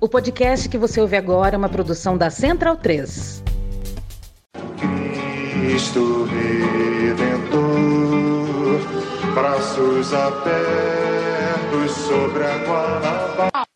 O podcast que você ouve agora é uma produção da Central 3. Cristo Redentor, braços abertos sobre a Guanabara.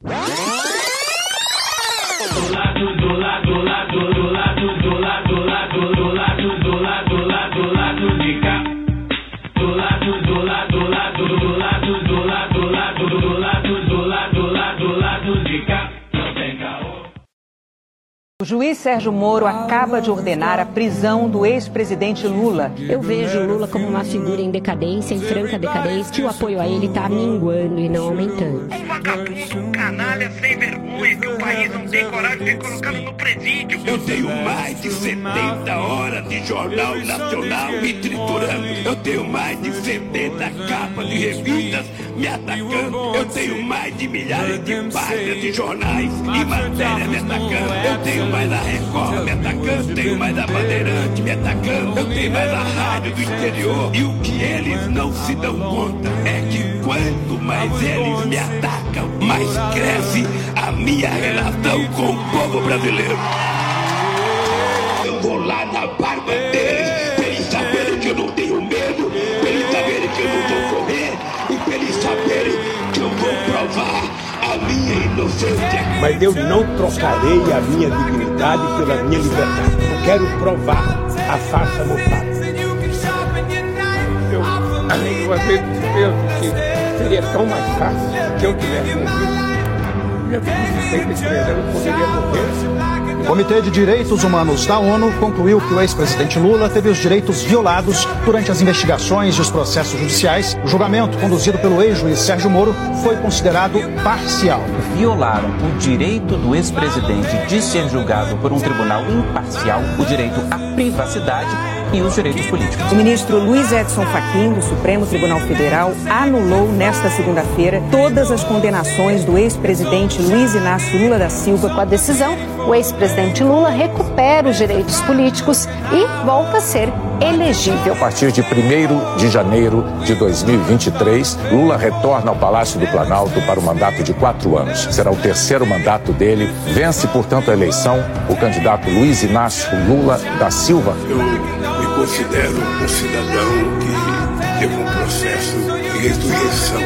O juiz Sérgio Moro acaba de ordenar a prisão do ex-presidente Lula. Eu vejo Lula como uma figura em decadência, em franca decadência, que o apoio a ele está minguando e não aumentando. Um vagabundo, um canalha sem vergonha que o país não tem coragem de colocá-lo no presídio. Eu tenho mais de 70 horas de jornal nacional me triturando. Eu tenho mais de 70 capas de revistas me atacando. Eu tenho mais de milhares de páginas de jornais e matérias me atacando. Eu tenho mais a Record me atacando, tenho mais a Bandeirante me atacando, eu tenho mais a rádio do exterior. E o que eles não se dão conta é que quanto mais eles me atacam, mais cresce a minha relação com o povo brasileiro. Eu vou lá na barba deles, pra eles saberem que eu não tenho medo, pra eles saberem que eu não vou correr, e pra eles saberem que eu vou provar minha inocência. Mas eu não trocarei a minha dignidade pela minha liberdade. Eu quero provar a farsa montada. Eu, às vezes penso que seria tão mais fácil que eu tivesse morrido. Minha vida inteira eu poderia morrer. O Comitê de Direitos Humanos da ONU concluiu que o ex-presidente Lula teve os direitos violados durante as investigações e os processos judiciais. O julgamento conduzido pelo ex-juiz Sérgio Moro foi considerado parcial. Violaram o direito do ex-presidente de ser julgado por um tribunal imparcial, o direito à privacidade e os direitos políticos. O ministro Luiz Edson Fachin, do Supremo Tribunal Federal, anulou nesta segunda-feira todas as condenações do ex-presidente Luiz Inácio Lula da Silva. Com a decisão, o ex-presidente Lula recupera os direitos políticos e volta a ser elegível. A partir de 1 de janeiro de 2023, Lula retorna ao Palácio do Planalto para o mandato de quatro anos. Será o terceiro mandato dele. Vence, portanto, a eleição o candidato Luiz Inácio Lula da Silva. Considero um cidadão que teve um processo de ressurreição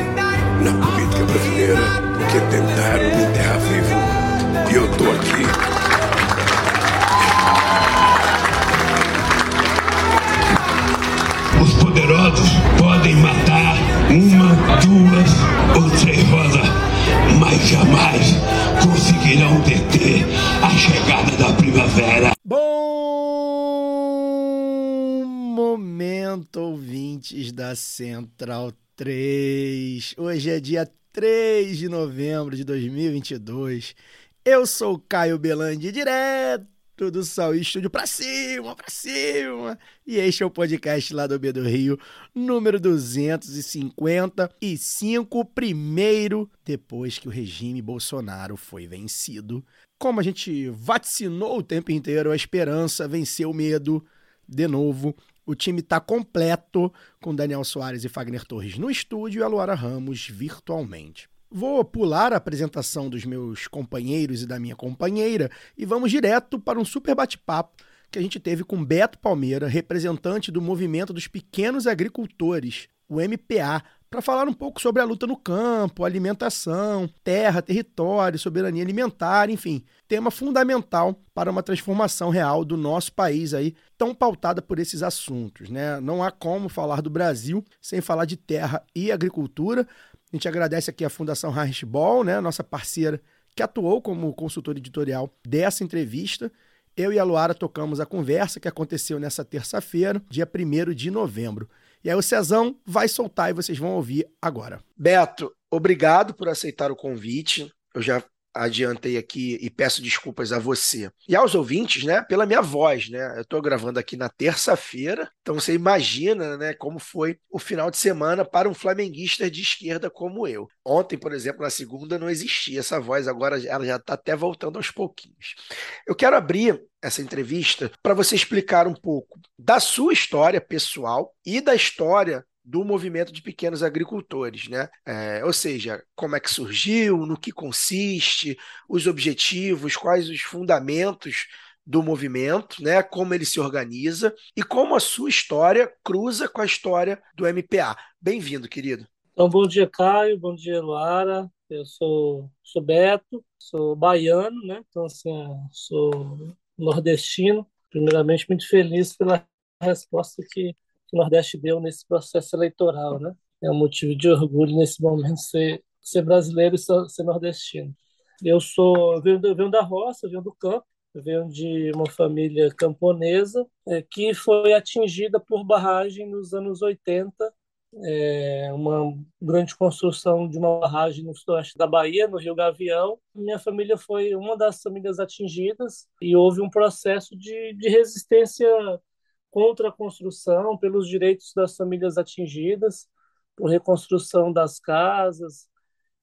na política brasileira, porque tentaram me enterrar vivo. E eu estou aqui Os poderosos podem matar uma, duas ou três rosas, mas jamais conseguirão deter a chegada da primavera. Bom momento, ouvintes da Central 3. Hoje é dia 3 de novembro de 2022. Eu sou Caio Belandi, direto do Sol Estúdio pra cima, pra cima. E este é o podcast lá do B do Rio, número 255, primeiro depois que o regime Bolsonaro foi vencido. Como a gente vaticinou o tempo inteiro, a esperança venceu o medo de novo. O time tá completo com Daniel Soares e Fagner Torres no estúdio e a Luara Ramos virtualmente. Vou pular a apresentação dos meus companheiros e da minha companheira e vamos direto para um super bate-papo que a gente teve com Beto Palmeira, representante do Movimento dos Pequenos Agricultores, o MPA, para falar um pouco sobre a luta no campo, alimentação, terra, território, soberania alimentar, enfim, tema fundamental para uma transformação real do nosso país aí, tão pautada por esses assuntos, né? Não há como falar do Brasil sem falar de terra e agricultura. A gente agradece aqui a Fundação Heinrich Ball, né, nossa parceira que atuou como consultor editorial dessa entrevista. Eu e a Luara tocamos a conversa que aconteceu nessa terça-feira, dia 1 de novembro. E aí o Cezão vai soltar e vocês vão ouvir agora. Beto, obrigado por aceitar o convite. Eu já adiantei aqui e peço desculpas a você e aos ouvintes, né, pela minha voz, né? Eu estou gravando aqui na terça-feira, então você imagina, né, como foi o final de semana para um flamenguista de esquerda como eu. Ontem, por exemplo, na segunda não existia essa voz, agora ela já está até voltando aos pouquinhos. Eu quero abrir essa entrevista para você explicar um pouco da sua história pessoal e da história do movimento de pequenos agricultores, né? É, ou seja, como é que surgiu, no que consiste, os objetivos, quais os fundamentos do movimento, né? Como ele se organiza e como a sua história cruza com a história do MPA. Bem-vindo, querido. Então, bom dia, Caio. Bom dia, Luara. Eu sou, sou Beto, sou baiano, né? Então, assim, sou nordestino. Primeiramente, muito feliz pela resposta que o Nordeste deu nesse processo eleitoral, né? É um motivo de orgulho nesse momento ser, ser brasileiro e ser nordestino. Eu sou, venho, venho da roça, venho do campo, venho de uma família camponesa é, que foi atingida por barragem nos anos 80, é, uma grande construção de uma barragem no sudoeste da Bahia, no Rio Gavião. Minha família foi uma das famílias atingidas e houve um processo de, de resistência contra a construção, pelos direitos das famílias atingidas, por reconstrução das casas.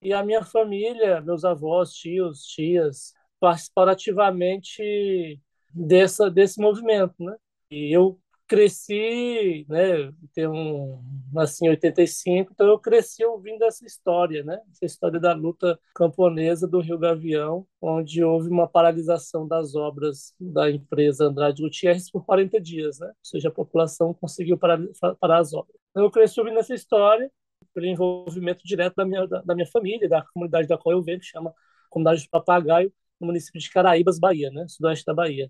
E a minha família, meus avós, tios, tias, participaram ativamente dessa, desse movimento. Né? E eu cresci, né, tenho nasci em 85, então eu cresci ouvindo essa história, né, essa história da luta camponesa do Rio Gavião, onde houve uma paralisação das obras da empresa Andrade Gutierrez por 40 dias, né, ou seja, a população conseguiu parar, parar as obras. Então eu cresci ouvindo essa história pelo envolvimento direto da minha, da, da minha família, da comunidade da qual eu venho, que chama Comunidade de Papagaio, no município de Caraíbas, Bahia, né, sudoeste da Bahia.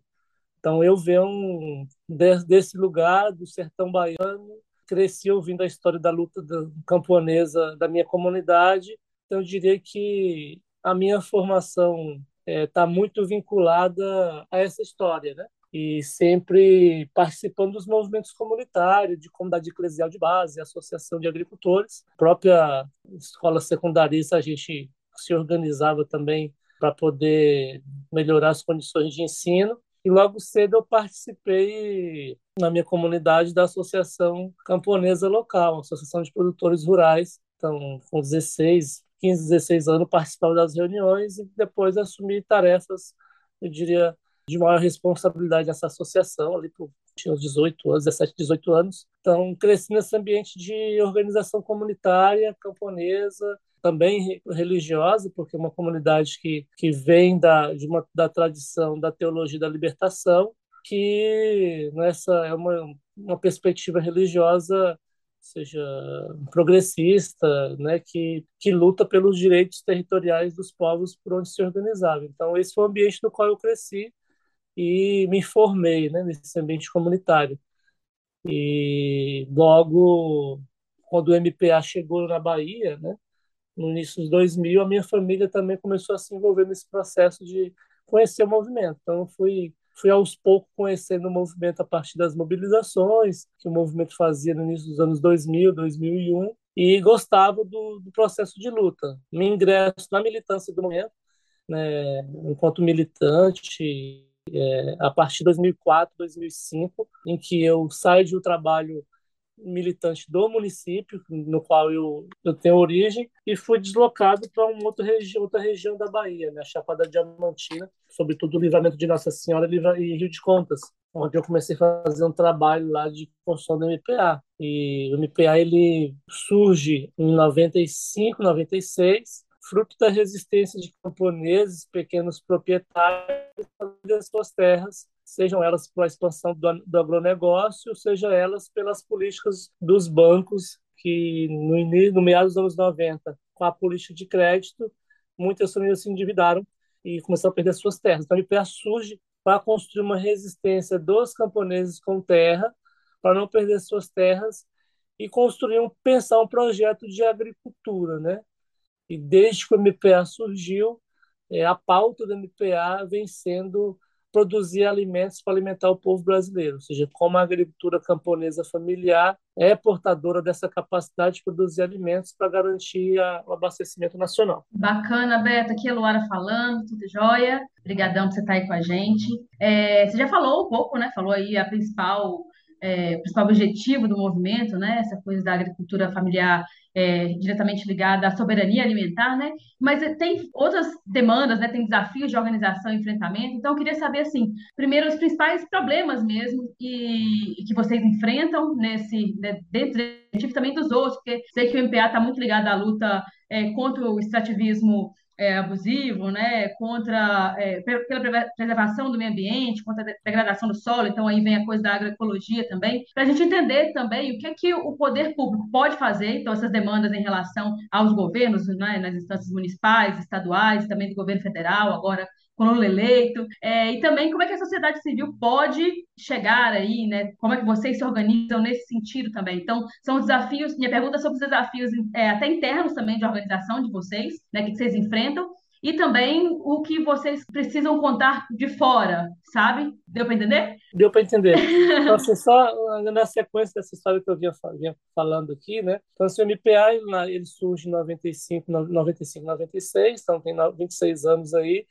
Então eu venho desse lugar, do sertão baiano, cresci ouvindo a história da luta camponesa da minha comunidade. Então eu diria que a minha formação está é, muito vinculada a essa história, né? E sempre participando dos movimentos comunitários, de comunidade eclesial de base, associação de agricultores, própria escola secundarista a gente se organizava também para poder melhorar as condições de ensino e logo cedo eu participei na minha comunidade da Associação Camponesa Local, Associação de Produtores Rurais. Então, com 16, 15, 16 anos, participava das reuniões e depois assumi tarefas, eu diria, de maior responsabilidade nessa associação, ali por tinha uns 18 anos, 17, 18 anos. Então, cresci nesse ambiente de organização comunitária, camponesa, também religiosa, porque é uma comunidade que, que vem da, de uma, da tradição da teologia da libertação, que nessa é uma, uma perspectiva religiosa seja progressista, né, que, que luta pelos direitos territoriais dos povos por onde se organizava. Então, esse foi o ambiente no qual eu cresci e me formei né, nesse ambiente comunitário. E logo, quando o MPA chegou na Bahia, né, no início dos 2000, a minha família também começou a se envolver nesse processo de conhecer o movimento. Então, eu fui, fui aos poucos conhecendo o movimento a partir das mobilizações que o movimento fazia no início dos anos 2000, 2001, e gostava do, do processo de luta. Me ingresso na militância do momento, né, enquanto militante, é, a partir de 2004, 2005, em que eu saio de um trabalho militante do município, no qual eu, eu tenho origem, e fui deslocado para uma outra, regi outra região da Bahia, né, Chapada Diamantina, sobretudo o Livramento de Nossa Senhora e Rio de Contas, onde eu comecei a fazer um trabalho lá de construção do MPA. E o MPA ele surge em 95, 96, fruto da resistência de camponeses, pequenos proprietários, das suas terras sejam elas pela expansão do, do agronegócio, seja elas pelas políticas dos bancos que no início, no meados dos anos 90, com a política de crédito, muitas famílias se endividaram e começaram a perder suas terras. Então, a IPA surge para construir uma resistência dos camponeses com terra, para não perder suas terras e construir um pensar um projeto de agricultura, né? E desde que o MPA surgiu, é, a pauta do MPA vem sendo produzir alimentos para alimentar o povo brasileiro, ou seja, como a agricultura camponesa familiar é portadora dessa capacidade de produzir alimentos para garantir a, o abastecimento nacional. Bacana, Beto. Aqui é a Luara falando, tudo jóia. Obrigadão por você estar aí com a gente. É, você já falou um pouco, né? Falou aí a principal é, o principal objetivo do movimento, né? Essa coisa da agricultura familiar é, diretamente ligada à soberania alimentar, né? Mas tem outras demandas, né? Tem desafios de organização e enfrentamento. Então, eu queria saber, assim, primeiro, os principais problemas mesmo e, e que vocês enfrentam nesse, né, dentro também dos outros, porque sei que o MPA está muito ligado à luta é, contra o extrativismo é, abusivo, né, contra é, pela preservação do meio ambiente, contra a degradação do solo. Então aí vem a coisa da agroecologia também, para a gente entender também o que é que o poder público pode fazer. Então essas demandas em relação aos governos, né, nas instâncias municipais, estaduais, também do governo federal, agora Lula eleito, é, e também como é que a sociedade civil pode chegar aí, né? Como é que vocês se organizam nesse sentido também? Então, são desafios, minha pergunta é sobre os desafios é, até internos também de organização de vocês, né? Que vocês enfrentam, e também o que vocês precisam contar de fora, sabe? Deu para entender? Deu para entender. Então, assim, só na sequência dessa história que eu vinha, vinha falando aqui, né? Então, assim, o MPA ele surge em 95, 95, 96, então tem 26 anos aí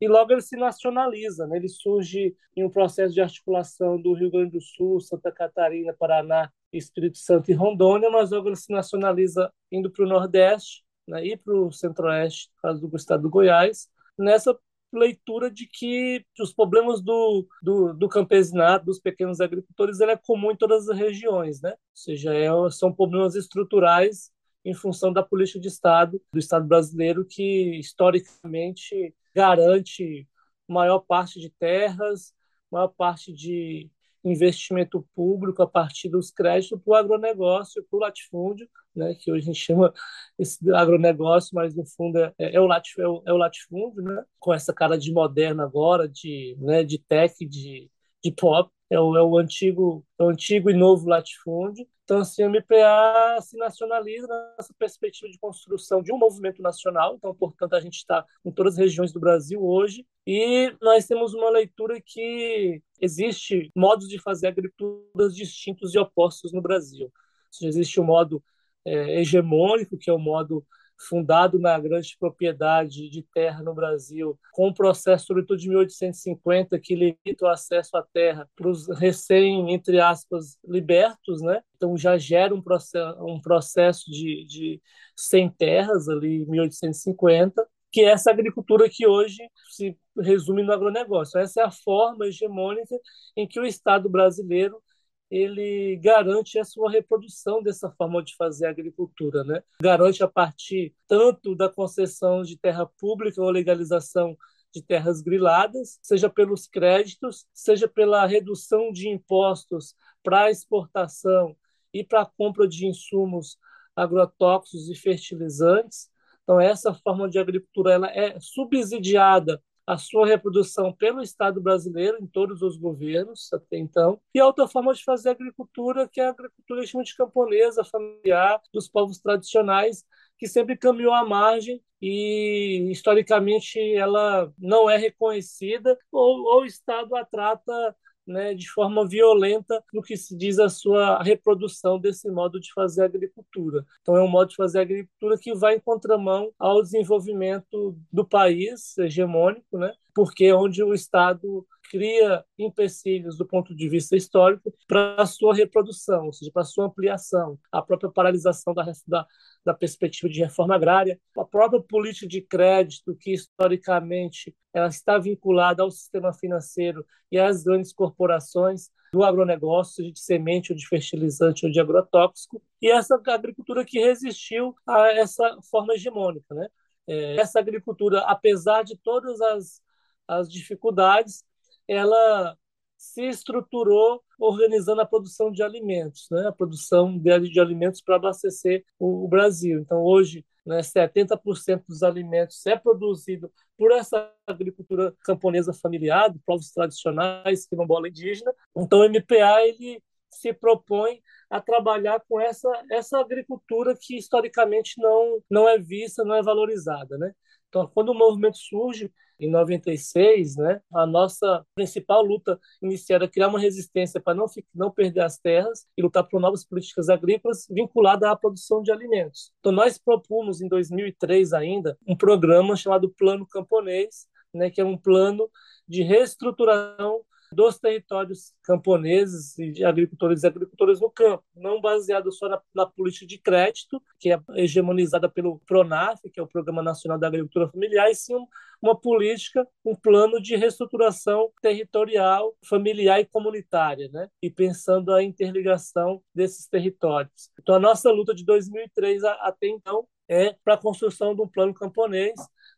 e logo ele se nacionaliza. Né? Ele surge em um processo de articulação do Rio Grande do Sul, Santa Catarina, Paraná, Espírito Santo e Rondônia, mas logo ele se nacionaliza indo para o Nordeste né? e para o Centro-Oeste, no caso do estado do Goiás, nessa leitura de que os problemas do, do, do campesinato, dos pequenos agricultores, ele é comum em todas as regiões, né? Ou seja, é, são problemas estruturais em função da política de Estado do Estado brasileiro que historicamente garante maior parte de terras, maior parte de investimento público a partir dos créditos para o agronegócio, para o latifúndio, né, que hoje a gente chama esse agronegócio, mas no fundo é, é, o, latif, é, o, é o latifúndio, né, com essa cara de moderno agora, de, né, de tech, de, de pop, é o, é o antigo é o antigo e novo latifúndio. Então, assim, o MPA se nacionaliza nessa perspectiva de construção de um movimento nacional. Então, portanto, a gente está em todas as regiões do Brasil hoje e nós temos uma leitura que existe modos de fazer agriculturas distintos e opostos no Brasil. Seja, existe o modo é, hegemônico, que é o modo fundado na grande propriedade de terra no Brasil, com um processo, sobretudo de 1850, que limita o acesso à terra para os recém, entre aspas, libertos, né? Então já gera um processo, um processo de, de sem terras ali em 1850, que é essa agricultura que hoje se resume no agronegócio. Essa é a forma hegemônica em que o Estado brasileiro ele garante a sua reprodução dessa forma de fazer agricultura, né? Garante a partir tanto da concessão de terra pública ou legalização de terras griladas, seja pelos créditos, seja pela redução de impostos para exportação e para compra de insumos agrotóxicos e fertilizantes. Então essa forma de agricultura ela é subsidiada a sua reprodução pelo Estado brasileiro, em todos os governos até então, e a outra forma de fazer agricultura, que é a agricultura de camponesa, familiar, dos povos tradicionais, que sempre caminhou à margem e, historicamente, ela não é reconhecida ou, ou o Estado a trata né, de forma violenta no que se diz a sua reprodução desse modo de fazer agricultura. Então, é um modo de fazer agricultura que vai em contramão ao desenvolvimento do país hegemônico, né, porque é onde o Estado cria empecilhos do ponto de vista histórico para a sua reprodução, ou seja, para a sua ampliação, a própria paralisação da, da, da perspectiva de reforma agrária, a própria política de crédito, que historicamente ela está vinculada ao sistema financeiro e às grandes corporações do agronegócio, de semente ou de fertilizante ou de agrotóxico, e essa agricultura que resistiu a essa forma hegemônica. Né? É, essa agricultura, apesar de todas as, as dificuldades, ela se estruturou organizando a produção de alimentos, né? a produção de, de alimentos para abastecer o, o, Brasil. Então, hoje, né, 70% dos alimentos é produzido por essa agricultura camponesa familiar, de povos tradicionais, quilombola indígena. Então, o MPA ele se propõe a trabalhar com essa, essa agricultura que historicamente não, não é vista, não é valorizada. Né? Então, quando o movimento surge, em 96, né, a nossa principal luta inicial era criar uma resistência para não, não perder as terras e lutar por novas políticas agrícolas vinculadas à produção de alimentos. Então, nós propomos, em 2003 ainda, um programa chamado Plano Camponês, né, que é um plano de reestruturação dos territórios camponeses e agricultores e agricultoras no campo, não baseado só na, na, política de crédito, que é hegemonizada pelo PRONAF, que é o Programa Nacional da Agricultura Familiar, e sim uma política, um plano de reestruturação territorial, familiar e comunitária, né? e pensando a interligação desses territórios. Então, a nossa luta de 2003 até então é para a construção de um plano camponês.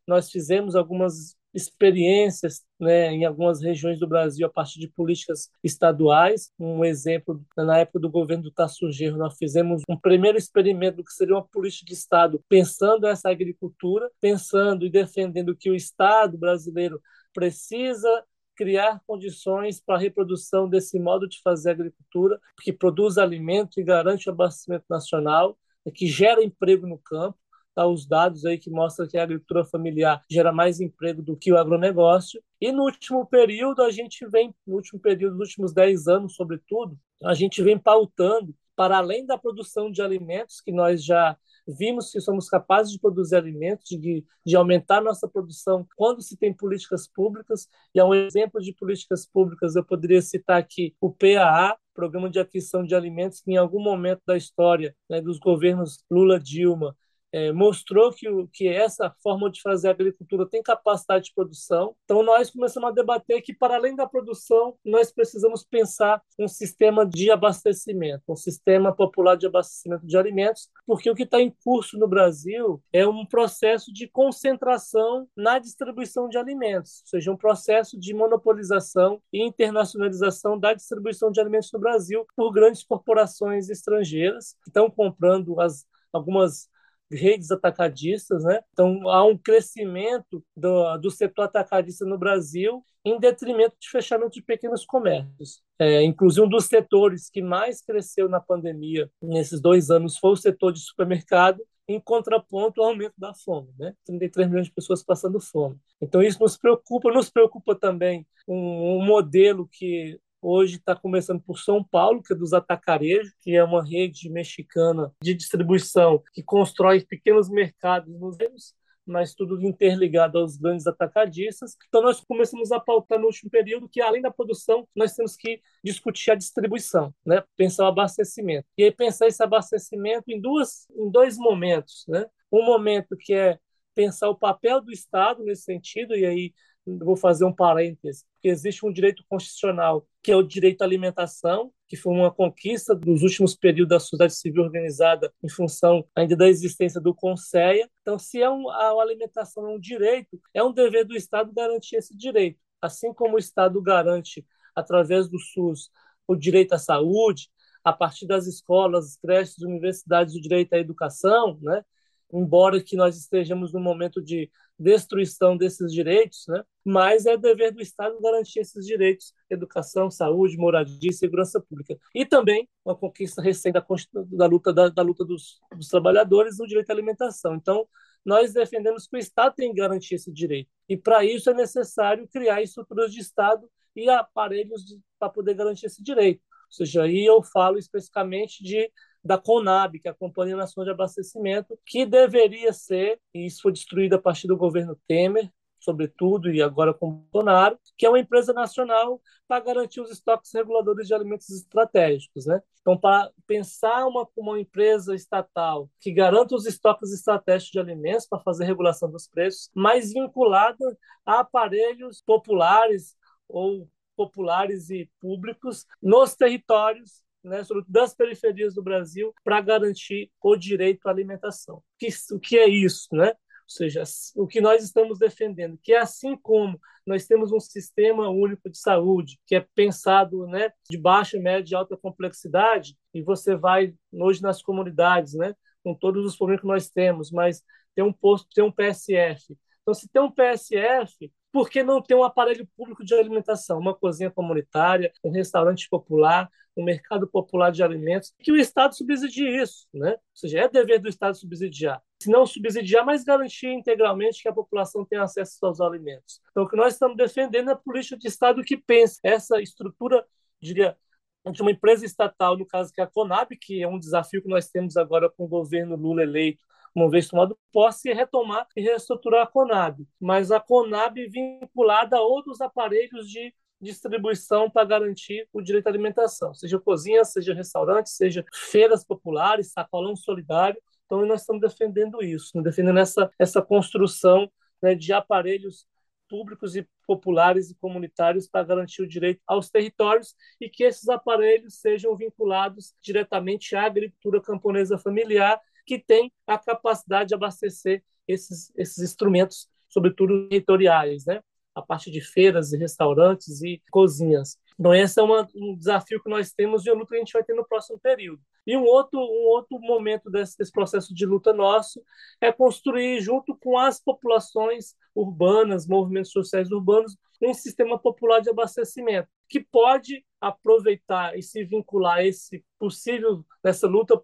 Nós fizemos algumas experiências né, em algumas regiões do Brasil a partir de políticas estaduais. Um exemplo, na época do governo do Tasso Gerro, nós fizemos um primeiro experimento do que seria uma política de Estado, pensando essa agricultura, pensando e defendendo que o Estado brasileiro precisa criar condições para a reprodução desse modo de fazer agricultura, que produz alimento e garante o abastecimento nacional, que gera emprego no campo tá os dados aí que mostram que a agricultura familiar gera mais emprego do que o agronegócio. E no último período, a gente vem, no último período, nos últimos 10 anos, sobretudo, a gente vem pautando, para além da produção de alimentos, que nós já vimos que somos capazes de produzir alimentos, de, de aumentar nossa produção quando se tem políticas públicas. E é um exemplo de políticas públicas, eu poderia citar aqui o PAA, Programa de Aquisição de Alimentos, que em algum momento da história né, dos governos Lula-Dilma é, mostrou que, o, que essa forma de fazer agricultura tem capacidade de produção. Então, nós começamos a debater que, para além da produção, nós precisamos pensar um sistema de abastecimento, um sistema popular de abastecimento de alimentos, porque o que está em curso no Brasil é um processo de concentração na distribuição de alimentos, ou seja, um processo de monopolização e internacionalização da distribuição de alimentos no Brasil por grandes corporações estrangeiras que estão comprando as, algumas redes atacadistas, né? Então há um crescimento do, do setor atacadista no Brasil em detrimento de fechamento de pequenos comércios. É, inclusive, um dos setores que mais cresceu na pandemia nesses dois anos foi o setor de supermercado, em contraponto ao aumento da fome, né? 33 milhões de pessoas passando fome. Então, isso nos preocupa. Nos preocupa também um, um modelo que Hoje está começando por São Paulo, que é dos Atacarejos, que é uma rede mexicana de distribuição que constrói pequenos mercados nos mas tudo interligado aos grandes atacadistas. Então, nós começamos a pautar no último período que, além da produção, nós temos que discutir a distribuição, né? pensar o abastecimento. E aí, pensar esse abastecimento em, duas, em dois momentos. Né? Um momento que é pensar o papel do Estado nesse sentido, e aí vou fazer um parêntese, existe um direito constitucional, que é o direito à alimentação, que foi uma conquista dos últimos períodos da sociedade civil organizada em função ainda da existência do Conceia. Então, se é um, a alimentação é um direito, é um dever do Estado garantir esse direito. Assim como o Estado garante, através do SUS, o direito à saúde, a partir das escolas, creches, universidades, o direito à educação, né? Embora que nós estejamos num momento de destruição desses direitos, né? mas é dever do Estado garantir esses direitos, educação, saúde, moradia e segurança pública. E também uma conquista recente da, da luta, da, da luta dos, dos, trabalhadores no direito à alimentação. Então, nós defendemos que o Estado tem que garantir esse direito. E, para isso, é necessário criar estruturas de Estado e aparelhos para poder garantir esse direito. Ou seja, aí eu falo especificamente de da CONAB, que é a Companhia Nacional de Abastecimento, que deveria ser, e isso foi destruído a partir do governo Temer, sobretudo, e agora com Bolsonaro, que é uma empresa nacional para garantir os estoques reguladores de alimentos estratégicos. Né? Então, para pensar uma, uma empresa estatal que garanta os estoques estratégicos de alimentos para fazer regulação dos preços, mas vinculada a aparelhos populares ou populares e públicos nos territórios né, das periferias do Brasil, para garantir o direito à alimentação. Que, o que é isso? Né? Ou seja, o que nós estamos defendendo, que é assim como nós temos um sistema único de saúde, que é pensado né, de baixa, média e alta complexidade, e você vai hoje nas comunidades, né, com todos os problemas que nós temos, mas tem um posto, tem um PSF. Então, se tem um PSF, por que não ter um aparelho público de alimentação, uma cozinha comunitária, um restaurante popular, um mercado popular de alimentos, que o Estado subsidie isso, né? Ou seja, é dever do Estado subsidiar. Se não subsidiar, mas garantir integralmente que a população tenha acesso aos alimentos. Então, o que nós estamos defendendo é a política de Estado que pense essa estrutura, diria, de uma empresa estatal, no caso que é a Conab, que é um desafio que nós temos agora com o governo Lula eleito, uma vez tomado posse, é retomar e reestruturar a Conab. Mas a Conab vinculada a outros aparelhos de distribuição para garantir o direito à alimentação, seja cozinha, seja restaurante, seja feiras populares, sacolão solidário. Então, nós estamos defendendo isso, né? defendendo essa, essa construção né, de aparelhos públicos e populares e comunitários para garantir o direito aos territórios e que esses aparelhos sejam vinculados diretamente à agricultura camponesa familiar que tem a capacidade de abastecer esses, esses instrumentos, sobretudo territoriais, né? a parte de feiras e restaurantes e cozinhas. Então, esse é uma, um desafio que nós temos e a luta que a gente vai ter no próximo período. E um outro, um outro momento desse, desse processo de luta nosso é construir, junto com as populações urbanas, movimentos sociais urbanos, um sistema popular de abastecimento que pode aproveitar e se vincular a esse possível nessa luta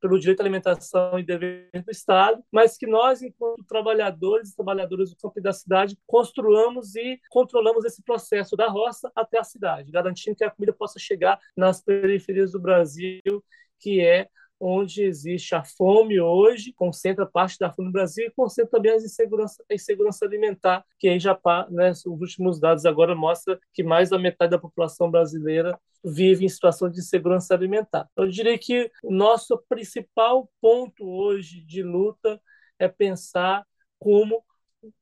pelo direito à alimentação e dever do Estado, mas que nós, enquanto trabalhadores e trabalhadoras do campo da cidade, construamos e controlamos esse processo da roça até a cidade, garantindo que a comida possa chegar nas periferias do Brasil, que é onde existe a fome hoje, concentra parte da fome no Brasil e concentra também a insegurança, a insegurança alimentar, que aí já, né, os últimos dados agora mostram que mais da metade da população brasileira vive em situação de insegurança alimentar. Eu diria que o nosso principal ponto hoje de luta é pensar como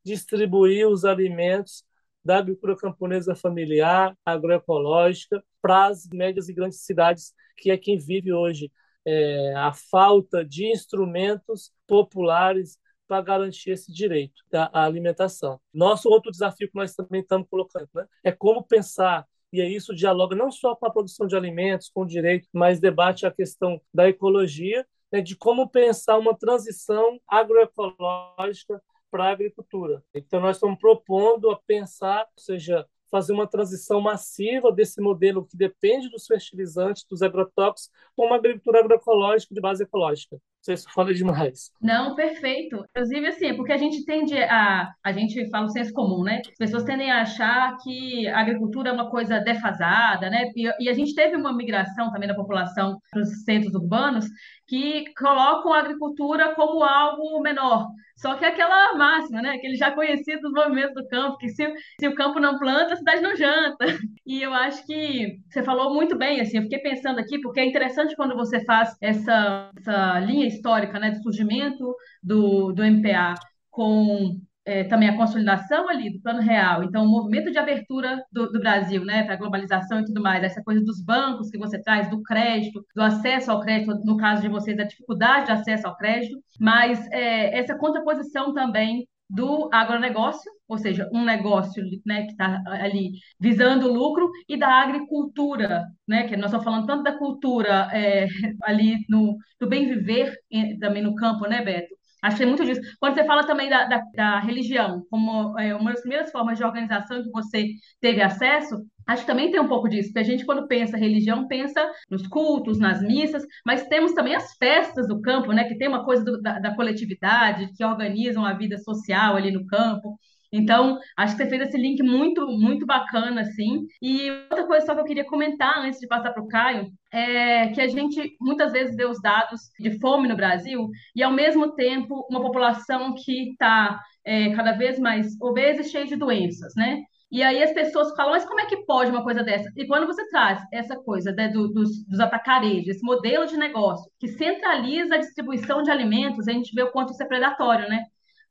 distribuir os alimentos da agricultura camponesa familiar, agroecológica, para as médias e grandes cidades, que é quem vive hoje é, a falta de instrumentos populares para garantir esse direito à alimentação. Nosso outro desafio que nós também estamos colocando né, é como pensar e isso dialoga não só com a produção de alimentos, com o direito, mas debate a questão da ecologia, né, de como pensar uma transição agroecológica para a agricultura. Então, nós estamos propondo a pensar, ou seja, fazer uma transição massiva desse modelo que depende dos fertilizantes, dos agrotóxicos, para uma agricultura agroecológica de base ecológica. Não sei se fala demais. Não, perfeito. Inclusive, assim, porque a gente tende a. A gente fala o senso comum, né? As pessoas tendem a achar que a agricultura é uma coisa defasada, né? E, e a gente teve uma migração também da população para os centros urbanos que colocam a agricultura como algo menor. Só que é aquela máxima, né? Aquele já conhecido dos movimentos do campo, que se, se o campo não planta, a cidade não janta. E eu acho que você falou muito bem, assim, eu fiquei pensando aqui, porque é interessante quando você faz essa, essa linha histórica, né, de surgimento do, do MPA com é, também a consolidação ali do plano real, então o movimento de abertura do, do Brasil, né, para a globalização e tudo mais, essa coisa dos bancos que você traz, do crédito, do acesso ao crédito, no caso de vocês, a dificuldade de acesso ao crédito, mas é, essa contraposição também do agronegócio, ou seja, um negócio né, que está ali visando lucro, e da agricultura, né, que nós estamos falando tanto da cultura é, ali no, do bem viver também no campo, né, Beto? Acho que tem muito disso. Quando você fala também da, da, da religião, como é, uma das primeiras formas de organização que você teve acesso, acho que também tem um pouco disso. Porque a gente, quando pensa religião, pensa nos cultos, nas missas, mas temos também as festas do campo, né? Que tem uma coisa do, da, da coletividade, que organizam a vida social ali no campo. Então, acho que você fez esse link muito, muito bacana, assim. E outra coisa só que eu queria comentar antes de passar para o Caio, é que a gente muitas vezes vê os dados de fome no Brasil e, ao mesmo tempo, uma população que está é, cada vez mais obesa e cheia de doenças, né? E aí as pessoas falam, mas como é que pode uma coisa dessa? E quando você traz essa coisa né, do, dos, dos atacarejos, esse modelo de negócio que centraliza a distribuição de alimentos, a gente vê o quanto isso é predatório, né?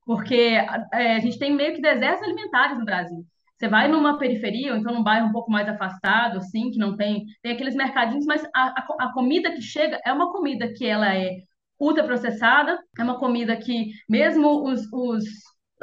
Porque é, a gente tem meio que desertos alimentares no Brasil. Você vai numa periferia, ou então num bairro um pouco mais afastado, assim, que não tem, tem aqueles mercadinhos, mas a, a, a comida que chega é uma comida que ela é ultraprocessada, é uma comida que, mesmo os, os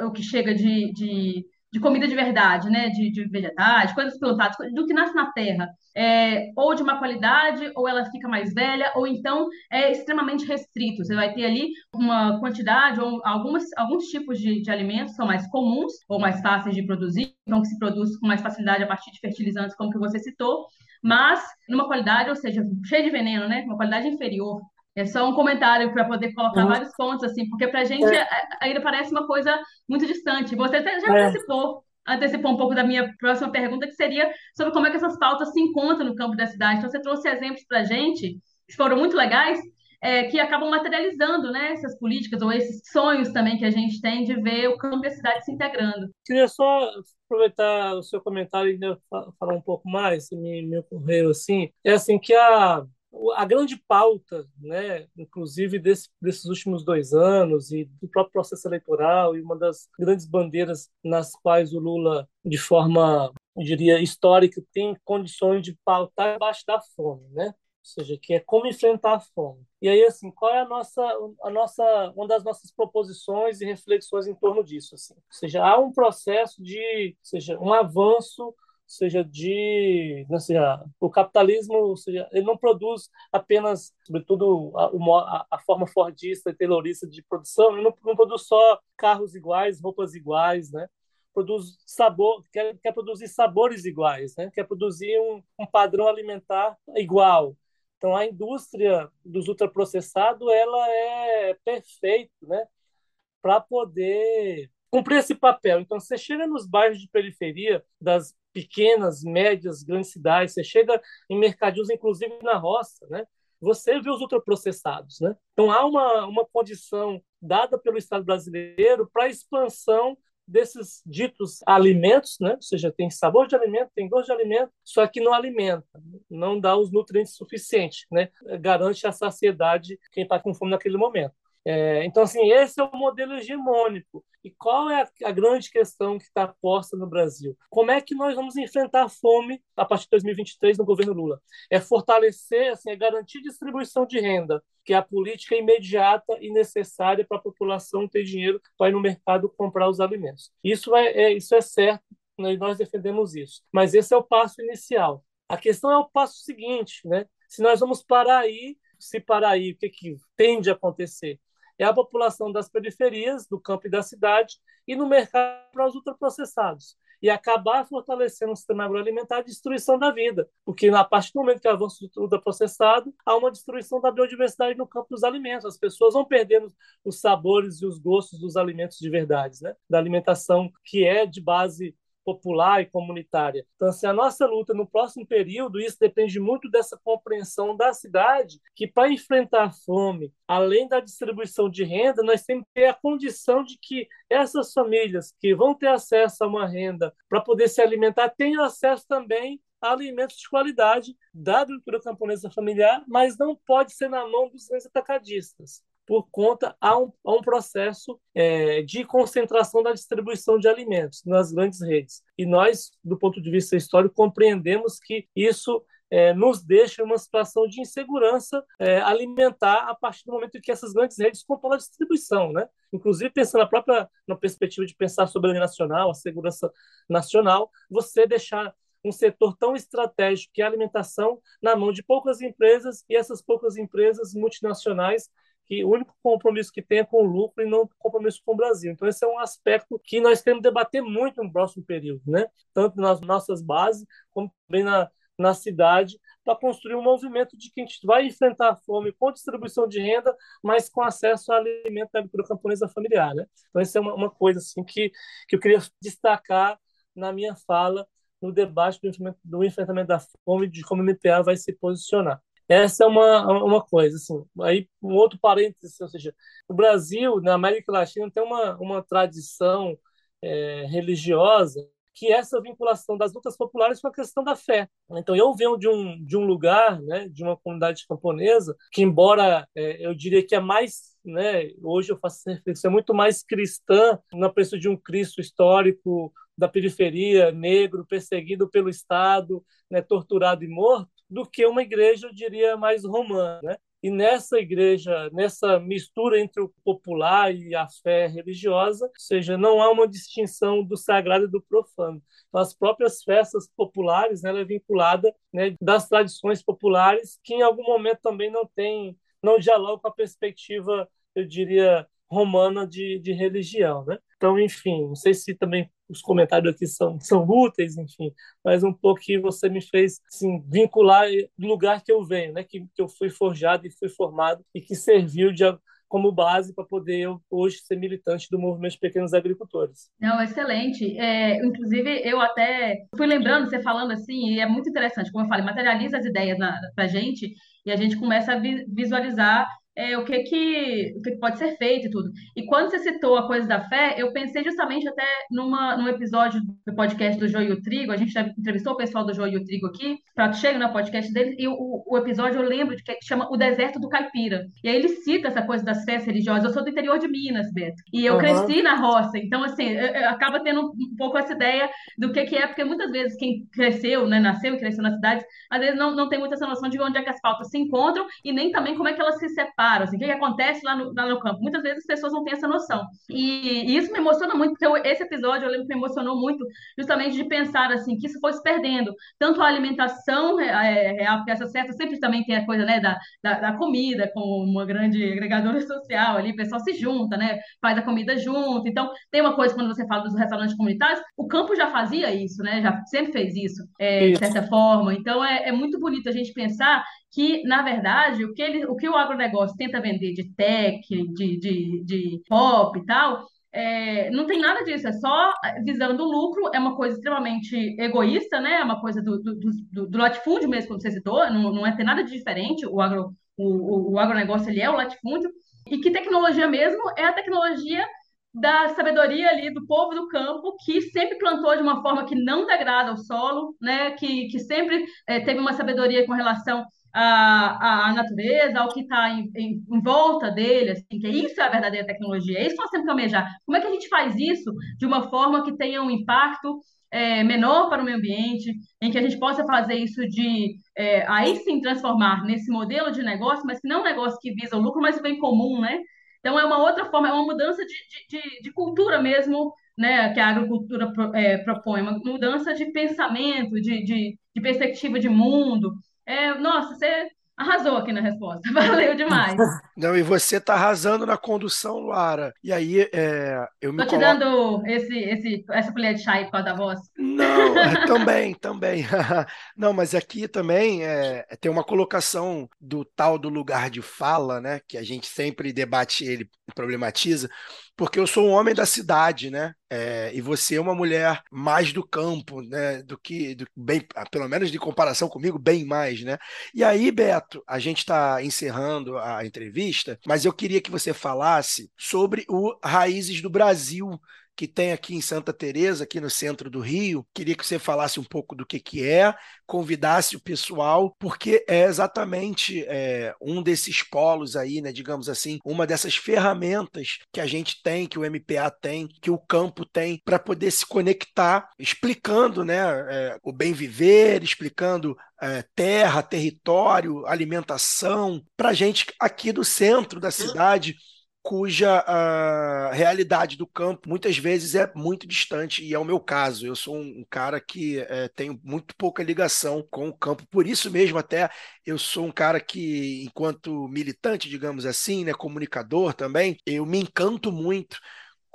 o que chega de, de de comida de verdade, né? De, de vegetais, coisas plantadas, do que nasce na terra. É, ou de uma qualidade, ou ela fica mais velha, ou então é extremamente restrito. Você vai ter ali uma quantidade, ou algumas, alguns tipos de, de alimentos são mais comuns, ou mais fáceis de produzir, então que se produz com mais facilidade a partir de fertilizantes, como que você citou, mas numa qualidade, ou seja, cheia de veneno, né? Uma qualidade inferior. É só um comentário para poder colocar uhum. vários pontos, assim, porque para a gente é. ainda parece uma coisa muito distante. Você já é. antecipou, antecipou um pouco da minha próxima pergunta, que seria sobre como é que essas pautas se encontram no campo da cidade. Então, você trouxe exemplos para a gente, que foram muito legais, é, que acabam materializando né, essas políticas ou esses sonhos também que a gente tem de ver o campo e a cidade se integrando. Queria só aproveitar o seu comentário e falar um pouco mais, se me, me ocorreu assim. É assim que a a grande pauta, né, inclusive desse, desses últimos dois anos e do próprio processo eleitoral e uma das grandes bandeiras nas quais o Lula, de forma, eu diria, histórica, tem condições de pautar abaixo da fome, né? Ou seja, que é como enfrentar a fome. E aí, assim, qual é a nossa, a nossa, uma das nossas proposições e reflexões em torno disso? Assim? Ou seja, há um processo de, seja, um avanço seja de, não seja, o capitalismo, seja, ele não produz apenas, sobretudo a, a, a, forma fordista e taylorista de produção, ele não, não, produz só carros iguais, roupas iguais, né? Produz sabor, quer, quer produzir sabores iguais, né? Quer produzir um, um padrão alimentar igual. Então a indústria dos ultraprocessados ela é perfeita, né? Para poder cumprir esse papel. Então, você chega nos bairros de periferia das pequenas, médias, grandes cidades, você chega em mercadinhos, inclusive na roça, né? Você vê os ultraprocessados, né? Então, há uma, uma condição dada pelo Estado brasileiro para a expansão desses ditos alimentos, né? Ou seja, tem sabor de alimento, tem gosto de alimento, só que não alimenta, não dá os nutrientes suficientes, né? Garante a saciedade quem está com fome naquele momento. É, então, assim, esse é o modelo hegemônico. E qual é a, a grande questão que está posta no Brasil? Como é que nós vamos enfrentar a fome a partir de 2023 no governo Lula? É fortalecer, assim, é garantir distribuição de renda, que é a política imediata e necessária para a população ter dinheiro para ir no mercado comprar os alimentos. Isso é, é isso é certo, né, nós defendemos isso. Mas esse é o passo inicial. A questão é o passo seguinte, né? Se nós vamos parar aí, se parar aí, o que, que tende a acontecer? É a população das periferias, do campo e da cidade, e no mercado para os ultraprocessados. E acabar fortalecendo o sistema agroalimentar, a destruição da vida. Porque, na partir do momento que avança o ultraprocessado, há uma destruição da biodiversidade no campo dos alimentos. As pessoas vão perdendo os sabores e os gostos dos alimentos de verdade, né? da alimentação que é de base popular e comunitária. Então, assim, a nossa luta no próximo período, isso depende muito dessa compreensão da cidade, que para enfrentar a fome, além da distribuição de renda, nós temos que ter a condição de que essas famílias que vão ter acesso a uma renda para poder se alimentar tenham acesso também a alimentos de qualidade da agricultura camponesa familiar, mas não pode ser na mão dos atacadistas por conta a um, a um processo é, de concentração da distribuição de alimentos nas grandes redes. E nós, do ponto de vista histórico, compreendemos que isso é, nos deixa uma situação de insegurança é, alimentar a partir do momento em que essas grandes redes controlam a distribuição, né? Inclusive pensando na própria na perspectiva de pensar a soberania nacional, a segurança nacional, você deixar um setor tão estratégico que é a alimentação na mão de poucas empresas e essas poucas empresas multinacionais que o único compromisso que tem é com o lucro e não compromisso com o Brasil. Então, esse é um aspecto que nós temos que debater muito no próximo período, né? tanto nas nossas bases, como também na, na cidade, para construir um movimento de que a gente vai enfrentar a fome com distribuição de renda, mas com acesso a alimento da camponesa familiar. Né? Então, essa é uma, uma coisa assim, que, que eu queria destacar na minha fala no debate do enfrentamento, do enfrentamento da fome, de como o MPA vai se posicionar. Essa é uma, uma coisa, assim. Aí, um outro parênteses, ou seja, o Brasil, na América Latina, tem uma, uma tradição é, religiosa que é essa vinculação das lutas populares com a questão da fé. Então, eu venho de um, de um lugar, né, de uma comunidade camponesa, que, embora é, eu diria que é mais, né, hoje eu faço essa reflexão, é muito mais cristã, na pessoa de um Cristo histórico da periferia, negro, perseguido pelo Estado, né, torturado e morto, do que uma igreja, eu diria, mais romana. Né? E nessa igreja, nessa mistura entre o popular e a fé religiosa, ou seja, não há uma distinção do sagrado e do profano. Então, as próprias festas populares, né, ela é vinculada né, das tradições populares, que em algum momento também não tem, não dialogam com a perspectiva, eu diria, romana de, de religião, né? Então, enfim, não sei se também os comentários aqui são, são úteis, enfim, mas um pouco que você me fez assim, vincular do lugar que eu venho, né? Que, que eu fui forjado e fui formado e que serviu de como base para poder eu hoje ser militante do movimento de pequenos agricultores. Não, excelente. É, inclusive, eu até fui lembrando, você falando assim, e é muito interessante, como eu falei, materializa as ideias para a gente e a gente começa a visualizar é, o que que, o que que pode ser feito e tudo. E quando você citou a coisa da fé, eu pensei justamente até numa, num episódio do podcast do Joio e o Trigo, a gente entrevistou o pessoal do Joio e o Trigo aqui, prato cheio no podcast deles, e o, o episódio eu lembro de que chama O Deserto do Caipira. E aí ele cita essa coisa das festas religiosas. Eu sou do interior de Minas, Beto, e eu uhum. cresci na roça, então assim, eu, eu acaba tendo um pouco essa ideia do que que é, porque muitas vezes quem cresceu, né, nasceu e cresceu nas cidades, às vezes não, não tem muita essa noção de onde é que as pautas se encontram e nem também como é que elas se separam assim, o que, que acontece lá no, lá no campo. Muitas vezes as pessoas não têm essa noção. E, e isso me emociona muito, porque eu, esse episódio eu lembro que me emocionou muito, justamente de pensar assim, que isso foi se perdendo. Tanto a alimentação é, real, porque essa certa sempre também tem a coisa né, da, da, da comida, como uma grande agregadora social ali, o pessoal se junta, né, faz a comida junto. Então, tem uma coisa quando você fala dos restaurantes comunitários, o campo já fazia isso, né, já sempre fez isso, é, de certa forma. Então, é, é muito bonito a gente pensar que, na verdade, o que, ele, o, que o agronegócio tenta vender de tech, de, de, de pop e tal, é, não tem nada disso, é só visando o lucro, é uma coisa extremamente egoísta, né? É uma coisa do, do, do, do latifúndio mesmo, como você citou, não, não é ter nada de diferente, o, agro, o, o, agronegócio ele é o latifúndio, e que tecnologia mesmo é a tecnologia da sabedoria ali do povo do campo que sempre plantou de uma forma que não degrada o solo, né? Que, que sempre é, teve uma sabedoria com relação a, a natureza, ao que está em, em, em, volta dele, assim, que isso é a verdadeira tecnologia, é isso que nós temos que almejar. Como é que a gente faz isso de uma forma que tenha um impacto é, menor para o meio ambiente, em que a gente possa fazer isso de, é, aí sim, transformar nesse modelo de negócio, mas que não é um negócio que visa o lucro, mas o bem comum, né? Então, é uma outra forma, é uma mudança de, de, de cultura mesmo, né, que a agricultura é, propõe, uma mudança de pensamento, de, de, de perspectiva de mundo, é, nossa, você arrasou aqui na resposta. Valeu demais. Não, e você tá arrasando na condução, Luara. E aí, é, eu me Tô te coloco... dando esse, esse, essa colher de chá aí por causa da voz. Não, é, também, também. Não, mas aqui também é, tem uma colocação do tal do lugar de fala, né? Que a gente sempre debate ele, problematiza, porque eu sou um homem da cidade, né? É, e você é uma mulher mais do campo, né? Do que, do, bem, pelo menos de comparação comigo, bem mais, né? E aí, Beto, a gente está encerrando a entrevista, mas eu queria que você falasse sobre o Raízes do Brasil, que tem aqui em Santa Teresa, aqui no centro do Rio. Queria que você falasse um pouco do que, que é, convidasse o pessoal, porque é exatamente é, um desses polos aí, né, digamos assim, uma dessas ferramentas que a gente tem, que o MPA tem, que o campo tem, para poder se conectar, explicando né, é, o bem viver, explicando é, terra, território, alimentação, para gente aqui do centro da cidade cuja a realidade do campo muitas vezes é muito distante, e é o meu caso. Eu sou um, um cara que é, tenho muito pouca ligação com o campo, por isso mesmo, até eu sou um cara que, enquanto militante, digamos assim, né, comunicador também, eu me encanto muito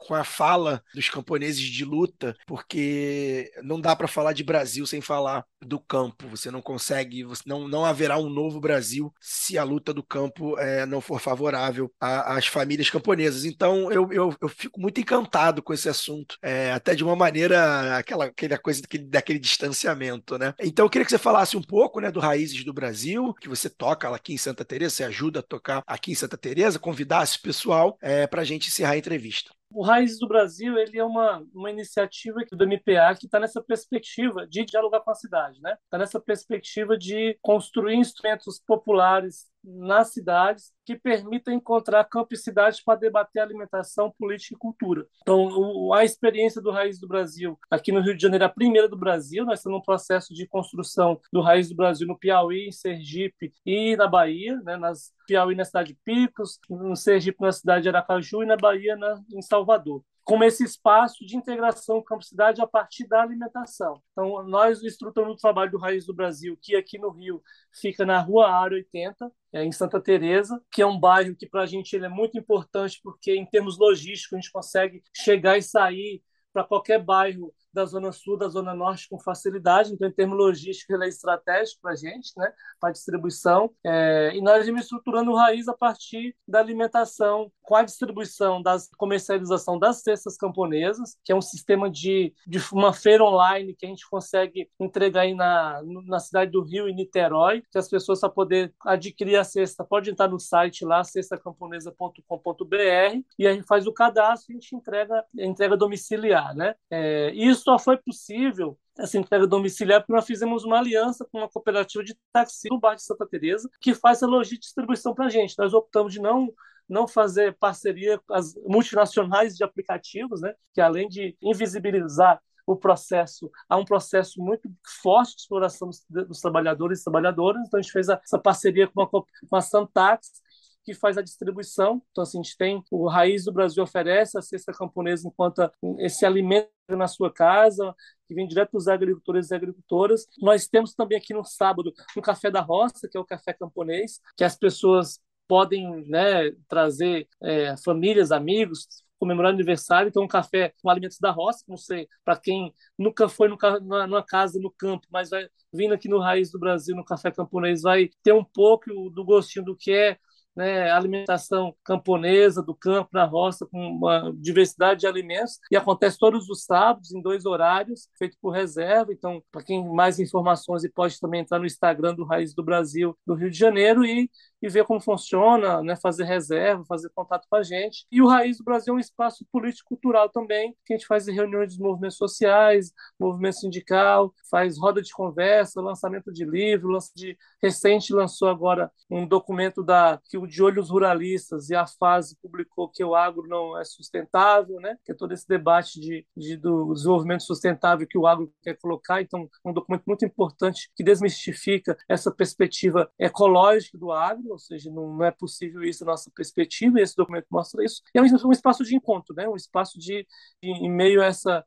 com a fala dos camponeses de luta, porque não dá para falar de Brasil sem falar do campo. Você não consegue, não, não haverá um novo Brasil se a luta do campo é, não for favorável às famílias camponesas. Então eu, eu, eu, fico muito encantado com esse assunto, é, até de uma maneira, aquela, aquela coisa daquele, daquele distanciamento, né? Então eu queria que você falasse um pouco né, do Raízes do Brasil, que você toca aqui em Santa Teresa, você ajuda a tocar aqui em Santa Teresa, convidasse o pessoal é, para a gente encerrar a entrevista. O Raízes do Brasil ele é uma, uma iniciativa do MPA que está nessa perspectiva de dialogar com a cidade, né? Está nessa perspectiva de construir instrumentos populares nas cidades que permita encontrar campo e cidades para debater alimentação, política e cultura. Então, o, a experiência do Raiz do Brasil aqui no Rio de Janeiro é a primeira do Brasil. Nós estamos num processo de construção do Raiz do Brasil no Piauí, em Sergipe e na Bahia, né, nas Piauí na cidade de Picos, no Sergipe na cidade de Aracaju e na Bahia na, em Salvador como esse espaço de integração campo-cidade a partir da alimentação. Então, nós, o Instrutor do Trabalho do Raiz do Brasil, que aqui no Rio fica na Rua Área 80, é, em Santa Teresa, que é um bairro que para a gente ele é muito importante porque em termos logísticos a gente consegue chegar e sair para qualquer bairro da Zona Sul, da Zona Norte com facilidade. Então, em termos logísticos, ele é estratégico para a gente, né? para a distribuição. É, e nós estamos estruturando raiz a partir da alimentação, com a distribuição, da comercialização das cestas camponesas, que é um sistema de, de uma feira online que a gente consegue entregar aí na, na cidade do Rio e Niterói, que as pessoas, para poder adquirir a cesta, pode entrar no site lá, cestacamponesa.com.br, e a gente faz o cadastro e a gente entrega, entrega domiciliar. Né? É, isso só foi possível essa entrega domiciliar, porque nós fizemos uma aliança com uma cooperativa de táxi no bairro de Santa Teresa, que faz a logística de distribuição para a gente. Nós optamos de não não fazer parceria com as multinacionais de aplicativos, né, que além de invisibilizar o processo, há um processo muito forte de exploração dos trabalhadores e trabalhadoras, então a gente fez essa parceria com a, com a Santax, que faz a distribuição. Então, assim, a gente tem o Raiz do Brasil oferece a cesta camponesa enquanto esse alimento na sua casa, que vem direto dos agricultores e agricultoras. Nós temos também aqui no sábado um café da roça, que é o café camponês, que as pessoas podem né, trazer é, famílias, amigos, comemorar aniversário, então um café com alimentos da roça, não sei, para quem nunca foi numa, numa casa no campo, mas vai vindo aqui no Raiz do Brasil, no Café Camponês, vai ter um pouco do gostinho do que é né, alimentação camponesa, do campo, na roça, com uma diversidade de alimentos, e acontece todos os sábados, em dois horários, feito por reserva. Então, para quem mais informações, pode também entrar no Instagram do Raiz do Brasil, do Rio de Janeiro, e e ver como funciona, né, fazer reserva, fazer contato com a gente. E o Raiz do Brasil é um espaço político-cultural também, que a gente faz reuniões dos movimentos sociais, movimento sindical, faz roda de conversa, lançamento de livro, lança de recente lançou agora um documento da que o de olhos ruralistas e a fase publicou que o agro não é sustentável, né? Que é todo esse debate de, de do desenvolvimento sustentável que o agro quer colocar. Então, um documento muito importante que desmistifica essa perspectiva ecológica do agro ou seja, não, não é possível isso nossa perspectiva, e esse documento mostra isso. E é um, um espaço de encontro, né? um espaço de, de, em meio a essa,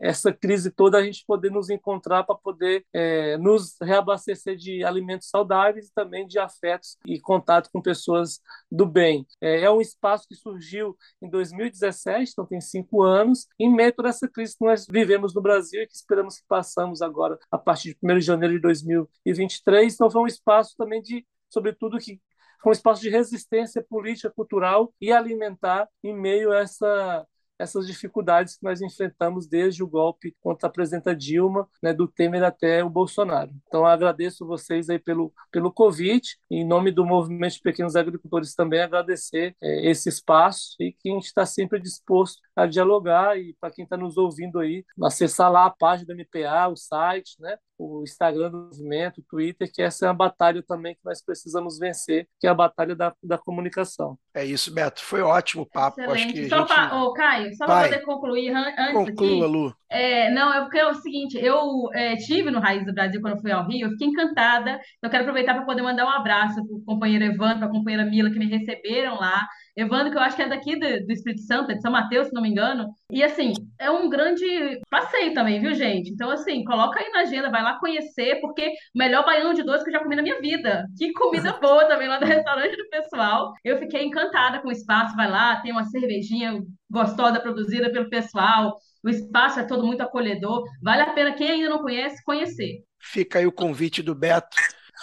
essa crise toda, a gente poder nos encontrar para poder é, nos reabastecer de alimentos saudáveis e também de afetos e contato com pessoas do bem. É, é um espaço que surgiu em 2017, então tem cinco anos, em meio a toda essa crise que nós vivemos no Brasil e que esperamos que passamos agora a partir de 1 de janeiro de 2023. Então foi um espaço também de sobretudo que um espaço de resistência política, cultural e alimentar em meio a essa essas dificuldades que nós enfrentamos desde o golpe contra a presidenta Dilma, né, do Temer até o Bolsonaro. Então, agradeço vocês aí pelo, pelo convite, em nome do Movimento de Pequenos Agricultores também agradecer é, esse espaço e que a gente está sempre disposto a dialogar e para quem está nos ouvindo aí, acessar lá a página do MPA, o site, né, o Instagram do movimento, o Twitter, que essa é uma batalha também que nós precisamos vencer, que é a batalha da, da comunicação. É isso, Beto. Foi ótimo o papo. Excelente. Acho que só gente... pra, ô, Caio, só para poder concluir antes Conclua, aqui. Lu. É, não, é porque é o seguinte, eu é, tive no Raiz do Brasil quando fui ao Rio, eu fiquei encantada. Eu quero aproveitar para poder mandar um abraço para o companheiro Evandro, para a companheira Mila, que me receberam lá. Evandro, que eu acho que é daqui do, do Espírito Santo, é de São Mateus, se não me engano. E assim, é um grande passeio também, viu, gente? Então, assim, coloca aí na agenda, vai lá conhecer, porque o melhor baião de doce que eu já comi na minha vida. Que comida boa também lá do restaurante do pessoal. Eu fiquei encantada com o espaço, vai lá, tem uma cervejinha gostosa produzida pelo pessoal. O espaço é todo muito acolhedor. Vale a pena, quem ainda não conhece, conhecer. Fica aí o convite do Beto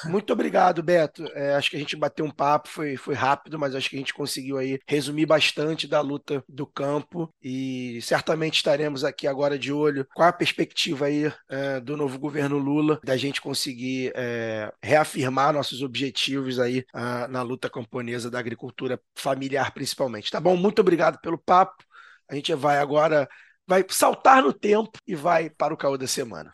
muito obrigado, Beto. É, acho que a gente bateu um papo, foi, foi rápido, mas acho que a gente conseguiu aí resumir bastante da luta do campo e certamente estaremos aqui agora de olho com a perspectiva aí é, do novo governo Lula, da gente conseguir é, reafirmar nossos objetivos aí a, na luta camponesa da agricultura familiar principalmente. Tá bom? Muito obrigado pelo papo. A gente vai agora vai saltar no tempo e vai para o caô da semana.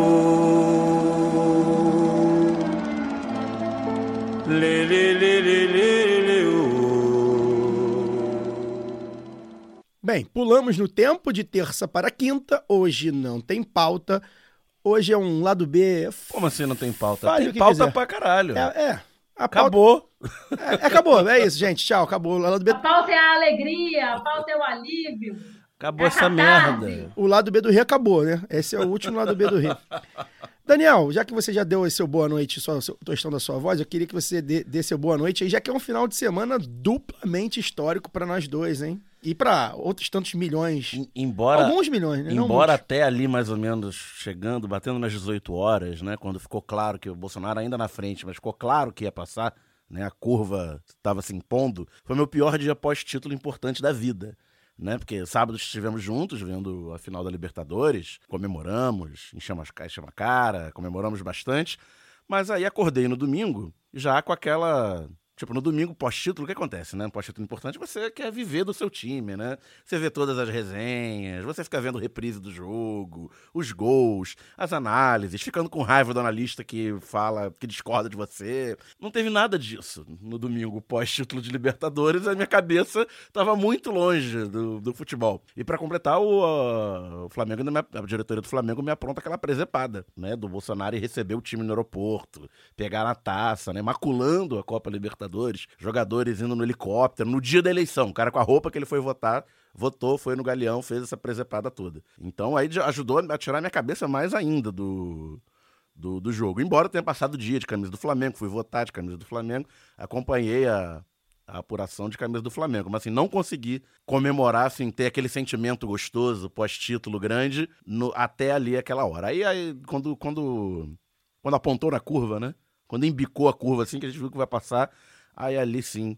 Bem, pulamos no tempo de terça para quinta. Hoje não tem pauta. Hoje é um lado B. Como assim não tem pauta? Fale o tem pauta quiser. pra caralho. É, é. A Acabou. pauta- É, acabou, é isso, gente. Tchau, acabou. O lado B, A pauta é a alegria, a pauta é o alívio. Acabou essa merda. o lado B do Rio acabou, né? Esse é o último lado B do Rio. Daniel, já que você já deu esse seu boa noite, só seu tostão da sua voz, eu queria que você dê, dê seu boa noite aí, já que é um final de semana duplamente histórico para nós dois, hein? E para outros tantos milhões. Embora, Alguns milhões, né? Embora até ali, mais ou menos, chegando, batendo nas 18 horas, né? Quando ficou claro que o Bolsonaro ainda na frente, mas ficou claro que ia passar, né? A curva estava se impondo. Foi meu pior dia pós-título importante da vida. Né? Porque sábado estivemos juntos vendo a final da Libertadores, comemoramos, enchemos a enchemos a cara, comemoramos bastante. Mas aí acordei no domingo, já com aquela. Tipo, no domingo pós-título, o que acontece, né? Pós-título importante, você quer viver do seu time, né? Você vê todas as resenhas, você fica vendo reprise do jogo, os gols, as análises, ficando com raiva do analista que fala, que discorda de você. Não teve nada disso no domingo pós-título de Libertadores, a minha cabeça estava muito longe do, do futebol. E para completar, o, a, o Flamengo, a diretoria do Flamengo me apronta aquela presepada, né? Do Bolsonaro e receber o time no aeroporto, pegar na taça, né? Maculando a Copa Libertadores, jogadores indo no helicóptero, no dia da eleição, o cara com a roupa que ele foi votar, votou, foi no galeão, fez essa presepada toda. Então aí ajudou a tirar minha cabeça mais ainda do, do, do jogo. Embora tenha passado o dia de camisa do Flamengo, fui votar de camisa do Flamengo, acompanhei a, a apuração de camisa do Flamengo, mas assim, não consegui comemorar, assim, ter aquele sentimento gostoso, pós-título grande, no, até ali aquela hora. Aí, aí quando, quando, quando apontou na curva, né? Quando embicou a curva, assim, que a gente viu que vai passar, aí ali sim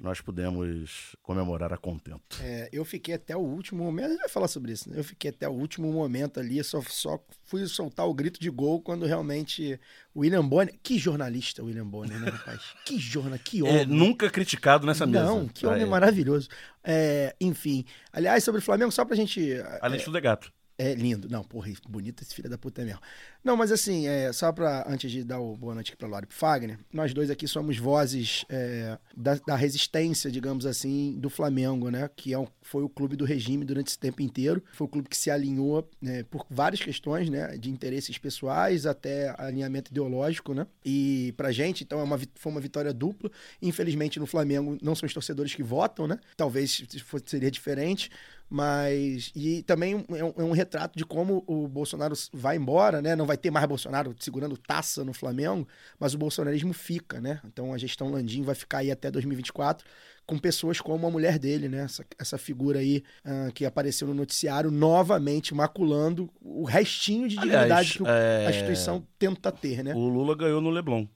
nós pudemos comemorar a contento. É, eu fiquei até o último momento, a gente vai falar sobre isso, né? Eu fiquei até o último momento ali, só, só fui soltar o grito de gol quando realmente o William Bonner. Que jornalista, o William Bonner, né, rapaz? Que jornalista, que homem. É, nunca criticado nessa mesa. Não, que homem Ah, é. maravilhoso. É, enfim, aliás, sobre o Flamengo, só pra gente. Além de tudo é gato. É lindo. Não, porra, bonito esse filho da puta mesmo. Não, mas assim, é, só pra, antes de dar o boa noite aqui pra Laura e pro Fagner, nós dois aqui somos vozes é, da, da resistência, digamos assim, do Flamengo, né? Que é um- foi o clube do regime durante esse tempo inteiro. Foi o clube que se alinhou né, por várias questões, né? De interesses pessoais até alinhamento ideológico, né? E pra gente, então, é uma, foi uma vitória dupla. Infelizmente, no Flamengo, não são os torcedores que votam, né? Talvez se fosse- seria diferente. Mas. E também é um, é um retrato de como o Bolsonaro vai embora, né? Não vai ter mais Bolsonaro segurando taça no Flamengo, mas o bolsonarismo fica, né? Então a gestão Landim vai ficar aí até 2024 com pessoas como a mulher dele, né? Essa, essa figura aí uh, que apareceu no noticiário novamente maculando o restinho de dignidade Aliás, que o- é, a instituição tenta ter, né? O Lula ganhou no Leblon.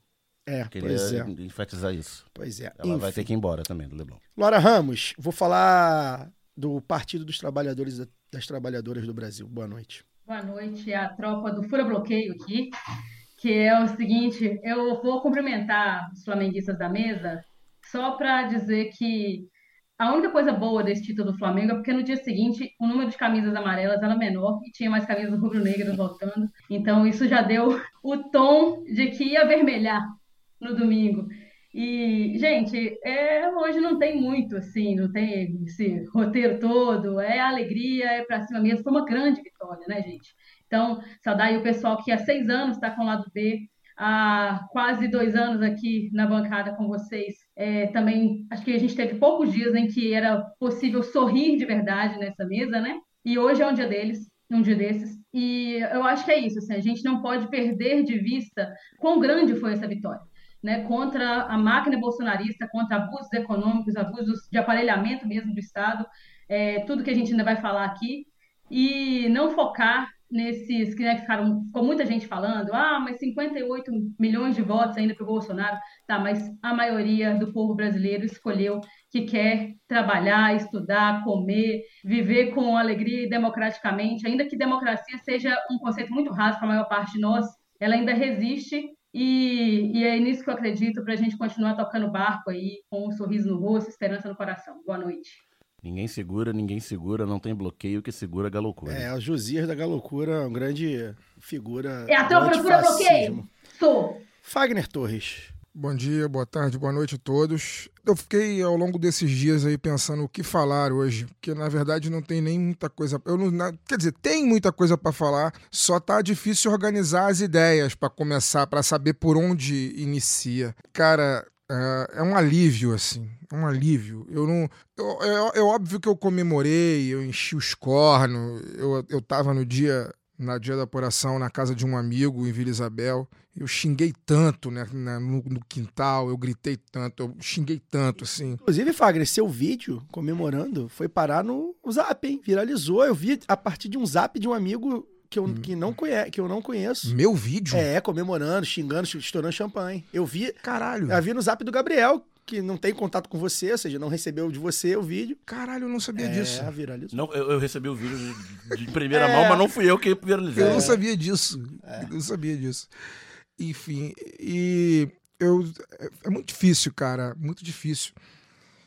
É, Queria pois é. enfatizar isso. Pois é. Ela vai Enfim. ter que ir embora também do Leblon. Laura Ramos, vou falar do Partido dos Trabalhadores e das Trabalhadoras do Brasil. Boa noite. Boa noite, a tropa do Fura Bloqueio aqui, que é o seguinte, eu vou cumprimentar os flamenguistas da mesa só para dizer que a única coisa boa desse título do Flamengo é porque no dia seguinte o número de camisas amarelas era menor e tinha mais camisas rubro-negras voltando, então isso já deu o tom de que ia vermelhar no domingo. E, gente, é, hoje não tem muito, assim, não tem esse roteiro todo, é alegria, é pra cima mesmo. Foi uma grande vitória, né, gente? Então, saudar aí o pessoal que há seis anos está com o lado B, há quase dois anos aqui na bancada com vocês. É, também, acho que a gente teve poucos dias em que era possível sorrir de verdade nessa mesa, né? E hoje é um dia deles, um dia desses. E eu acho que é isso, assim, a gente não pode perder de vista quão grande foi essa vitória né, contra a máquina bolsonarista, contra abusos econômicos, abusos de aparelhamento mesmo do Estado, é, tudo que a gente ainda vai falar aqui, e não focar nesses que né, ficaram, ficou muita gente falando, ah, mas 58 milhões de votos ainda para o Bolsonaro, tá, mas a maioria do povo brasileiro escolheu que quer trabalhar, estudar, comer, viver com alegria e democraticamente, ainda que democracia seja um conceito muito raso para a maior parte de nós, ela ainda resiste e, e é nisso que eu acredito para a gente continuar tocando barco aí com um sorriso no rosto, esperança no coração. Boa noite. Ninguém segura, ninguém segura, não tem bloqueio que segura a galocura. É, o Josias da Galocura, uma grande figura. É a tropa do do Fura antifascismo. Bloqueio? Sou. Fagner Torres. Bom dia, boa tarde, boa noite a todos. Eu fiquei ao longo desses dias aí pensando o que falar hoje, porque na verdade não tem nem muita coisa. Eu não, quer dizer, tem muita coisa para falar, só tá difícil organizar as ideias para começar, para saber por onde inicia. Cara, é, é um alívio assim, é um alívio. Eu não, é, é óbvio que eu comemorei, eu enchi os cornos, eu, eu tava no dia na dia da apuração na casa de um amigo em Vila Isabel. Eu xinguei tanto né, na- no, no quintal, eu gritei tanto, eu xinguei tanto, assim. Inclusive, Fagner, seu vídeo comemorando foi parar no zap, hein? Viralizou. Eu vi a partir de um zap de um amigo que eu, que não, conhe que eu não conheço. Meu vídeo? É, comemorando, xingando, estourando champanhe. Eu vi. Caralho. Eu vi no zap do Gabriel, que não tem contato com você, ou seja, não recebeu de você o vídeo. Caralho, eu não sabia é, disso. viralizou. Não, eu, eu recebi o vídeo de, de primeira É. mão, mas não fui eu que viralizei. Eu não sabia disso. Eu não sabia disso. Enfim, e eu é, é muito difícil, cara, muito difícil.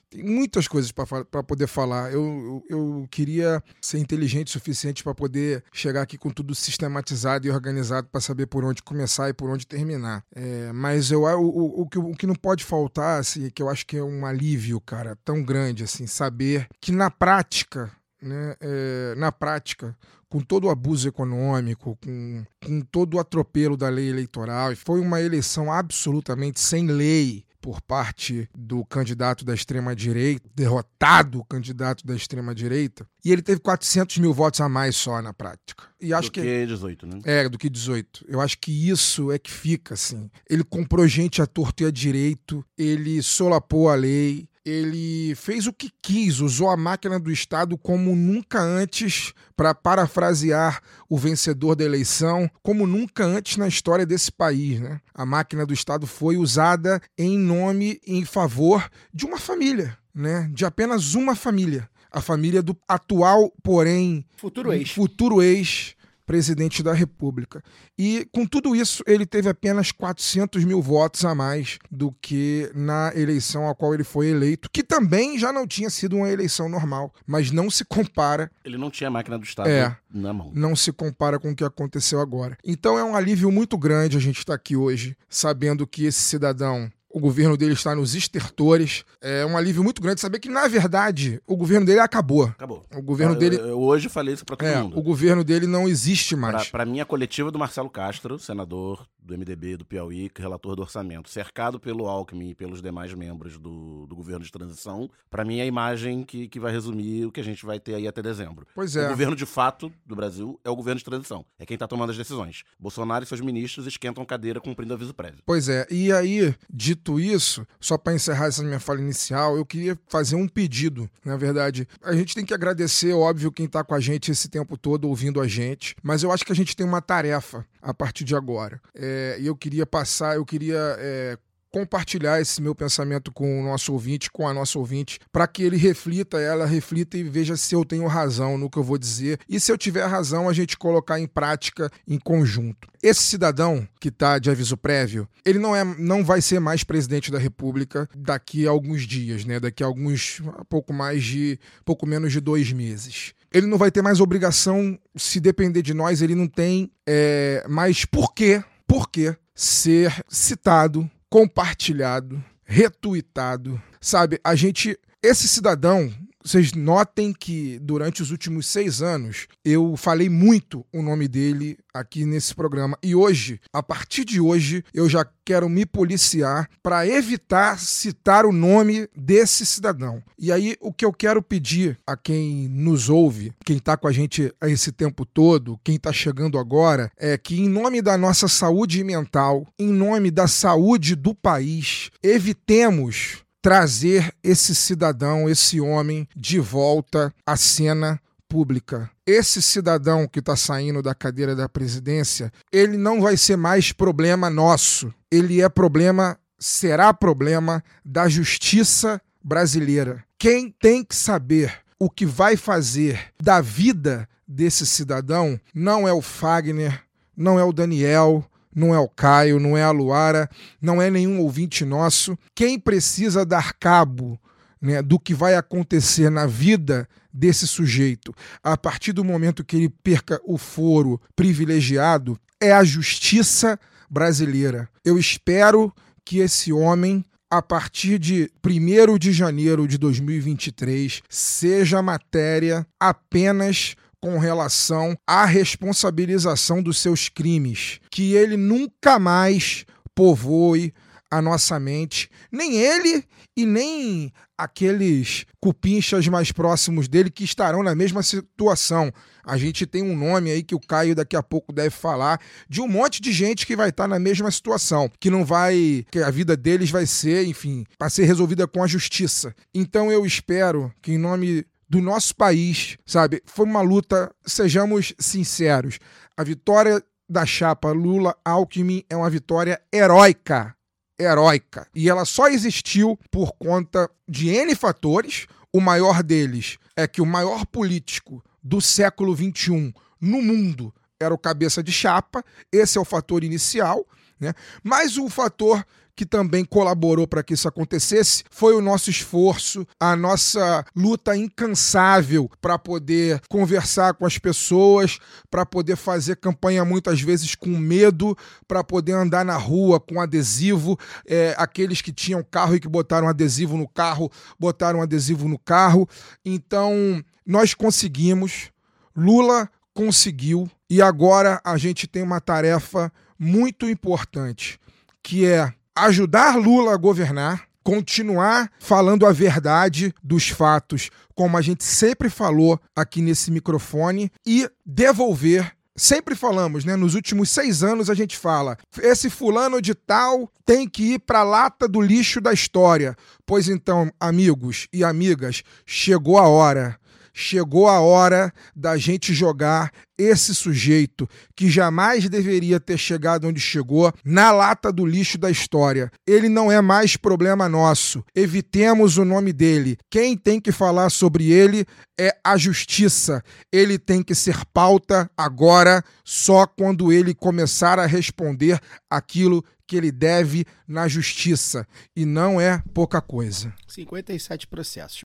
Tem muitas coisas para poder falar. Eu, eu, eu queria ser inteligente o suficiente para poder chegar aqui com tudo sistematizado e organizado para saber por onde começar e por onde terminar. É, mas eu, o, o, o, que, não pode faltar, assim, que eu acho que é um alívio, cara, tão grande, assim, saber que na prática, né, é, na prática, com todo o abuso econômico, com, com todo o atropelo da lei eleitoral, foi uma eleição absolutamente sem lei por parte do candidato da extrema-direita, derrotado candidato da extrema-direita, e ele teve 400 mil votos a mais só na prática. E acho do que 18, né? É, do que 18. Eu acho que isso é que fica, assim. Ele comprou gente a torto e a direito, ele solapou a lei, ele fez o que quis, usou a máquina do Estado como nunca antes, para parafrasear o vencedor da eleição, como nunca antes na história desse país. Né? A máquina do Estado foi usada em nome, em favor de uma família, né? de apenas uma família. A família do atual, porém. Futuro ex. Futuro ex presidente da República. E com tudo isso, ele teve apenas 400 mil votos a mais do que na eleição a qual ele foi eleito, que também já não tinha sido uma eleição normal, mas não se compara. Ele não tinha a máquina do Estado É. na mão. Não se compara com o que aconteceu agora. Então é um alívio muito grande a gente estar aqui hoje, sabendo que esse cidadão o governo dele está nos estertores. É um alívio muito grande saber que, na verdade, o governo dele acabou. Acabou. O governo Eu- dele. Eu, hoje falei isso pra todo É, mundo. o governo dele não existe mais. Pra mim, a coletiva do Marcelo Castro, senador do MDB do Piauí, relator do orçamento, cercado pelo Alckmin e pelos demais membros do, do governo de transição, pra mim é a imagem que, que vai resumir o que a gente vai ter aí até dezembro. Pois O é. governo de fato do Brasil é o governo de transição. É quem tá tomando as decisões. Bolsonaro e seus ministros esquentam cadeira cumprindo aviso prévio. Pois é, e aí, dito isso, só para encerrar essa minha fala inicial, eu queria fazer um pedido. Na verdade, a gente tem que agradecer, óbvio, quem tá com a gente esse tempo todo ouvindo a gente, mas eu acho que a gente tem uma tarefa a partir de agora. É, E eu queria passar, eu queria. é, Compartilhar esse meu pensamento com o nosso ouvinte, com a nossa ouvinte, para que ele reflita, ela reflita e veja se eu tenho razão no que eu vou dizer. E se eu tiver razão, a gente colocar em prática em conjunto. Esse cidadão que está de aviso prévio, ele não, é, não vai ser mais presidente da República daqui a alguns dias, né? Daqui a alguns, pouco mais de, pouco menos de dois meses. Ele não vai ter mais obrigação, se depender de nós, ele não tem é, mais por quê, por quê ser citado, compartilhado, retuitado, sabe? A gente, esse cidadão, vocês notem que durante os últimos seis anos eu falei muito o nome dele aqui nesse programa e hoje, a partir de hoje, eu já quero me policiar para evitar citar o nome desse cidadão. E aí o que eu quero pedir a quem nos ouve, quem está com a gente esse tempo todo, quem está chegando agora, é que em nome da nossa saúde mental, em nome da saúde do país, evitemos trazer esse cidadão, esse homem, de volta à cena pública. Esse cidadão que está saindo da cadeira da presidência, ele não vai ser mais problema nosso. Ele é problema, será problema da justiça brasileira. Quem tem que saber o que vai fazer da vida desse cidadão não é o Fagner, não é o Daniel, não é o Caio, não é a Luara, não é nenhum ouvinte nosso. Quem precisa dar cabo né, do que vai acontecer na vida desse sujeito a partir do momento que ele perca o foro privilegiado é a justiça brasileira. Eu espero que esse homem a partir de 1 de janeiro de 2023 seja matéria apenas com relação à responsabilização dos seus crimes, que ele nunca mais povoe a nossa mente, nem ele e nem aqueles cupinchas mais próximos dele que estarão na mesma situação. A gente tem um nome aí que o Caio daqui a pouco deve falar de um monte de gente que vai estar na mesma situação, que não vai, que a vida deles vai ser, enfim, para ser resolvida com a justiça. Então eu espero que em nome do nosso país, sabe, foi uma luta, sejamos sinceros. A vitória da chapa Lula-Alckmin é uma vitória heróica heróica. E ela só existiu por conta de N fatores. O maior deles é que o maior político do século XXI no mundo era o cabeça de chapa. Esse é o fator inicial. Né? Mas o fator que também colaborou para que isso acontecesse foi o nosso esforço, a nossa luta incansável para poder conversar com as pessoas, para poder fazer campanha muitas vezes com medo, para poder andar na rua com adesivo. É, aqueles que tinham carro e que botaram adesivo no carro, botaram adesivo no carro. Então, nós conseguimos, Lula conseguiu, e agora a gente tem uma tarefa muito importante, que é ajudar Lula a governar, continuar falando a verdade dos fatos, como a gente sempre falou aqui nesse microfone, e devolver. Sempre falamos, né? Nos últimos seis anos a gente fala: esse fulano de tal tem que ir para a lata do lixo da história. Pois então, amigos e amigas, chegou a hora chegou a hora da gente jogar esse sujeito que jamais deveria ter chegado onde chegou na lata do lixo da história. Ele não é mais problema nosso. Evitemos o nome dele. Quem tem que falar sobre ele é a justiça. Ele tem que ser pauta agora, só quando ele começar a responder aquilo que ele deve na justiça. E não é pouca coisa. 57 processos.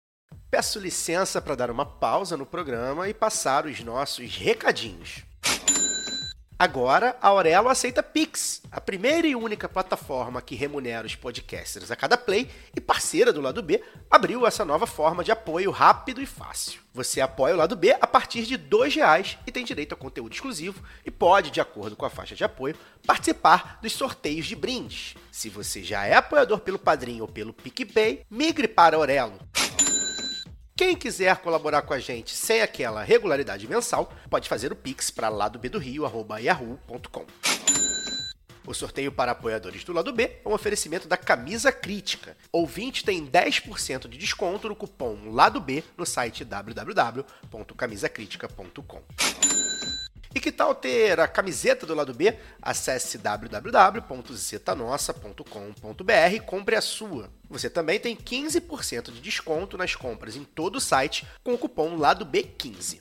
Peço licença para dar uma pausa no programa e passar os nossos recadinhos. Agora, a Aurelo aceita Pix, a primeira e única plataforma que remunera os podcasters a cada play e parceira do lado B, abriu essa nova forma de apoio rápido e fácil. Você apoia o lado B a partir de R$ reais e tem direito a conteúdo exclusivo e pode, de acordo com a faixa de apoio, participar dos sorteios de brindes. Se você já é apoiador pelo Padrinho ou pelo PicPay, migre para Aurelo. Quem quiser colaborar com a gente sem aquela regularidade mensal, pode fazer o pix para ladobdorio@yahoo.com. O sorteio para apoiadores do lado B é um oferecimento da Camisa Crítica. Ouvinte tem 10% de desconto no cupom Lado B no site www.camisacritica.com. E que tal ter a camiseta do lado B? Acesse www.zetanossa.com.br e compre a sua. Você também tem 15% de desconto nas compras em todo o site com o cupom Lado B15.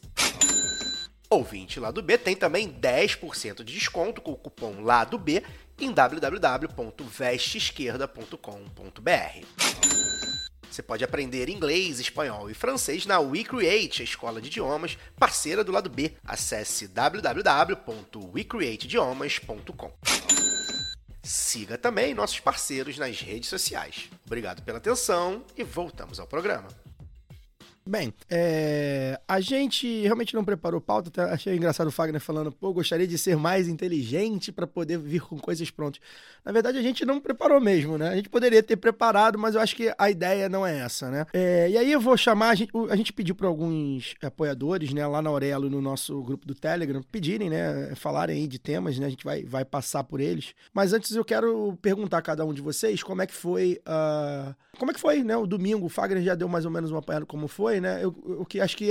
Ouvinte Lado B tem também 10% de desconto com o cupom Lado B em www.vesteesquerda.com.br. Você pode aprender inglês, espanhol e francês na WeCreate, a escola de idiomas parceira do lado B. Acesse www.wecreateidiomas.com. Siga também nossos parceiros nas redes sociais. Obrigado pela atenção e voltamos ao programa. Bem, é, a gente realmente não preparou pauta, até achei engraçado o Fagner falando, pô, gostaria de ser mais inteligente para poder vir com coisas prontas. Na verdade, a gente não preparou mesmo, né? A gente poderia ter preparado, mas eu acho que a ideia não é essa, né? É, e aí eu vou chamar, a gente, a gente pediu para alguns apoiadores, né, lá na Aurelo, no nosso grupo do Telegram, pedirem, né, falarem aí de temas, né? A gente vai, vai passar por eles. Mas antes eu quero perguntar a cada um de vocês como é que foi, uh, como é que foi, né, o domingo. O Fagner já deu mais ou menos uma apanhada como foi, né? Eu, eu, que acho que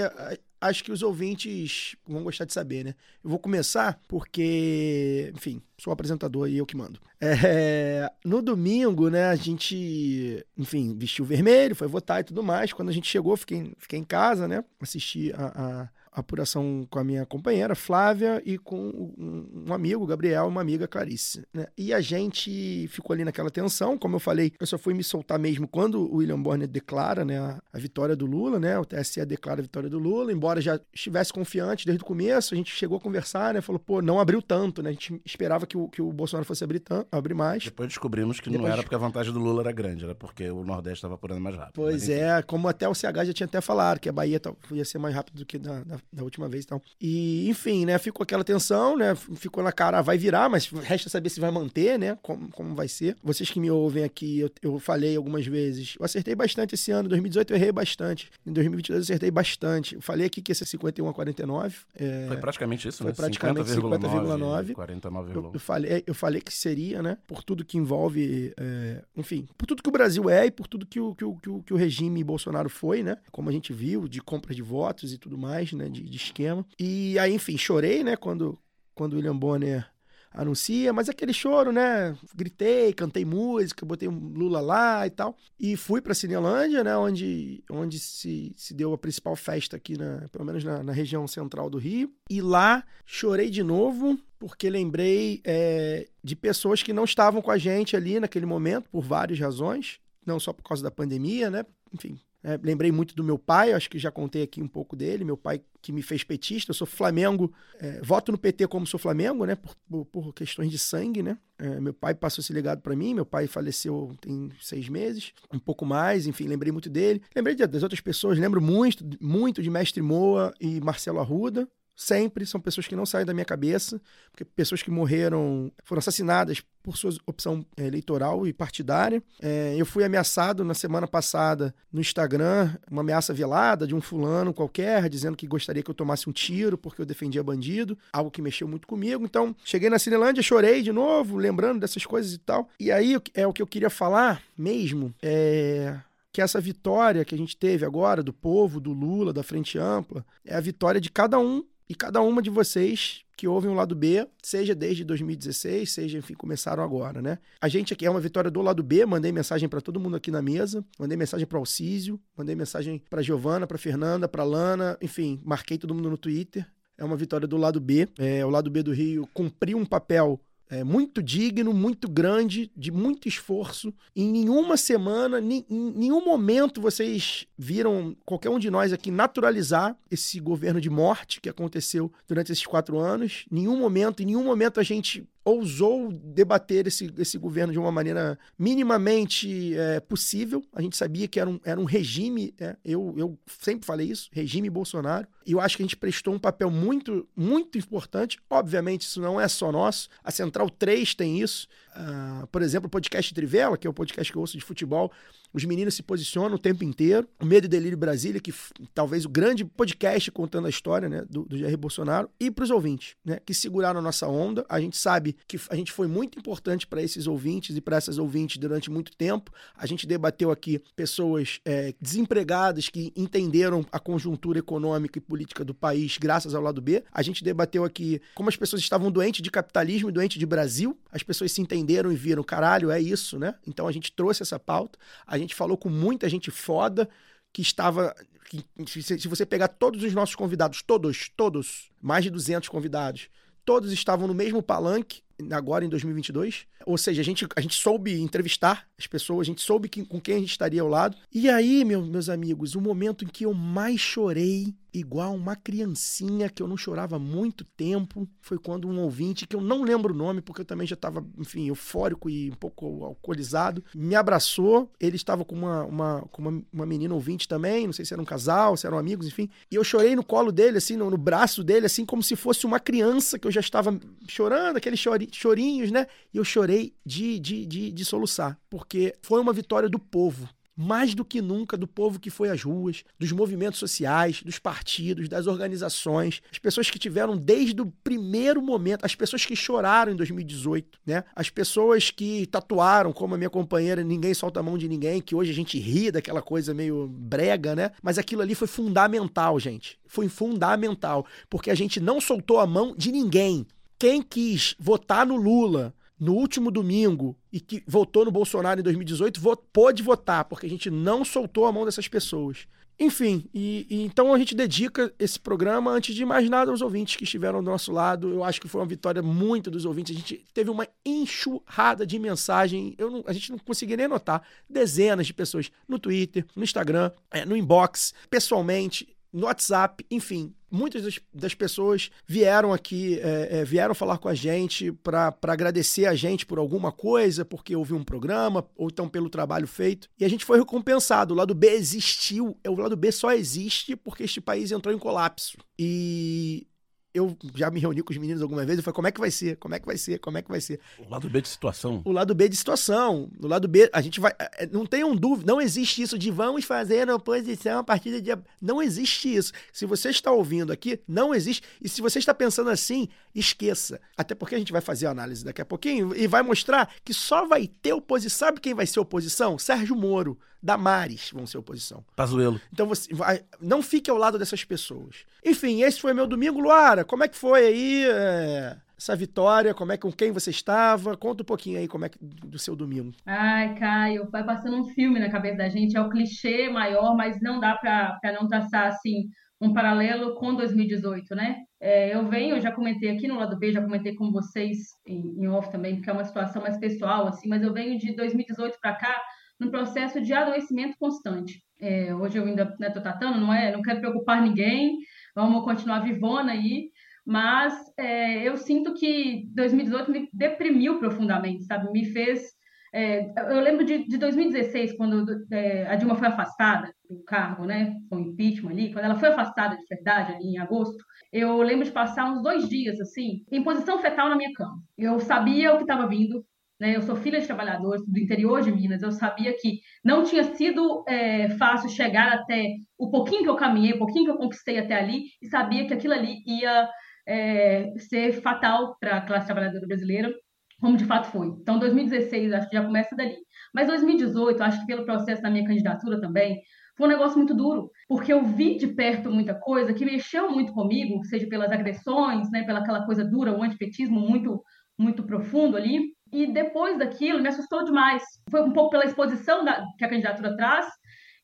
acho que os ouvintes vão gostar de saber, né? Eu vou começar porque, enfim, sou apresentador e eu que mando. É, no domingo, né, a gente, enfim, vestiu vermelho, foi votar e tudo mais. Quando a gente chegou, fiquei, fiquei em casa, né? Assisti a, a apuração com a minha companheira Flávia e com um amigo, Gabriel, e uma amiga Clarice. Né? E a gente ficou ali naquela tensão, como eu falei, eu só fui me soltar mesmo quando o William Bonner declara né, a, a, vitória do Lula, né? O TSE declara a vitória do Lula, embora já estivesse confiante desde o começo, a gente chegou a conversar, né? Falou, pô, não abriu tanto, né? A gente esperava que o, que o Bolsonaro fosse abrir, tanto, abrir mais. Depois descobrimos que Depois... não era porque a vantagem do Lula era grande, era porque o Nordeste estava apurando mais rápido. Pois é, como até o CH já tinha até falado, que a Bahia ia ser mais rápido do que da, da última vez e tal. E, enfim, né? Ficou aquela tensão, né? Ficou na cara, vai virar, mas resta saber se vai manter, né? Como, como vai ser. Vocês que me ouvem aqui, eu, eu falei algumas vezes. Eu acertei bastante esse ano. Em 2018 eu errei bastante. Em 2022 eu acertei bastante. Eu falei aqui que ia ser 51 a 49. É... Foi praticamente isso, Foi né? praticamente 50,9. 49, eu, eu, falei, eu falei que seria, né? Por tudo que envolve, é... enfim, por tudo que o Brasil é e por tudo que o, que o, que o, que o regime Bolsonaro foi, né? Como a gente viu, de compra de votos e tudo mais, né? De, de esquema. E aí, enfim, chorei, né, quando, quando o William Bonner anuncia, mas aquele choro, né? Gritei, cantei música, botei um Lula lá e tal. E fui para Cinelândia, né? Onde, onde se, se deu a principal festa aqui, na, pelo menos na, na região central do Rio. E lá chorei de novo, porque lembrei é, de pessoas que não estavam com a gente ali naquele momento, por várias razões. Não só por causa da pandemia, né? Enfim, é, lembrei muito do meu pai, acho que já contei aqui um pouco dele. Meu pai que me fez petista, eu sou Flamengo, é, voto no PT como sou Flamengo, né? Por, por, por questões de sangue, né? É, meu pai passou esse legado para mim, meu pai faleceu tem seis meses, um pouco mais, enfim, lembrei muito dele. Lembrei das outras pessoas, lembro muito, muito de Mestre Moa e Marcelo Arruda, sempre são pessoas que não saem da minha cabeça, porque pessoas que morreram, foram assassinadas por sua opção é, eleitoral e partidária. É, eu fui ameaçado na semana passada no Instagram, uma ameaça velada de um fulano qualquer, dizendo que gostaria que eu tomasse um tiro porque eu defendia bandido, algo que mexeu muito comigo. Então, cheguei na Cinelândia, chorei de novo, lembrando dessas coisas e tal. E aí, é o que eu queria falar mesmo, é que essa vitória que a gente teve agora do povo, do Lula, da Frente Ampla, é a vitória de cada um e cada uma de vocês que ouvem o lado B, seja desde 2016, seja, enfim, começaram agora, né? A gente aqui é uma vitória do lado B, mandei mensagem para todo mundo aqui na mesa, mandei mensagem para Alcísio, mandei mensagem para Giovana, para Fernanda, para Lana, enfim, marquei todo mundo no Twitter. É uma vitória do lado B. É, o lado B do Rio cumpriu um papel é, muito digno, muito grande, de muito esforço. Em nenhuma semana, em nenhum momento vocês viram qualquer um de nós aqui naturalizar esse governo de morte que aconteceu durante esses quatro anos. Nenhum momento, em nenhum momento a gente ousou debater esse, esse governo de uma maneira minimamente é, possível. A gente sabia que era um, era um regime, é, eu, eu sempre falei isso, regime Bolsonaro. E eu acho que a gente prestou um papel muito, muito importante. Obviamente, isso não é só nosso. A Central 3 tem isso. Uh, por exemplo, o podcast Trivela, que é o podcast que eu ouço de futebol, os meninos se posicionam o tempo inteiro. O Medo e Delírio Brasília, que talvez o grande podcast contando a história né, do, do Jair Bolsonaro. E para os ouvintes, né, que seguraram a nossa onda. A gente sabe que a gente foi muito importante para esses ouvintes e para essas ouvintes durante muito tempo. A gente debateu aqui pessoas é, desempregadas que entenderam a conjuntura econômica e política do país graças ao lado B. A gente debateu aqui como as pessoas estavam doentes de capitalismo e doentes de Brasil. As pessoas se entenderam e viram, caralho, é isso, né? Então a gente trouxe essa pauta. A gente falou com muita gente foda que estava. Que, se você pegar todos os nossos convidados, todos, todos, mais de 200 convidados, todos estavam no mesmo palanque agora em 2022. Ou seja, a gente, a gente soube entrevistar as pessoas, a gente soube que, com quem a gente estaria ao lado. E aí, meu, meus amigos, o momento em que eu mais chorei, igual uma criancinha que eu não chorava há muito tempo, foi quando um ouvinte, que eu não lembro o nome, porque eu também já estava, enfim, eufórico e um pouco alcoolizado, me abraçou. Ele estava com uma, uma, com uma, uma menina ouvinte também, não sei se era um casal, se eram amigos, enfim. E eu chorei no colo dele, assim, no, no braço dele, assim, como se fosse uma criança que eu já estava chorando, aquele chori, chorinhos, né? E eu chorei de, de, de, de soluçar, porque foi uma vitória do povo mais do que nunca do povo que foi às ruas, dos movimentos sociais, dos partidos, das organizações, as pessoas que tiveram desde o primeiro momento, as pessoas que choraram em 2018, né? As pessoas que tatuaram, como a minha companheira, ninguém solta a mão de ninguém, que hoje a gente ri daquela coisa meio brega, né? Mas aquilo ali foi fundamental, gente. Foi fundamental, porque a gente não soltou a mão de ninguém. Quem quis votar no Lula no último domingo e que votou no Bolsonaro em 2018 vot, pôde votar, porque a gente não soltou a mão dessas pessoas. Enfim, e, e, então a gente dedica esse programa, antes de mais nada, aos ouvintes que estiveram do nosso lado. Eu acho que foi uma vitória muito dos ouvintes. A gente teve uma enxurrada de mensagem. Eu não, a gente não conseguia nem notar. Dezenas de pessoas no Twitter, no Instagram, é, no inbox, pessoalmente no WhatsApp, enfim, muitas das, pessoas vieram aqui, é, é, vieram falar com a gente para agradecer a gente por alguma coisa, porque ouviu um programa, ou então pelo trabalho feito. E a gente foi recompensado. O lado B existiu. O lado B só existe porque este país entrou em colapso. E eu já me reuni com os meninos algumas vezes e falei, como é que vai ser? Como é que vai ser? Como é que vai ser? O lado B de situação. O lado B de situação. No lado B, a gente vai. É, não tenham dúvida, não existe isso de vamos fazer oposição a partir de. Não existe isso. Se você está ouvindo aqui, não existe. E se você está pensando assim, esqueça. Até porque a gente vai fazer a análise daqui a pouquinho e vai mostrar que só vai ter oposição. Sabe quem vai ser oposição? Sérgio Moro. Damares vão ser oposição. Pazuelo. Então você vai, não fique ao lado dessas pessoas. Enfim, esse foi meu domingo, Luara. Como é que foi aí é, essa vitória? Como é com quem você estava? Conta um pouquinho aí como é que, do seu domingo. Ai, Caio, vai passando um filme na cabeça da gente. É o clichê maior, mas não dá para não traçar assim um paralelo com 2018, né? É, eu venho, eu já comentei aqui no lado B, já comentei com vocês em, em off também, porque é uma situação mais pessoal, assim, mas eu venho de 2018 para cá num processo de adoecimento constante. É, hoje eu ainda estou né, tratando, não é? Não quero preocupar ninguém, vamos continuar vivona aí, mas é, eu sinto que 2018 me deprimiu profundamente, sabe? Me fez. É, eu lembro de, de 2016, quando é, a Dilma foi afastada do cargo, né? Com impeachment ali, quando ela foi afastada de verdade, ali em agosto, eu lembro de passar uns dois dias, assim, em posição fetal na minha cama. Eu sabia o que estava vindo, né? Eu sou filha de trabalhadores do interior de Minas. Eu sabia que não tinha sido é, fácil chegar até o pouquinho que eu caminhei, o pouquinho que eu conquistei até ali, e sabia que aquilo ali ia é, ser fatal para a classe trabalhadora brasileira, como de fato foi. Então, 2016 acho que já começa dali. Mas 2018, acho que pelo processo da minha candidatura também, foi um negócio muito duro, porque eu vi de perto muita coisa que mexeu muito comigo, seja pelas agressões, né, pela aquela coisa dura, o antipetismo muito muito profundo ali, e depois daquilo, me assustou demais. Foi um pouco pela exposição da, que a candidatura traz,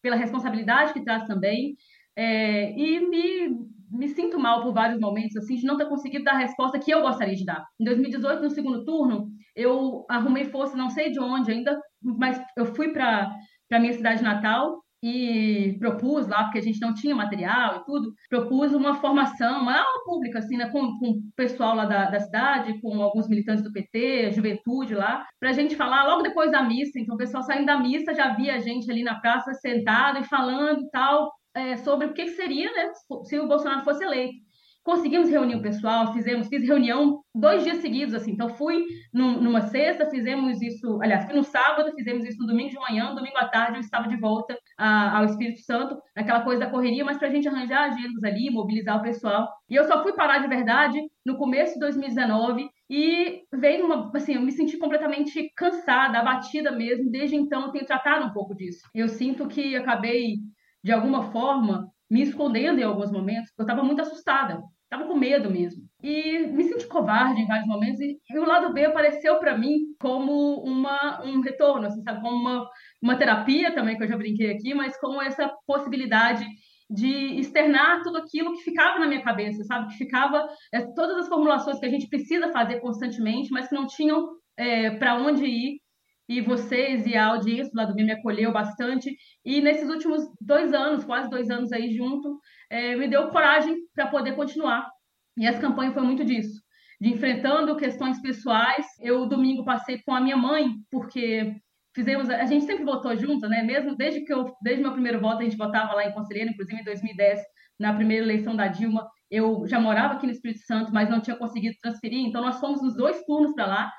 pela responsabilidade que traz também, é, e me me sinto mal por vários momentos, assim, de não ter conseguido dar a resposta que eu gostaria de dar. Em 2018, no segundo turno, eu arrumei força, não sei de onde ainda, mas eu fui para a minha cidade natal e propus lá, porque a gente não tinha material e tudo, propus uma formação, uma aula pública, assim, né, com, com o pessoal lá da, da cidade, com alguns militantes do PT, juventude lá, para a gente falar logo depois da missa. Então, o pessoal saindo da missa já via a gente ali na praça sentado e falando tal, é, sobre o que, que seria né, se o Bolsonaro fosse eleito conseguimos reunir o pessoal, fizemos, fiz reunião dois dias seguidos, assim. Então, fui num, numa sexta, fizemos isso, aliás, fui no sábado, fizemos isso no domingo de manhã, domingo à tarde eu estava de volta a, ao Espírito Santo, aquela coisa da correria, mas para a gente arranjar agendas ali, mobilizar o pessoal. E eu só fui parar de verdade no começo de 2019 e veio uma, assim, eu me senti completamente cansada, abatida mesmo. Desde então, eu tenho tratado um pouco disso. Eu sinto que acabei, de alguma forma, me escondendo em alguns momentos, eu estava muito assustada. Tava com medo mesmo. E me senti covarde em vários momentos. E, e o lado B apareceu para mim como uma, um retorno, assim, sabe? Como uma, uma terapia também, que eu já brinquei aqui, mas como essa possibilidade de externar tudo aquilo que ficava na minha cabeça, sabe? Que ficava é, todas as formulações que a gente precisa fazer constantemente, mas que não tinham é, para onde ir. E vocês e a audiência do lado B me acolheu bastante. E nesses últimos dois anos, quase dois anos aí junto, é, me deu coragem para poder continuar. E essa campanha foi muito disso, de enfrentando questões pessoais. Eu domingo passei com a minha mãe, porque fizemos, a gente sempre votou junto, né? Mesmo desde que eu, desde meu primeiro voto a gente votava lá em Conselheiro, inclusive em 2010, na primeira eleição da Dilma, eu já morava aqui no Espírito Santo, mas não tinha conseguido transferir, então nós fomos nos dois turnos para lá.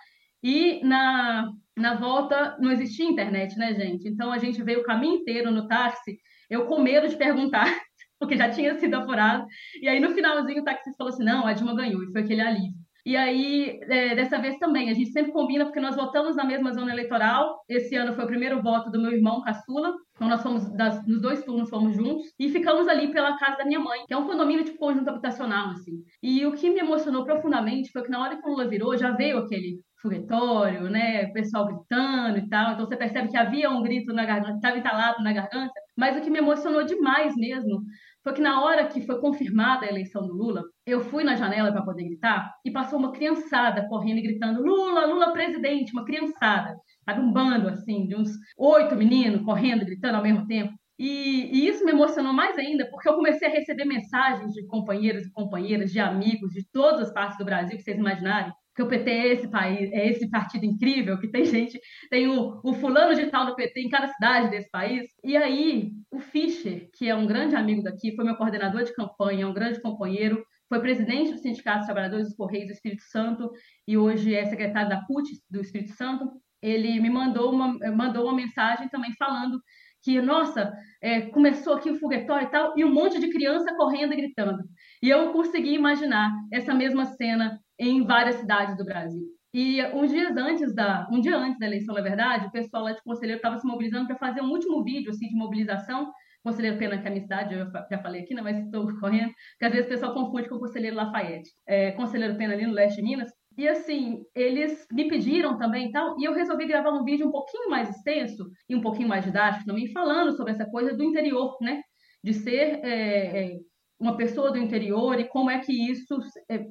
E na, na volta não existia internet, né, gente? Então a gente veio o caminho inteiro no táxi, eu com medo de perguntar porque já tinha sido apurado. E aí, no finalzinho, o taxista falou assim: não, a Dilma ganhou, e foi aquele alívio. E aí, é, dessa vez também, a gente sempre combina, porque nós votamos na mesma zona eleitoral. Esse ano foi o primeiro voto do meu irmão caçula. Então, nós fomos, das, nos dois turnos, fomos juntos. E ficamos ali pela casa da minha mãe, que é um condomínio tipo conjunto habitacional, assim. E o que me emocionou profundamente foi que na hora que o Lula virou, já veio aquele foguetório, né? O pessoal gritando e tal. Então, você percebe que havia um grito na garganta, estava entalado na garganta. Mas o que me emocionou demais mesmo foi que na hora que foi confirmada a eleição do Lula, eu fui na janela para poder gritar e passou uma criançada correndo e gritando: Lula, Lula presidente, uma criançada, sabe? Um bando assim, de uns oito meninos correndo, gritando ao mesmo tempo. E, e, isso me emocionou mais ainda, porque eu comecei a receber mensagens de companheiros e companheiras, de amigos de todas as partes do Brasil, que vocês imaginarem, que o PT é esse país, é esse partido incrível, que tem gente, tem o, o fulano de tal do PT em cada cidade desse país. E aí, o Fischer, que é um grande amigo daqui, foi meu coordenador de campanha, é um grande companheiro, foi presidente do Sindicato dos Trabalhadores dos Correios do Espírito Santo e hoje é secretário da CUT do Espírito Santo. Ele me mandou uma, mandou uma mensagem também falando que, nossa, é, começou aqui o foguetório e tal, e um monte de criança correndo e gritando. E eu consegui imaginar essa mesma cena em várias cidades do Brasil. E uns dias antes da, um dia antes da eleição, na verdade, o pessoal lá de Conselheiro estava se mobilizando para fazer um último vídeo assim de mobilização. Conselheiro Pena, que é a minha cidade, eu já falei aqui, né, mas estou correndo, porque às vezes o pessoal confunde com o Conselheiro Lafayette. É, Conselheiro Pena ali no leste de Minas. E assim, eles me pediram também e tal, e eu resolvi gravar um vídeo um pouquinho mais extenso e um pouquinho mais didático também, falando sobre essa coisa do interior, né? De ser é, é, uma pessoa do interior e como é que isso é,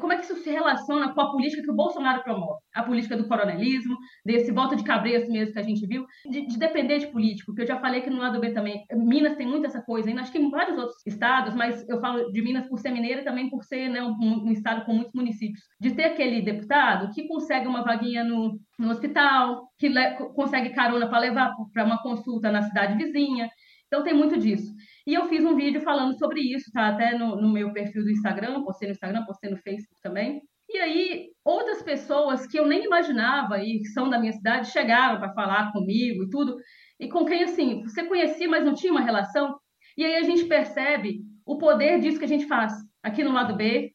como é que isso se relaciona com a política que o Bolsonaro promove? A política do coronelismo, desse voto de cabresto mesmo que a gente viu, de, de, depender de político, que eu já falei que no lado B também, Minas tem muito essa coisa, ainda acho que em vários outros estados, mas eu falo de Minas por ser mineira e também por ser né, um, um, estado com muitos municípios, de ter aquele deputado que consegue uma vaguinha no, no hospital, que le, consegue carona para levar para uma consulta na cidade vizinha, então tem muito disso. E eu fiz um vídeo falando sobre isso, tá? Até no, no meu perfil do Instagram, postei no Instagram, postei no Facebook também. E aí, outras pessoas que eu nem imaginava e que são da minha cidade chegaram para falar comigo e tudo, e com quem, assim, você conhecia, mas não tinha uma relação. E aí a gente percebe o poder disso que a gente faz aqui no lado B,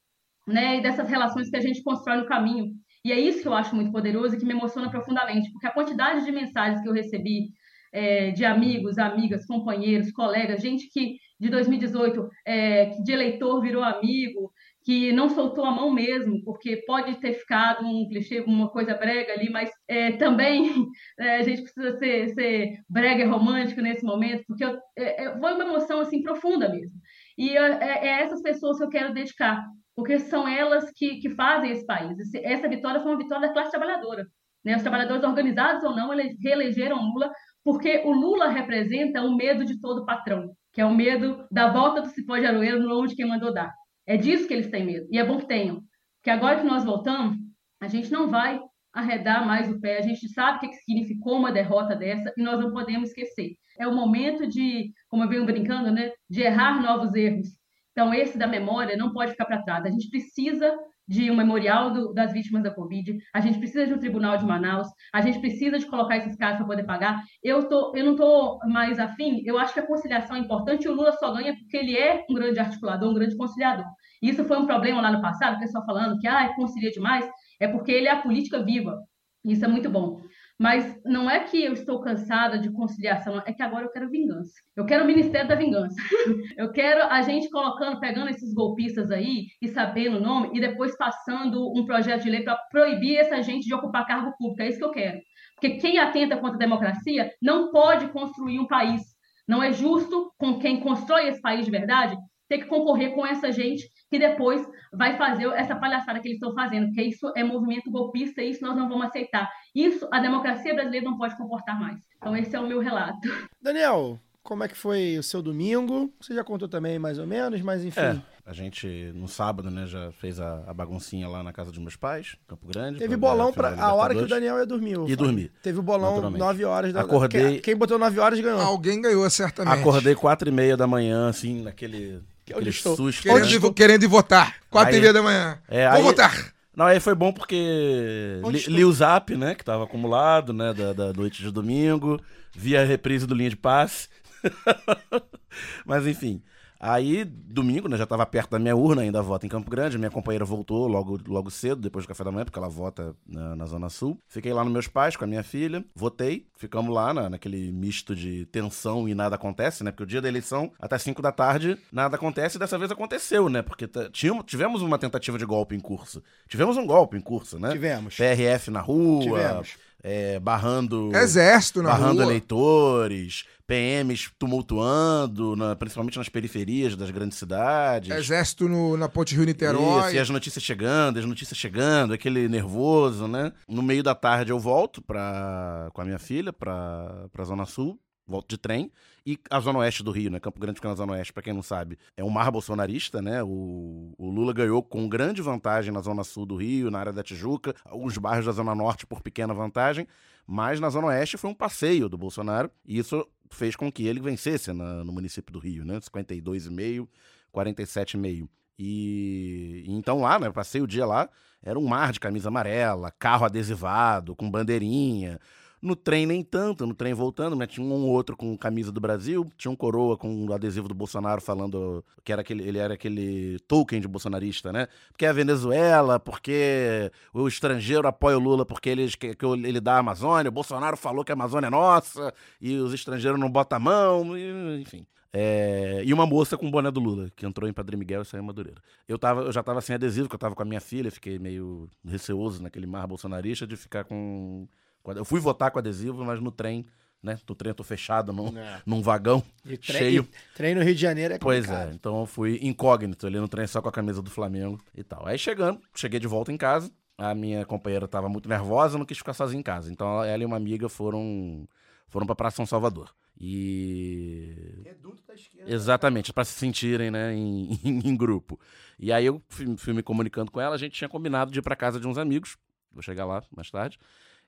né, e dessas relações que a gente constrói no caminho. E é isso que eu acho muito poderoso e que me emociona profundamente, porque a quantidade de mensagens que eu recebi é, de amigos, amigas, companheiros, colegas, gente que de 2018 é, de eleitor virou amigo, que não soltou a mão mesmo, porque pode ter ficado um clichê, uma coisa brega ali, mas é, também é, a gente precisa ser, ser brega e romântico nesse momento, porque eu, é, é, foi uma emoção assim profunda mesmo. E é, é, é essas pessoas que eu quero dedicar, porque são elas que, que fazem esse país. Essa vitória foi uma vitória da classe trabalhadora. Né? Os trabalhadores organizados ou não, eles reelegeram Lula, porque o Lula representa o medo de todo patrão, que é o medo da volta do cipó de aroeiro no nome de quem mandou dar. É disso que eles têm medo. E é bom que tenham. Porque agora que nós voltamos, a gente não vai arredar mais o pé. A gente sabe o que significou uma derrota dessa e nós não podemos esquecer. É o momento de, como eu venho brincando, né, de errar novos erros. Então, esse da memória não pode ficar para trás. A gente precisa de um memorial do, das vítimas da Covid, a gente precisa de um tribunal de Manaus, a gente precisa de colocar esses casos para poder pagar. Eu, tô, eu não estou mais afim, eu acho que a conciliação é importante e o Lula só ganha porque ele é um grande articulador, um grande conciliador. Isso foi um problema lá no passado, o pessoal falando que ah, concilia demais, é porque ele é a política viva. Isso é muito bom. Mas não é que eu estou cansada de conciliação, é que agora eu quero vingança. Eu quero o Ministério da Vingança. eu quero a gente colocando, pegando esses golpistas aí e sabendo o nome e depois passando um projeto de lei para proibir essa gente de ocupar cargo público. É isso que eu quero. Porque quem atenta contra a democracia não pode construir um país. Não é justo com quem constrói esse país de verdade ter que concorrer com essa gente que depois vai fazer essa palhaçada que eles estão fazendo, porque isso é movimento golpista e isso nós não vamos aceitar. Isso a democracia brasileira não pode comportar mais. Então esse é o meu relato. Daniel, como é que foi o seu domingo? Você já contou também mais ou menos, mas enfim. É, a gente no sábado, né, já fez a, a baguncinha lá na casa dos meus pais, Campo Grande. Teve bolão para a hora que o Daniel ia dormir. E dormir. Teve o bolão 9 horas da Acordei. Quem, quem botou 9 horas ganhou. Alguém ganhou certamente. Acordei 4 e meia da manhã, assim, naquele que Aquele susto. Querendo, de, querendo ir votar. Quatro e meia da manhã. É, Vou aí, votar. Não, aí foi bom porque li, li, o zap, né, que tava acumulado, né, da, da noite de domingo, vi a reprise do Linha de Passe. Mas enfim, Aí, domingo, né, já estava perto da minha urna, ainda vota em Campo Grande. Minha companheira voltou logo, logo cedo, depois do café da manhã, porque ela vota na, na Zona Sul. Fiquei lá nos meus pais com a minha filha, votei. Ficamos lá na, naquele misto de tensão e nada acontece, né? Porque o dia da eleição, até 5 da tarde, nada acontece e dessa vez aconteceu, né? Porque tínhamos, tivemos uma tentativa de golpe em curso. Tivemos um golpe em curso, né? Tivemos. PRF na rua. Tivemos. É, barrando. Exército na barrando rua. eleitores, PMs tumultuando, na, principalmente nas periferias das grandes cidades. Exército no, na Ponte Rio Niterói. Isso, e as notícias chegando, as notícias chegando, aquele nervoso, né? No meio da tarde eu volto pra, com a minha filha pra, pra Zona Sul, volto de trem. E a Zona Oeste do Rio, né? Campo Grande fica na Zona Oeste, pra quem não sabe, é um mar bolsonarista, né? O, o Lula ganhou com grande vantagem na Zona Sul do Rio, na área da Tijuca, alguns bairros da Zona Norte por pequena vantagem, mas na Zona Oeste foi um passeio do Bolsonaro, e isso fez com que ele vencesse na, no município do Rio, né? 52,5, 47,5. E, e então lá, né? Passei o dia lá, era um mar de camisa amarela, carro adesivado, com bandeirinha. No trem nem tanto, no trem voltando, né? Tinha um ou outro com camisa do Brasil, tinha um coroa com o adesivo do Bolsonaro falando que era aquele, ele era aquele token de bolsonarista, né? Porque é a Venezuela, porque o estrangeiro apoia o Lula porque ele, que, que ele dá a Amazônia, o Bolsonaro falou que a Amazônia é nossa, e os estrangeiros não botam a mão, e, enfim. É, e uma moça com boné do Lula, que entrou em Padre Miguel e saiu em Madureira. Eu, tava, eu já tava sem adesivo, porque eu tava com a minha filha, fiquei meio receoso naquele mar bolsonarista de ficar com eu fui votar com adesivo, mas no trem, né? No trem eu tô fechado num, é. num vagão e trem, cheio. E trem no Rio de Janeiro é Pois complicado. é, então eu fui incógnito ali no trem só com a camisa do Flamengo e tal. Aí chegando, cheguei de volta em casa. A minha companheira tava muito nervosa, não quis ficar sozinha em casa. Então ela e uma amiga foram foram para Praça São Salvador. E. Reduto da esquerda. Exatamente, para se sentirem, né, em, em, em, grupo. E aí eu fui, fui me comunicando com ela, a gente tinha combinado de ir para casa de uns amigos. Vou chegar lá mais tarde.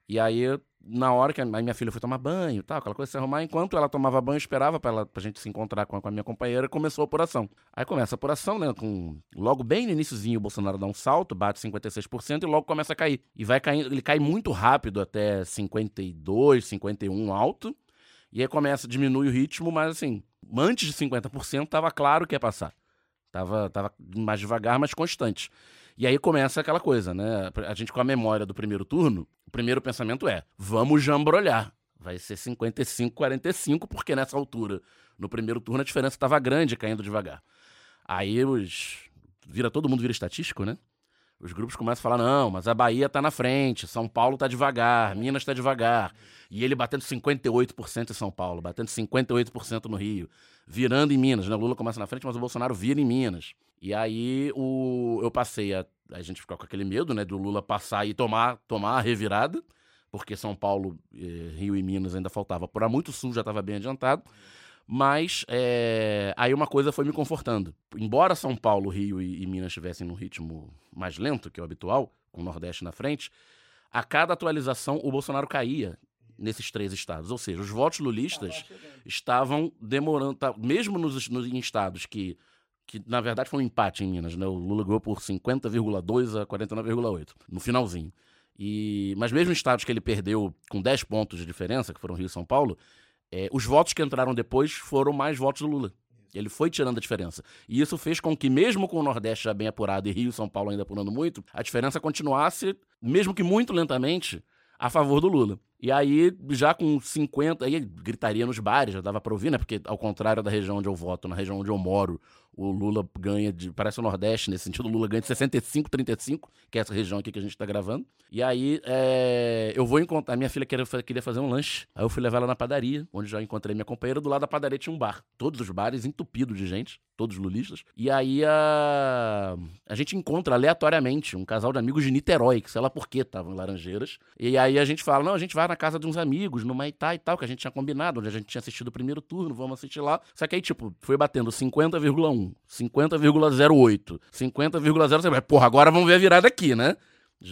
E aí, na hora que a minha filha foi tomar banho tal, aquela coisa se arrumar, enquanto ela tomava banho, esperava pra, ela, pra gente se encontrar com a, com a minha companheira, começou a apuração. Aí começa a apuração, né? Com, logo bem no iníciozinho, o Bolsonaro dá um salto, bate 56% e logo começa a cair. E vai caindo, ele cai muito rápido até 52, 51 alto. E aí começa, diminui o ritmo, mas assim, antes de 50% tava claro que ia passar. Tava, tava mais devagar, mas constante. E aí começa aquela coisa, né? A gente com a memória do primeiro turno, o primeiro pensamento é: vamos jambrolhar. Vai ser 55-45, porque nessa altura, no primeiro turno, a diferença estava grande, caindo devagar. Aí os. Vira, todo mundo vira estatístico, né? Os grupos começam a falar: não, mas a Bahia tá na frente, São Paulo tá devagar, Minas tá devagar. E ele batendo 58% em São Paulo, batendo 58% no Rio, virando em Minas, né? O Lula começa na frente, mas o Bolsonaro vira em Minas. E aí o, eu passei a. A gente ficou com aquele medo, né? Do Lula passar e tomar, tomar a revirada, porque São Paulo, eh, Rio e Minas ainda faltava. Por muito sul já estava bem adiantado. Mas é, aí uma coisa foi me confortando. Embora São Paulo, Rio e, e Minas estivessem num ritmo mais lento que o habitual, com o Nordeste na frente, a cada atualização o Bolsonaro caía nesses três estados. Ou seja, os votos lulistas estavam demorando, tá, mesmo nos, nos, em estados que, que, na verdade, foi um empate em Minas. Né? O Lula ganhou por 50,2 a 49,8 no finalzinho. E, mas mesmo em estados que ele perdeu com 10 pontos de diferença, que foram Rio e São Paulo, é, os votos que entraram depois foram mais votos do Lula. Ele foi tirando a diferença. E isso fez com que, mesmo com o Nordeste já bem apurado e Rio e São Paulo ainda apurando muito, a diferença continuasse, mesmo que muito lentamente, a favor do Lula. E aí, já com 50, aí gritaria nos bares, já dava pra ouvir, né? Porque, ao contrário da região onde eu voto, na região onde eu moro, o Lula ganha de. Parece o Nordeste, nesse sentido, o Lula ganha de 65, 35, que é essa região aqui que a gente tá gravando. E aí, é, eu vou encontrar. A minha filha queria, queria fazer um lanche. Aí eu fui levar ela na padaria, onde já encontrei minha companheira. Do lado da padaria tinha um bar. Todos os bares entupidos de gente, todos lulistas. E aí a. A gente encontra aleatoriamente um casal de amigos de Niterói, que sei lá por que estavam em Laranjeiras. E aí a gente fala: não, a gente vai na casa de uns amigos, no Maitá e tal, que a gente tinha combinado, onde a gente tinha assistido o primeiro turno, vamos assistir lá. Só que aí, tipo, foi batendo 50,1, 50,08, 50,07. Porra, agora vamos ver a virada aqui, né?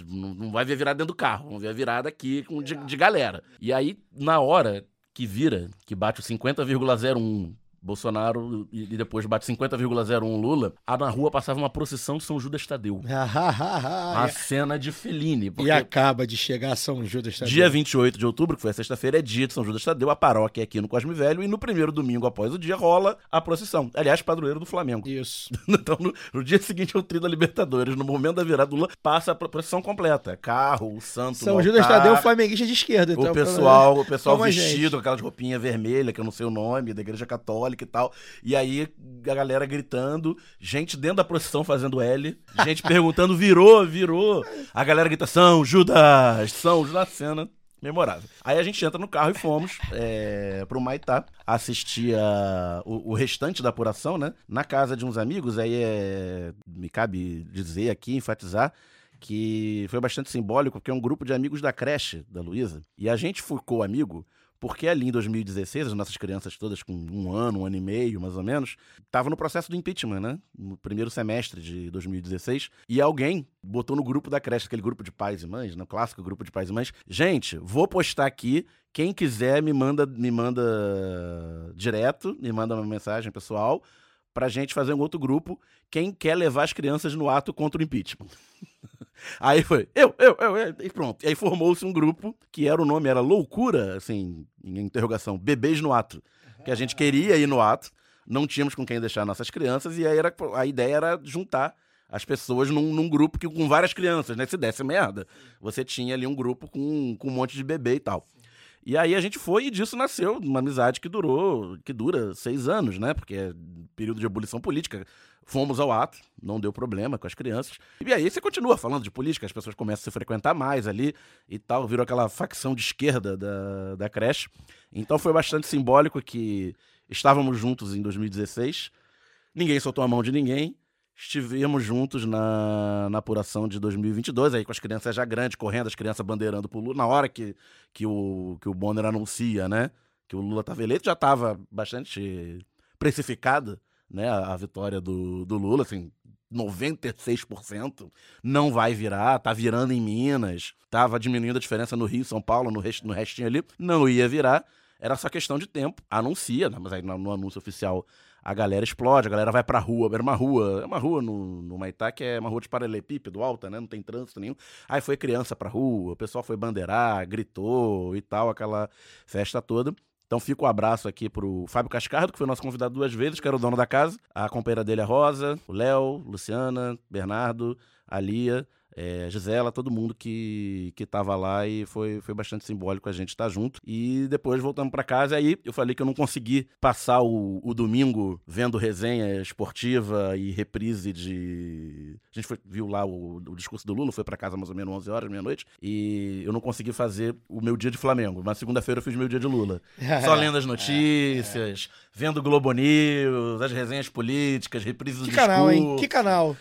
Não vai ver a virada dentro do carro, vamos ver a virada aqui com, de, de galera. E aí, na hora que vira, que bate o 50,01 Bolsonaro e depois bate 50,01 Lula, a na rua passava uma procissão de São Judas Tadeu. a cena de Fellini. E acaba de chegar São Judas Tadeu. Dia 28 de outubro, que foi a sexta-feira, é dia de São Judas Tadeu, a paróquia é aqui no Cosme Velho, e no primeiro domingo após o dia rola a procissão. Aliás, padroeiro do Flamengo. Isso. então, no, no, dia seguinte ao tri da Libertadores, no momento da virada do Lula, passa a procissão completa. É carro, o santo, São Judas Tadeu, flamenguista de esquerda. Então, o pessoal, o pessoal vestido com aquelas roupinhas vermelhas, que eu não sei o nome, da igreja católica católica e tal. E aí a galera gritando, gente dentro da procissão fazendo L, gente perguntando, virou, virou. A galera grita, São Judas, São Judas, cena memorável. Aí a gente entra no carro e fomos é, pro Maitá assistir a, o, o, restante da apuração, né? Na casa de uns amigos, aí é, me cabe dizer aqui, enfatizar, que foi bastante simbólico, porque é um grupo de amigos da creche da Luísa. E a gente ficou amigo porque ali em 2016, as nossas crianças todas com um ano, um ano e meio, mais ou menos, estavam no processo do impeachment, né? No primeiro semestre de 2016. E alguém botou no grupo da creche, aquele grupo de pais e mães, no né? clássico grupo de pais e mães, gente, vou postar aqui. Quem quiser me manda, me manda direto, me manda uma mensagem pessoal pra gente fazer um outro grupo. Quem quer levar as crianças no ato contra o impeachment. Aí foi, eu, eu, eu, eu e pronto. E aí formou-se um grupo que era o nome, era Loucura, assim, em interrogação, Bebês no Ato. Que a gente queria ir no ato, não tínhamos com quem deixar nossas crianças, e aí era, a ideia era juntar as pessoas num, num, grupo que, com várias crianças, né? Se desse merda, você tinha ali um grupo com, com um monte de bebê e tal. E aí a gente foi e disso nasceu uma amizade que durou, que dura seis anos, né? Porque é período de ebulição política. Fomos ao ato, não deu problema com as crianças. E aí você continua falando de política, as pessoas começam a se frequentar mais ali e tal, virou aquela facção de esquerda da, da creche. Então foi bastante simbólico que estávamos juntos em 2016, ninguém soltou a mão de ninguém, estivemos juntos na, na apuração de 2022, aí com as crianças já grandes, correndo, as crianças bandeirando pro Lula, na hora que, que, o, que o Bonner anuncia, né, que o Lula estava eleito, já estava bastante precificada, né, a, a, vitória do, do Lula, assim, 96% não vai virar, tá virando em Minas, tava diminuindo a diferença no Rio, São Paulo, no, rest, no restinho ali, não ia virar, era só questão de tempo, anuncia, né, mas aí no, no anúncio oficial a galera explode, a galera vai pra rua, era uma rua, é uma rua no, no Maitá que é uma rua de paralelepípedo alta, né, não tem trânsito nenhum, aí foi criança pra rua, o pessoal foi bandeirar, gritou e tal, aquela festa toda, então fica o um abraço aqui pro Fábio Cascardo, que foi nosso convidado duas vezes, que era o dono da casa. A companheira dele é Rosa, o Léo, Luciana, Bernardo, a Lia, é, Gisela, todo mundo que, que tava lá e foi, foi bastante simbólico a gente estar junto. E depois voltamos para casa. Aí eu falei que eu não consegui passar o, o domingo vendo resenha esportiva e reprise de. A gente foi, viu lá o, o discurso do Lula, foi para casa mais ou menos 11 horas, meia-noite. E eu não consegui fazer o meu dia de Flamengo. Mas segunda-feira eu fiz meu dia de Lula. Só lendo as notícias, vendo Globo News, as resenhas políticas, reprises Que do canal, hein? discurso. Que canal.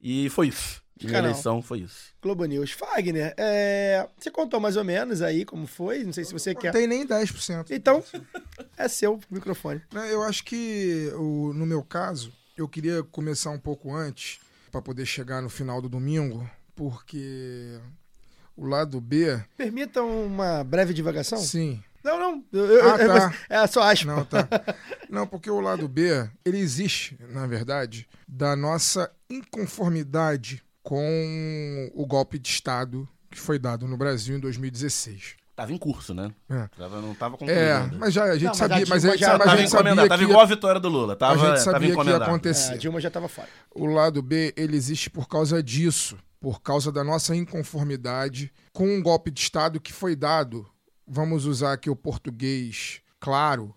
E foi isso. Que Minha canal? eleição foi isso. Globo News. Fagner, é, você contou mais ou menos aí como foi? Não sei se você quer. Não tem nem 10%. Então, é seu o microfone. Eu acho que, no meu caso, eu queria começar um pouco antes, para poder chegar no final do domingo, porque o lado B. Permitam uma breve divagação? Sim. Não, não. eu- eu- Ah, eu- tá. É só aspa. Não, tá. Não, porque o lado B, ele existe, na verdade, da nossa inconformidade com o golpe de Estado que foi dado no Brasil em 2016. Tava em curso, né? É. Tava, não tava concluído. É, mas já a gente Não, mas sabia, a mas a já sabe- a tava gente sabia encomendado, que tava igual a vitória do Lula. Tava, a gente tava sabia que ia acontecer. É, a Dilma já tava fora. O lado B, ele existe por causa disso, por causa da nossa inconformidade com um golpe de Estado que foi dado, vamos usar aqui o português claro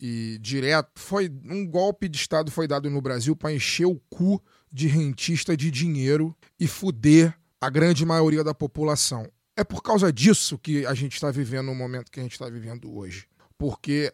e direto, foi um golpe de Estado foi dado no Brasil para encher o cu de rentista de dinheiro e fuder a grande maioria da população. É por causa disso que a gente está vivendo o momento que a gente está vivendo hoje. Porque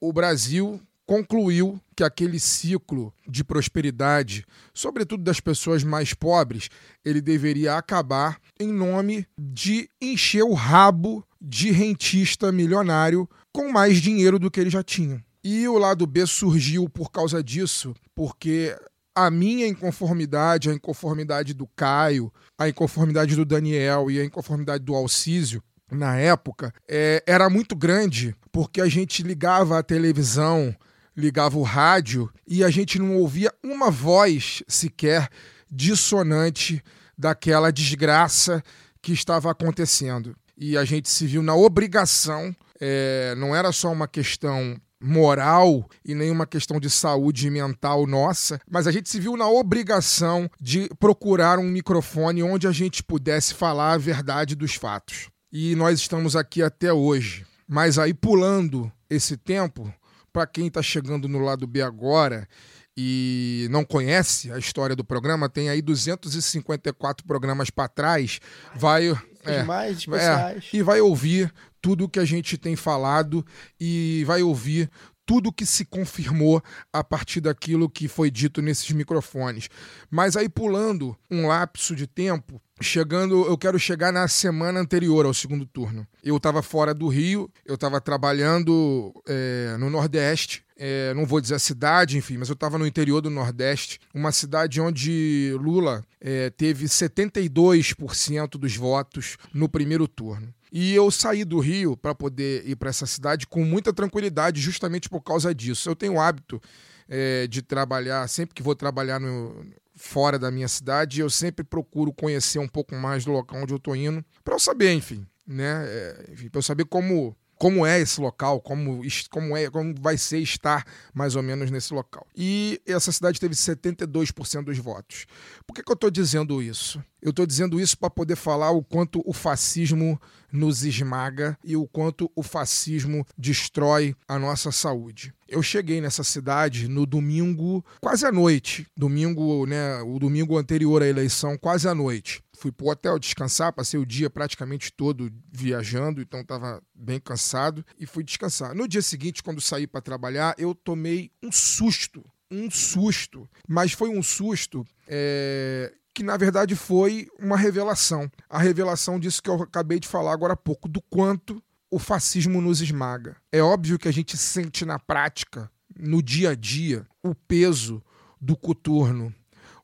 o Brasil concluiu que aquele ciclo de prosperidade, sobretudo das pessoas mais pobres, ele deveria acabar em nome de encher o rabo de rentista milionário com mais dinheiro do que ele já tinha. E o lado B surgiu por causa disso, porque a minha inconformidade, a inconformidade do Caio, a inconformidade do Daniel e a inconformidade do Alcísio, na época, é, era muito grande, porque a gente ligava a televisão, ligava o rádio e a gente não ouvia uma voz sequer dissonante daquela desgraça que estava acontecendo. E a gente se viu na obrigação, é, não era só uma questão moral e nem uma questão de saúde mental nossa, mas a gente se viu na obrigação de procurar um microfone onde a gente pudesse falar a verdade dos fatos. E nós estamos aqui até hoje. Mas aí pulando esse tempo, para quem está chegando no lado B agora e não conhece a história do programa, tem aí 254 programas para trás, vai é, mais especiais. é, e vai ouvir tudo que a gente tem falado e vai ouvir tudo que se confirmou a partir daquilo que foi dito nesses microfones. Mas aí pulando um lapso de tempo, chegando, eu quero chegar na semana anterior ao segundo turno. Eu estava fora do Rio, eu estava trabalhando é, no Nordeste. é, não vou dizer a cidade, enfim, mas eu estava no interior do Nordeste, uma cidade onde Lula é, teve 72% dos votos no primeiro turno. E eu saí do Rio para poder ir para essa cidade com muita tranquilidade, justamente por causa disso. Eu tenho o hábito é, de trabalhar, sempre que vou trabalhar no, fora da minha cidade, eu sempre procuro conhecer um pouco mais do local onde eu estou indo, para eu saber, enfim, né? É, enfim, para eu saber como como é esse local, como, como, é, como vai ser estar mais ou menos nesse local. E essa cidade teve 72% dos votos. Por que, que eu estou dizendo isso? Eu estou dizendo isso para poder falar o quanto o fascismo nos esmaga e o quanto o fascismo destrói a nossa saúde. Eu cheguei nessa cidade no domingo, quase à noite. Domingo, né? O domingo anterior à eleição, quase à noite. Fui pro hotel descansar, passei o dia praticamente todo viajando, então estava bem cansado e fui descansar. No dia seguinte, quando saí para trabalhar, eu tomei um susto, um susto, mas foi um susto é, que na verdade foi uma revelação. A revelação disso que eu acabei de falar agora há pouco, do quanto o fascismo nos esmaga. É óbvio que a gente sente na prática, no dia a dia, o peso do coturno,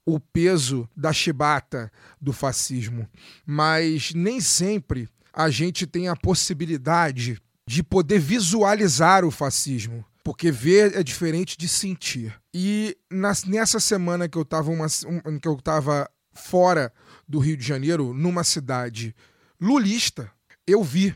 o peso da chibata do fascismo, mas nem sempre a gente tem a possibilidade de poder visualizar o fascismo, porque ver é diferente de sentir. E nessa semana que eu estava fora do Rio de Janeiro, numa cidade lulista, eu vi,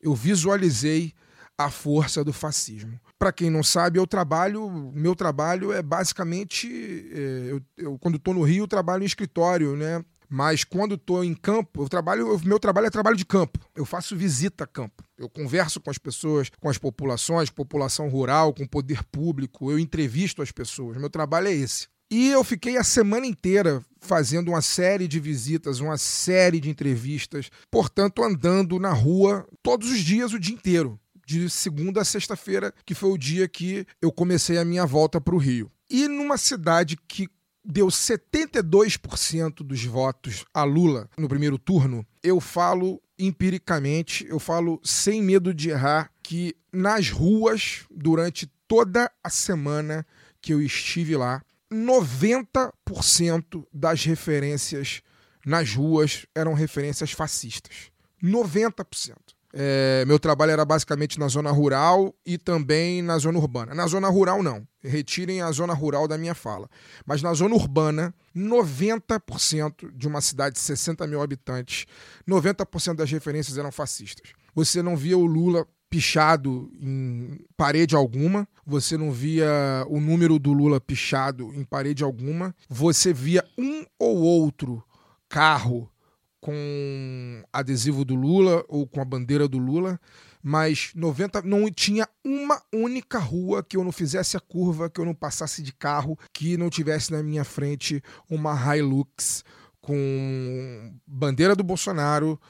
eu visualizei a força do fascismo. para quem não sabe, eu trabalho, meu trabalho é basicamente, é, eu, eu, quando estou no Rio, eu trabalho em escritório, né? Mas quando estou em campo, eu trabalho, meu trabalho é trabalho de campo. Eu faço visita a campo. Eu converso com as pessoas, com as populações, população rural, com o poder público. Eu entrevisto as pessoas. Meu trabalho é esse. E eu fiquei a semana inteira fazendo uma série de visitas, uma série de entrevistas, portanto, andando na rua todos os dias, o dia inteiro, de segunda a sexta-feira, que foi o dia que eu comecei a minha volta para o Rio. E numa cidade que deu 72% dos votos a Lula no primeiro turno, eu falo empiricamente, eu falo sem medo de errar, que nas ruas, durante toda a semana que eu estive lá, 90% das referências nas ruas eram referências fascistas. 90%. É, meu trabalho era basicamente na zona rural e também na zona urbana. Na zona rural, não. Retirem a zona rural da minha fala. Mas na zona urbana, 90% de uma cidade de 60 mil habitantes, 90% das referências eram fascistas. Você não via o Lula pichado em parede alguma, você não via o número do Lula pichado em parede alguma, você via um ou outro carro com adesivo do Lula ou com a bandeira do Lula, mas 90 não tinha uma única rua que eu não fizesse a curva, que eu não passasse de carro, que não tivesse na minha frente uma Hilux com bandeira do Bolsonaro.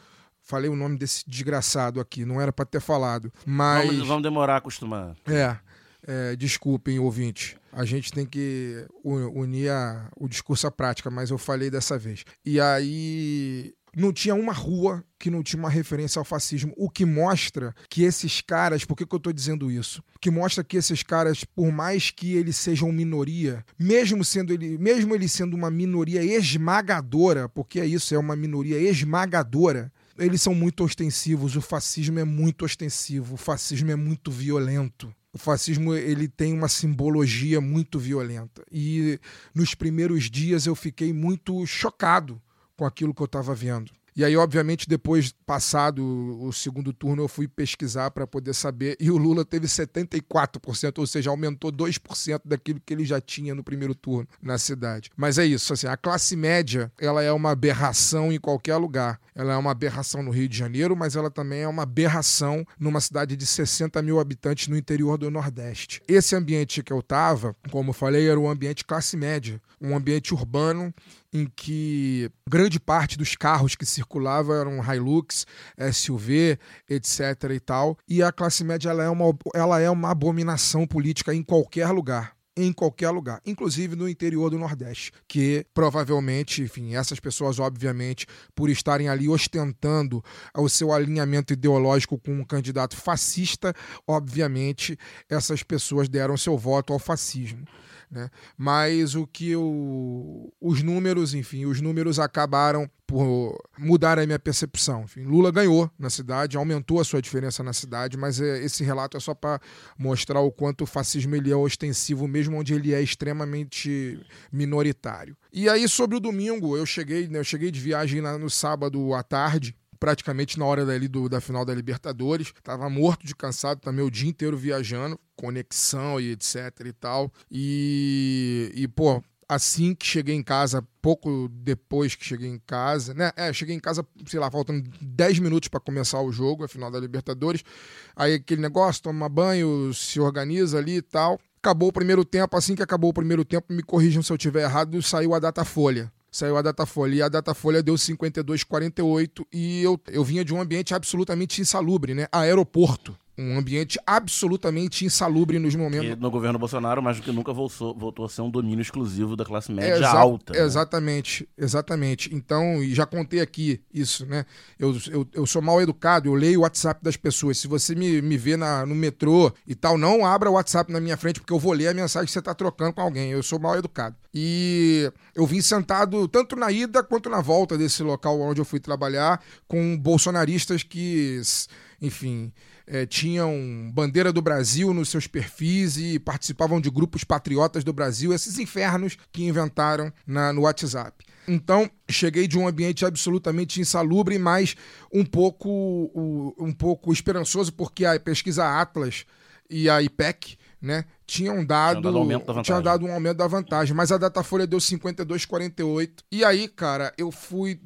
Falei o nome desse desgraçado aqui, não era para ter falado, mas vamos, vamos demorar a acostumar. É, é, desculpem, ouvinte. A gente tem que unir a, o discurso à prática, mas eu falei dessa vez. E aí não tinha uma rua que não tinha uma referência ao fascismo, o que mostra que esses caras, por que, que eu estou dizendo isso? Que mostra que esses caras, por mais que eles sejam minoria, mesmo sendo ele, mesmo ele sendo uma minoria esmagadora, porque é isso, é uma minoria esmagadora, eles são muito ostensivos, o fascismo é muito ostensivo, o fascismo é muito violento. O fascismo ele tem uma simbologia muito violenta. E nos primeiros dias eu fiquei muito chocado com aquilo que eu estava vendo. E aí, obviamente, depois, passado o segundo turno, eu fui pesquisar para poder saber. E o Lula teve 74%, ou seja, aumentou 2% daquilo que ele já tinha no primeiro turno na cidade. Mas é isso, assim, a classe média, ela é uma aberração em qualquer lugar. Ela é uma aberração no Rio de Janeiro, mas ela também é uma aberração numa cidade de 60 mil habitantes no interior do Nordeste. Esse ambiente que eu estava, como eu falei, era um ambiente classe média, um ambiente urbano em que grande parte dos carros que circulavam eram Hilux, SUV, etc e tal. E a classe média ela é uma, ela é uma abominação política em qualquer lugar em qualquer lugar, inclusive no interior do Nordeste, que provavelmente, enfim, essas pessoas, obviamente, por estarem ali ostentando o seu alinhamento ideológico com um candidato fascista, obviamente, essas pessoas deram seu voto ao fascismo. Né? Mas o que os números, enfim, os números acabaram por mudar a minha percepção. Enfim, Lula ganhou na cidade, aumentou a sua diferença na cidade, mas é, esse relato é só para mostrar o quanto o fascismo ele é ostensivo, mesmo onde ele é extremamente minoritário. E aí sobre o domingo, eu cheguei, né, eu cheguei de viagem no sábado à tarde praticamente na hora dali do, da final da Libertadores. Tava morto de cansado também o dia inteiro viajando, conexão e etc e tal. E, e pô, assim que cheguei em casa, pouco depois que cheguei em casa, né? É, cheguei em casa, sei lá, faltando 10 minutos para começar o jogo, a final da Libertadores. Aí aquele negócio, toma banho, se organiza ali e tal. Acabou o primeiro tempo, assim que acabou o primeiro tempo, me corrijam se eu estiver errado, saiu a data folha saiu a Datafolha. E a Datafolha deu 52,48 e eu, eu vinha de um ambiente absolutamente insalubre, né? Aeroporto um ambiente absolutamente insalubre nos momentos. E no governo Bolsonaro, mais do que nunca, voltou, voltou a ser um domínio exclusivo da classe média Exa alta. Né? Exatamente, exatamente. Então, e já contei aqui isso, né? Eu, eu, eu sou mal educado, eu leio o WhatsApp das pessoas. Se você me, me vê na, no metrô e tal, não abra o WhatsApp na minha frente, porque eu vou ler a mensagem que você está trocando com alguém. Eu sou mal educado. E eu vim sentado tanto na ida quanto na volta desse local onde eu fui trabalhar com bolsonaristas que, enfim é, tinham bandeira do Brasil nos seus perfis e participavam de grupos patriotas do Brasil, esses infernos que inventaram na, no WhatsApp. Então, cheguei de um ambiente absolutamente insalubre, mas um pouco, um pouco esperançoso, porque a pesquisa Atlas e a IPEC, né, tinham dado, dado um aumento da tinha vantagem. dado um aumento da vantagem, mas a Datafolha deu 52,48. E aí, cara, eu fui.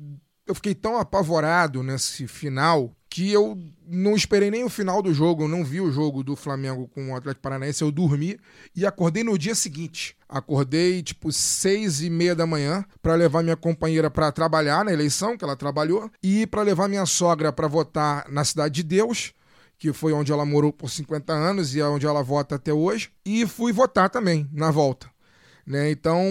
Eu fiquei tão apavorado nesse final que eu não esperei nem o final do jogo, eu não vi o jogo do Flamengo com o Atlético Paranaense, eu dormi e acordei no dia seguinte. Acordei tipo seis e meia da manhã para levar minha companheira para trabalhar na eleição que ela trabalhou e para levar minha sogra para votar na Cidade de Deus que foi onde ela morou por 50 anos e é onde ela vota até hoje, e fui votar também na volta. Né? Então,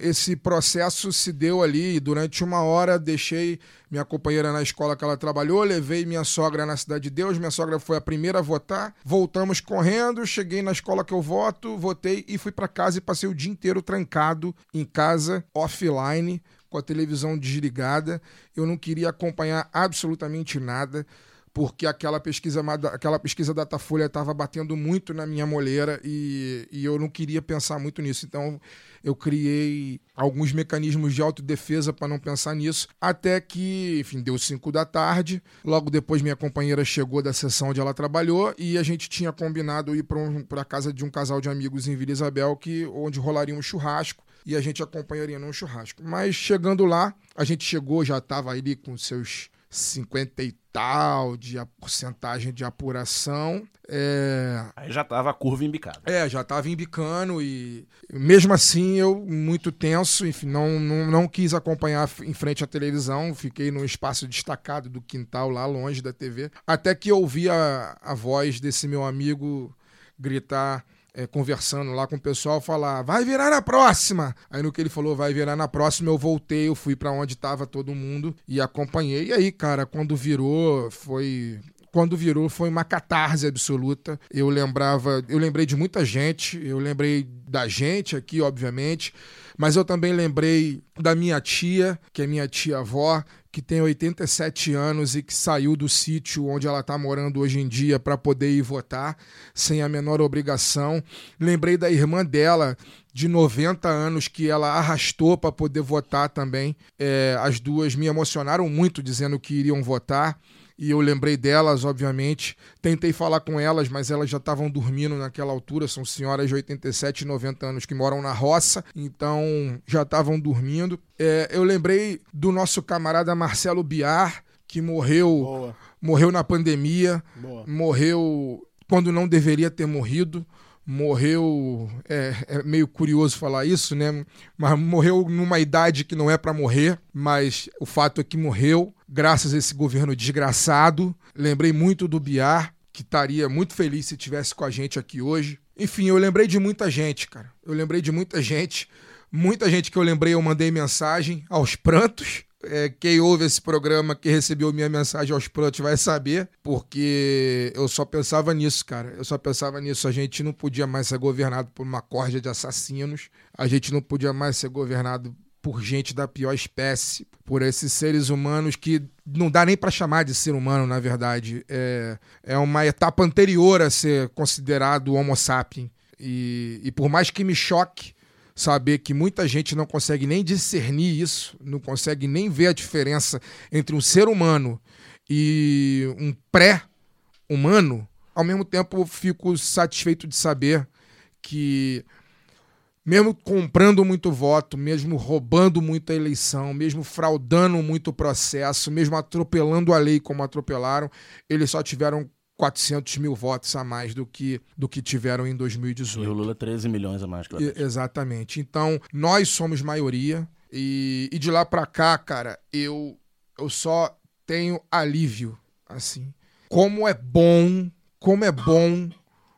esse processo se deu ali. Durante uma hora, deixei minha companheira na escola que ela trabalhou, levei minha sogra na Cidade de Deus. Minha sogra foi a primeira a votar. Voltamos correndo, cheguei na escola que eu voto, votei e fui para casa e passei o dia inteiro trancado em casa, offline, com a televisão desligada. Eu não queria acompanhar absolutamente nada porque aquela pesquisa, aquela pesquisa Datafolha estava batendo muito na minha moleira e, e eu não queria pensar muito nisso. Então eu criei alguns mecanismos de autodefesa para não pensar nisso, até que, enfim, deu 5 da tarde. Logo depois minha companheira chegou da sessão onde ela trabalhou e a gente tinha combinado ir para um, a casa de um casal de amigos em Vila Isabel, que, onde rolaria um churrasco e a gente acompanharia num churrasco. Mas chegando lá, a gente chegou, já estava ali com seus 50 e tal de porcentagem de apuração. É... Aí já tava a curva embicada. É, já tava embicando e mesmo assim eu muito tenso, enfim, não, não, não quis acompanhar em frente à televisão, fiquei num espaço destacado do quintal lá longe da TV, até que eu ouvi a, a voz desse meu amigo gritar é, conversando lá com o pessoal, falar, vai virar na próxima. Aí no que ele falou, vai virar na próxima, eu voltei, eu fui para onde tava todo mundo e acompanhei. E aí, cara, quando virou, foi quando virou foi uma catarse absoluta. Eu lembrava, eu lembrei de muita gente, eu lembrei da gente aqui, obviamente, mas eu também lembrei da minha tia, que é minha tia-avó, que tem 87 anos e que saiu do sítio onde ela está morando hoje em dia para poder ir votar sem a menor obrigação. Lembrei da irmã dela, de 90 anos, que ela arrastou para poder votar também. É, as duas me emocionaram muito dizendo que iriam votar e eu lembrei delas, obviamente. Tentei falar com elas, mas elas já estavam dormindo naquela altura. São senhoras de 87 e 90 anos que moram na roça, então já estavam dormindo. É, eu lembrei do nosso camarada Marcelo Biar, que morreu, Boa. morreu na pandemia, Boa. morreu quando não deveria ter morrido morreu é, é, meio curioso falar isso, né? Mas morreu numa idade que não é para morrer, mas o fato é que morreu graças a esse governo desgraçado. Lembrei muito do Biar, que estaria muito feliz se tivesse com a gente aqui hoje. Enfim, eu lembrei de muita gente, cara. Eu lembrei de muita gente. Muita gente que eu lembrei, eu mandei mensagem aos prantos. É, quem ouve esse programa, que recebeu minha mensagem aos prantos, vai saber, porque eu só pensava nisso, cara. Eu só pensava nisso. A gente não podia mais ser governado por uma corja de assassinos, a gente não podia mais ser governado por gente da pior espécie, por esses seres humanos que não dá nem para chamar de ser humano, na verdade. É, é uma etapa anterior a ser considerado Homo sapiens. E, e por mais que me choque saber que muita gente não consegue nem discernir isso, não consegue nem ver a diferença entre um ser humano e um pré-humano, ao mesmo tempo fico satisfeito de saber que mesmo comprando muito voto, mesmo roubando muita eleição, mesmo fraudando muito processo, mesmo atropelando a lei como atropelaram, eles só tiveram 400 mil votos a mais do que, do que tiveram em 2018. E o Lula 13 milhões a mais. E- exatamente. Então, nós somos maioria e, e de lá pra cá, cara, eu, eu só tenho alívio, assim. Como é bom, como é bom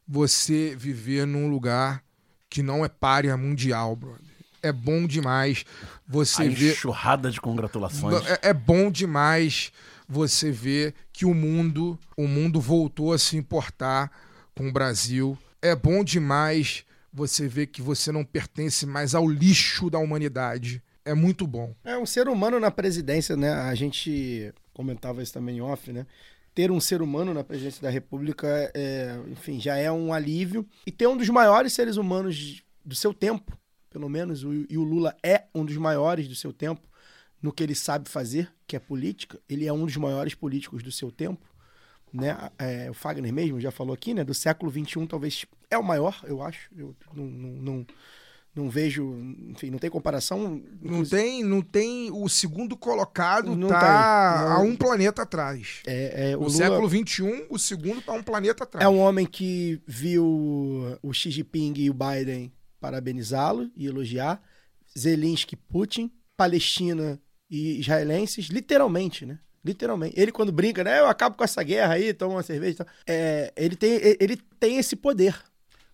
você viver num lugar que não é párea mundial, brother. É bom demais você A ver... enxurrada de congratulações. É, é bom demais você ver que o mundo, o mundo voltou a se importar com o Brasil. É bom demais você ver que você não pertence mais ao lixo da humanidade. É muito bom. É um ser humano na presidência, né? A gente comentava isso também em off, né? Ter um ser humano na presidência da República, é, enfim, já é um alívio. E ter um dos maiores seres humanos do seu tempo, pelo menos, e o Lula é um dos maiores do seu tempo no que ele sabe fazer, que é política. Ele é um dos maiores políticos do seu tempo. né? É, o Fagner mesmo já falou aqui, né? Do século XXI, talvez é o maior, eu acho. Eu não, não, não, não vejo, enfim, não tem comparação. Não tem, não tem o segundo colocado Não tá tem, não. a um planeta atrás. É, é, o o Lula- século XXI, o segundo tá um planeta atrás. É um homem que viu o Xi Jinping e o Biden parabenizá-lo e elogiar. Zelensky, Putin, Palestina e israelenses, literalmente, né? Literalmente. Ele, quando brinca, né? Eu acabo com essa guerra aí, toma uma cerveja e tal. É, ele, tem, ele tem esse poder.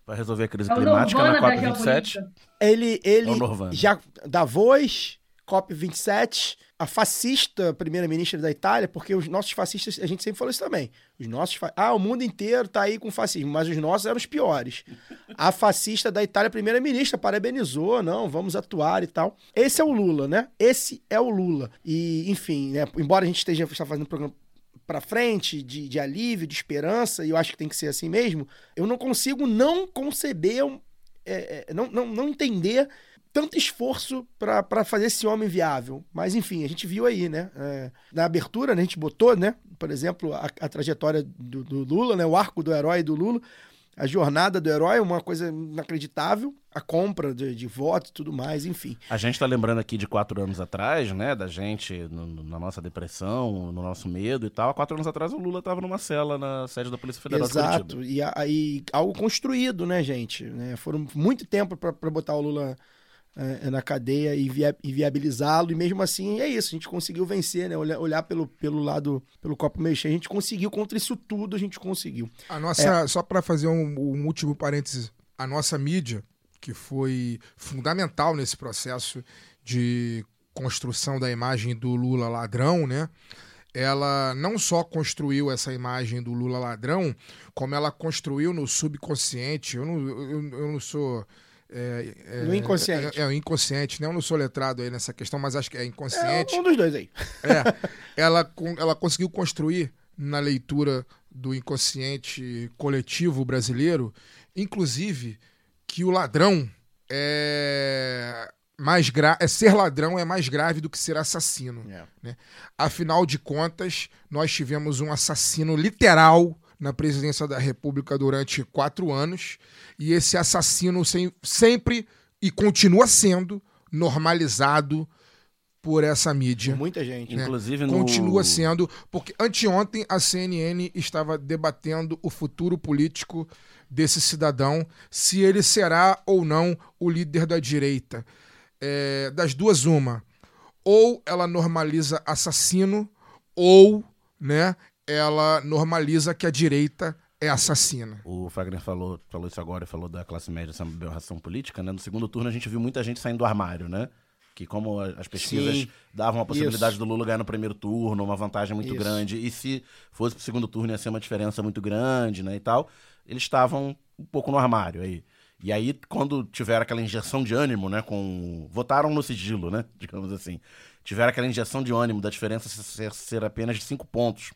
Para resolver a crise É o climática na da COP27. Ele, ele É já Davos, COP27, a fascista primeira-ministra da Itália, porque os nossos fascistas, a gente sempre falou isso também. Os nossos ah, o mundo inteiro tá aí com fascismo, mas os nossos eram os piores. A fascista da Itália, primeira-ministra, parabenizou, não, vamos atuar e tal. Esse é o Lula, né? Esse é o Lula. E, enfim, né, embora a gente esteja fazendo um programa para frente, de, de alívio, de esperança, e eu acho que tem que ser assim mesmo, eu não consigo não conceber, é, é, não, não, não entender tanto esforço para fazer esse homem viável. Mas, enfim, a gente viu aí, né? É, na abertura, né, a gente botou, né? Por exemplo, a, a trajetória do, do Lula, né? O arco do herói do Lula. A jornada do herói, uma coisa inacreditável. A compra de, de votos e tudo mais, enfim. A gente tá lembrando aqui de quatro anos atrás, né? Da gente no- na nossa depressão, no nosso medo e tal. Há quatro anos atrás o Lula tava numa cela na sede da Polícia Federal de Exato. E aí, algo construído, né, gente? Né? Foram muito tempo para botar o Lula é, na cadeia e, via- e viabilizá-lo. E mesmo assim, é isso. A gente conseguiu vencer, né? Olhar, olhar pelo, pelo lado, pelo copo meio cheio. A gente conseguiu, contra isso tudo, a gente conseguiu. A nossa, É, só para fazer um, um último parênteses, a nossa mídia, que foi fundamental nesse processo de construção da imagem do Lula ladrão, né? Ela não só construiu essa imagem do Lula ladrão, como ela construiu no subconsciente. Eu não, eu, eu não sou. É, é, No inconsciente. É, é, o inconsciente, né? Eu não sou letrado aí nessa questão, mas acho que é inconsciente. É um dos dois aí. É, ela, ela conseguiu construir na leitura do inconsciente coletivo brasileiro, inclusive, que o ladrão é mais gra é ser ladrão é mais grave do que ser assassino. né? Afinal de contas, nós tivemos um assassino literal na presidência da República durante quatro anos, e esse assassino sem- sempre e continua sendo normalizado por essa mídia. Muita gente. né? Inclusive no- Continua sendo, porque anteontem a CNN estava debatendo o futuro político desse cidadão, se ele será ou não o líder da direita. É, das duas, uma. Ou ela normaliza assassino, ou né, ela normaliza que a direita é assassina. O Fagner falou, falou isso agora, falou da classe média uma aberração política, né? No segundo turno a gente viu muita gente saindo do armário, né? Que como as pesquisas Sim. davam a possibilidade Isso. do Lula ganhar no primeiro turno, uma vantagem muito Isso. grande, e se fosse pro segundo turno ia ser uma diferença muito grande, né, e tal, eles estavam um pouco no armário aí. E aí, quando tiveram aquela injeção de ânimo, né, com... Votaram no sigilo, né, digamos assim. Tiveram aquela injeção de ânimo da diferença ser, ser apenas de cinco pontos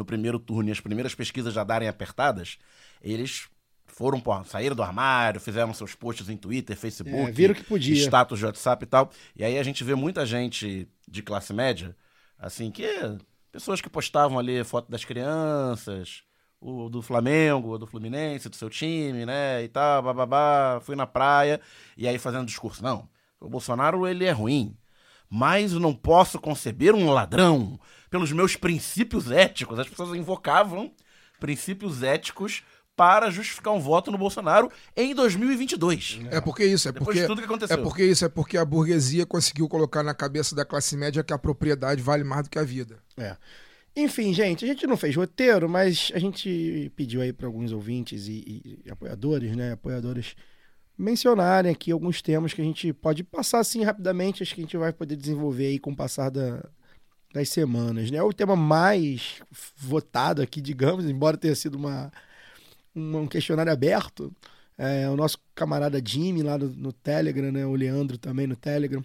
no primeiro turno e as primeiras pesquisas já darem apertadas, eles foram, pô, saíram do armário, fizeram seus posts em Twitter, Facebook, É, viram que podia. status de WhatsApp e tal. E aí a gente vê muita gente de classe média, assim, que pessoas que postavam ali foto das crianças, o do Flamengo, o do Fluminense, do seu time, né, e tal, bababá, fui na praia, e aí fazendo discurso, não, o Bolsonaro, ele é ruim, mas eu não posso conceber um ladrão pelos meus princípios éticos. As pessoas invocavam princípios éticos para justificar um voto no Bolsonaro em 2022. É porque isso, é Depois porque de tudo que aconteceu. é porque isso, é porque a burguesia conseguiu colocar na cabeça da classe média que a propriedade vale mais do que a vida. É. Enfim, gente, a gente não fez roteiro, mas a gente pediu aí para alguns ouvintes e, e apoiadores, né, apoiadoras, mencionarem aqui alguns temas que a gente pode passar assim rapidamente, acho que a gente vai poder desenvolver aí com o passar da- das semanas, né? O tema mais votado aqui, digamos, embora tenha sido uma, um questionário aberto, é o nosso camarada Jimmy lá no, no Telegram, né? O Leandro também no Telegram,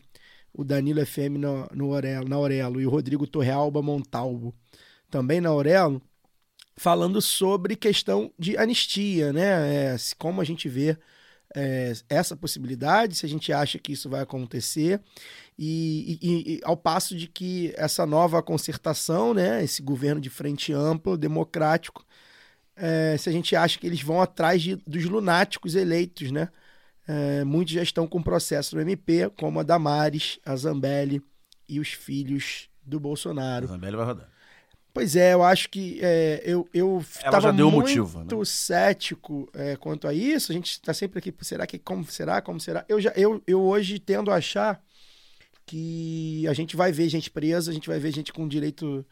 o Danilo FM no, no Aurelo, na Aurelo e o Rodrigo Torrealba Montalvo também na Aurelo, falando sobre questão de anistia, né? É, como a gente vê é, essa possibilidade, se a gente acha que isso vai acontecer, e, e, e, ao passo de que essa nova concertação, né, esse governo de frente ampla, democrático, é, se a gente acha que eles vão atrás de, dos lunáticos eleitos, né? É, muitos já estão com processo no MP, como a Damares, a Zambelli e os filhos do Bolsonaro. A Zambelli vai rodar. Pois é, eu acho que é, eu, eu deu muito motivo, né? cético é, quanto a isso. A gente está sempre aqui, será que como será, como será? Eu, já, eu, eu hoje tendo a achar que a gente vai ver gente presa, a gente vai ver gente com direito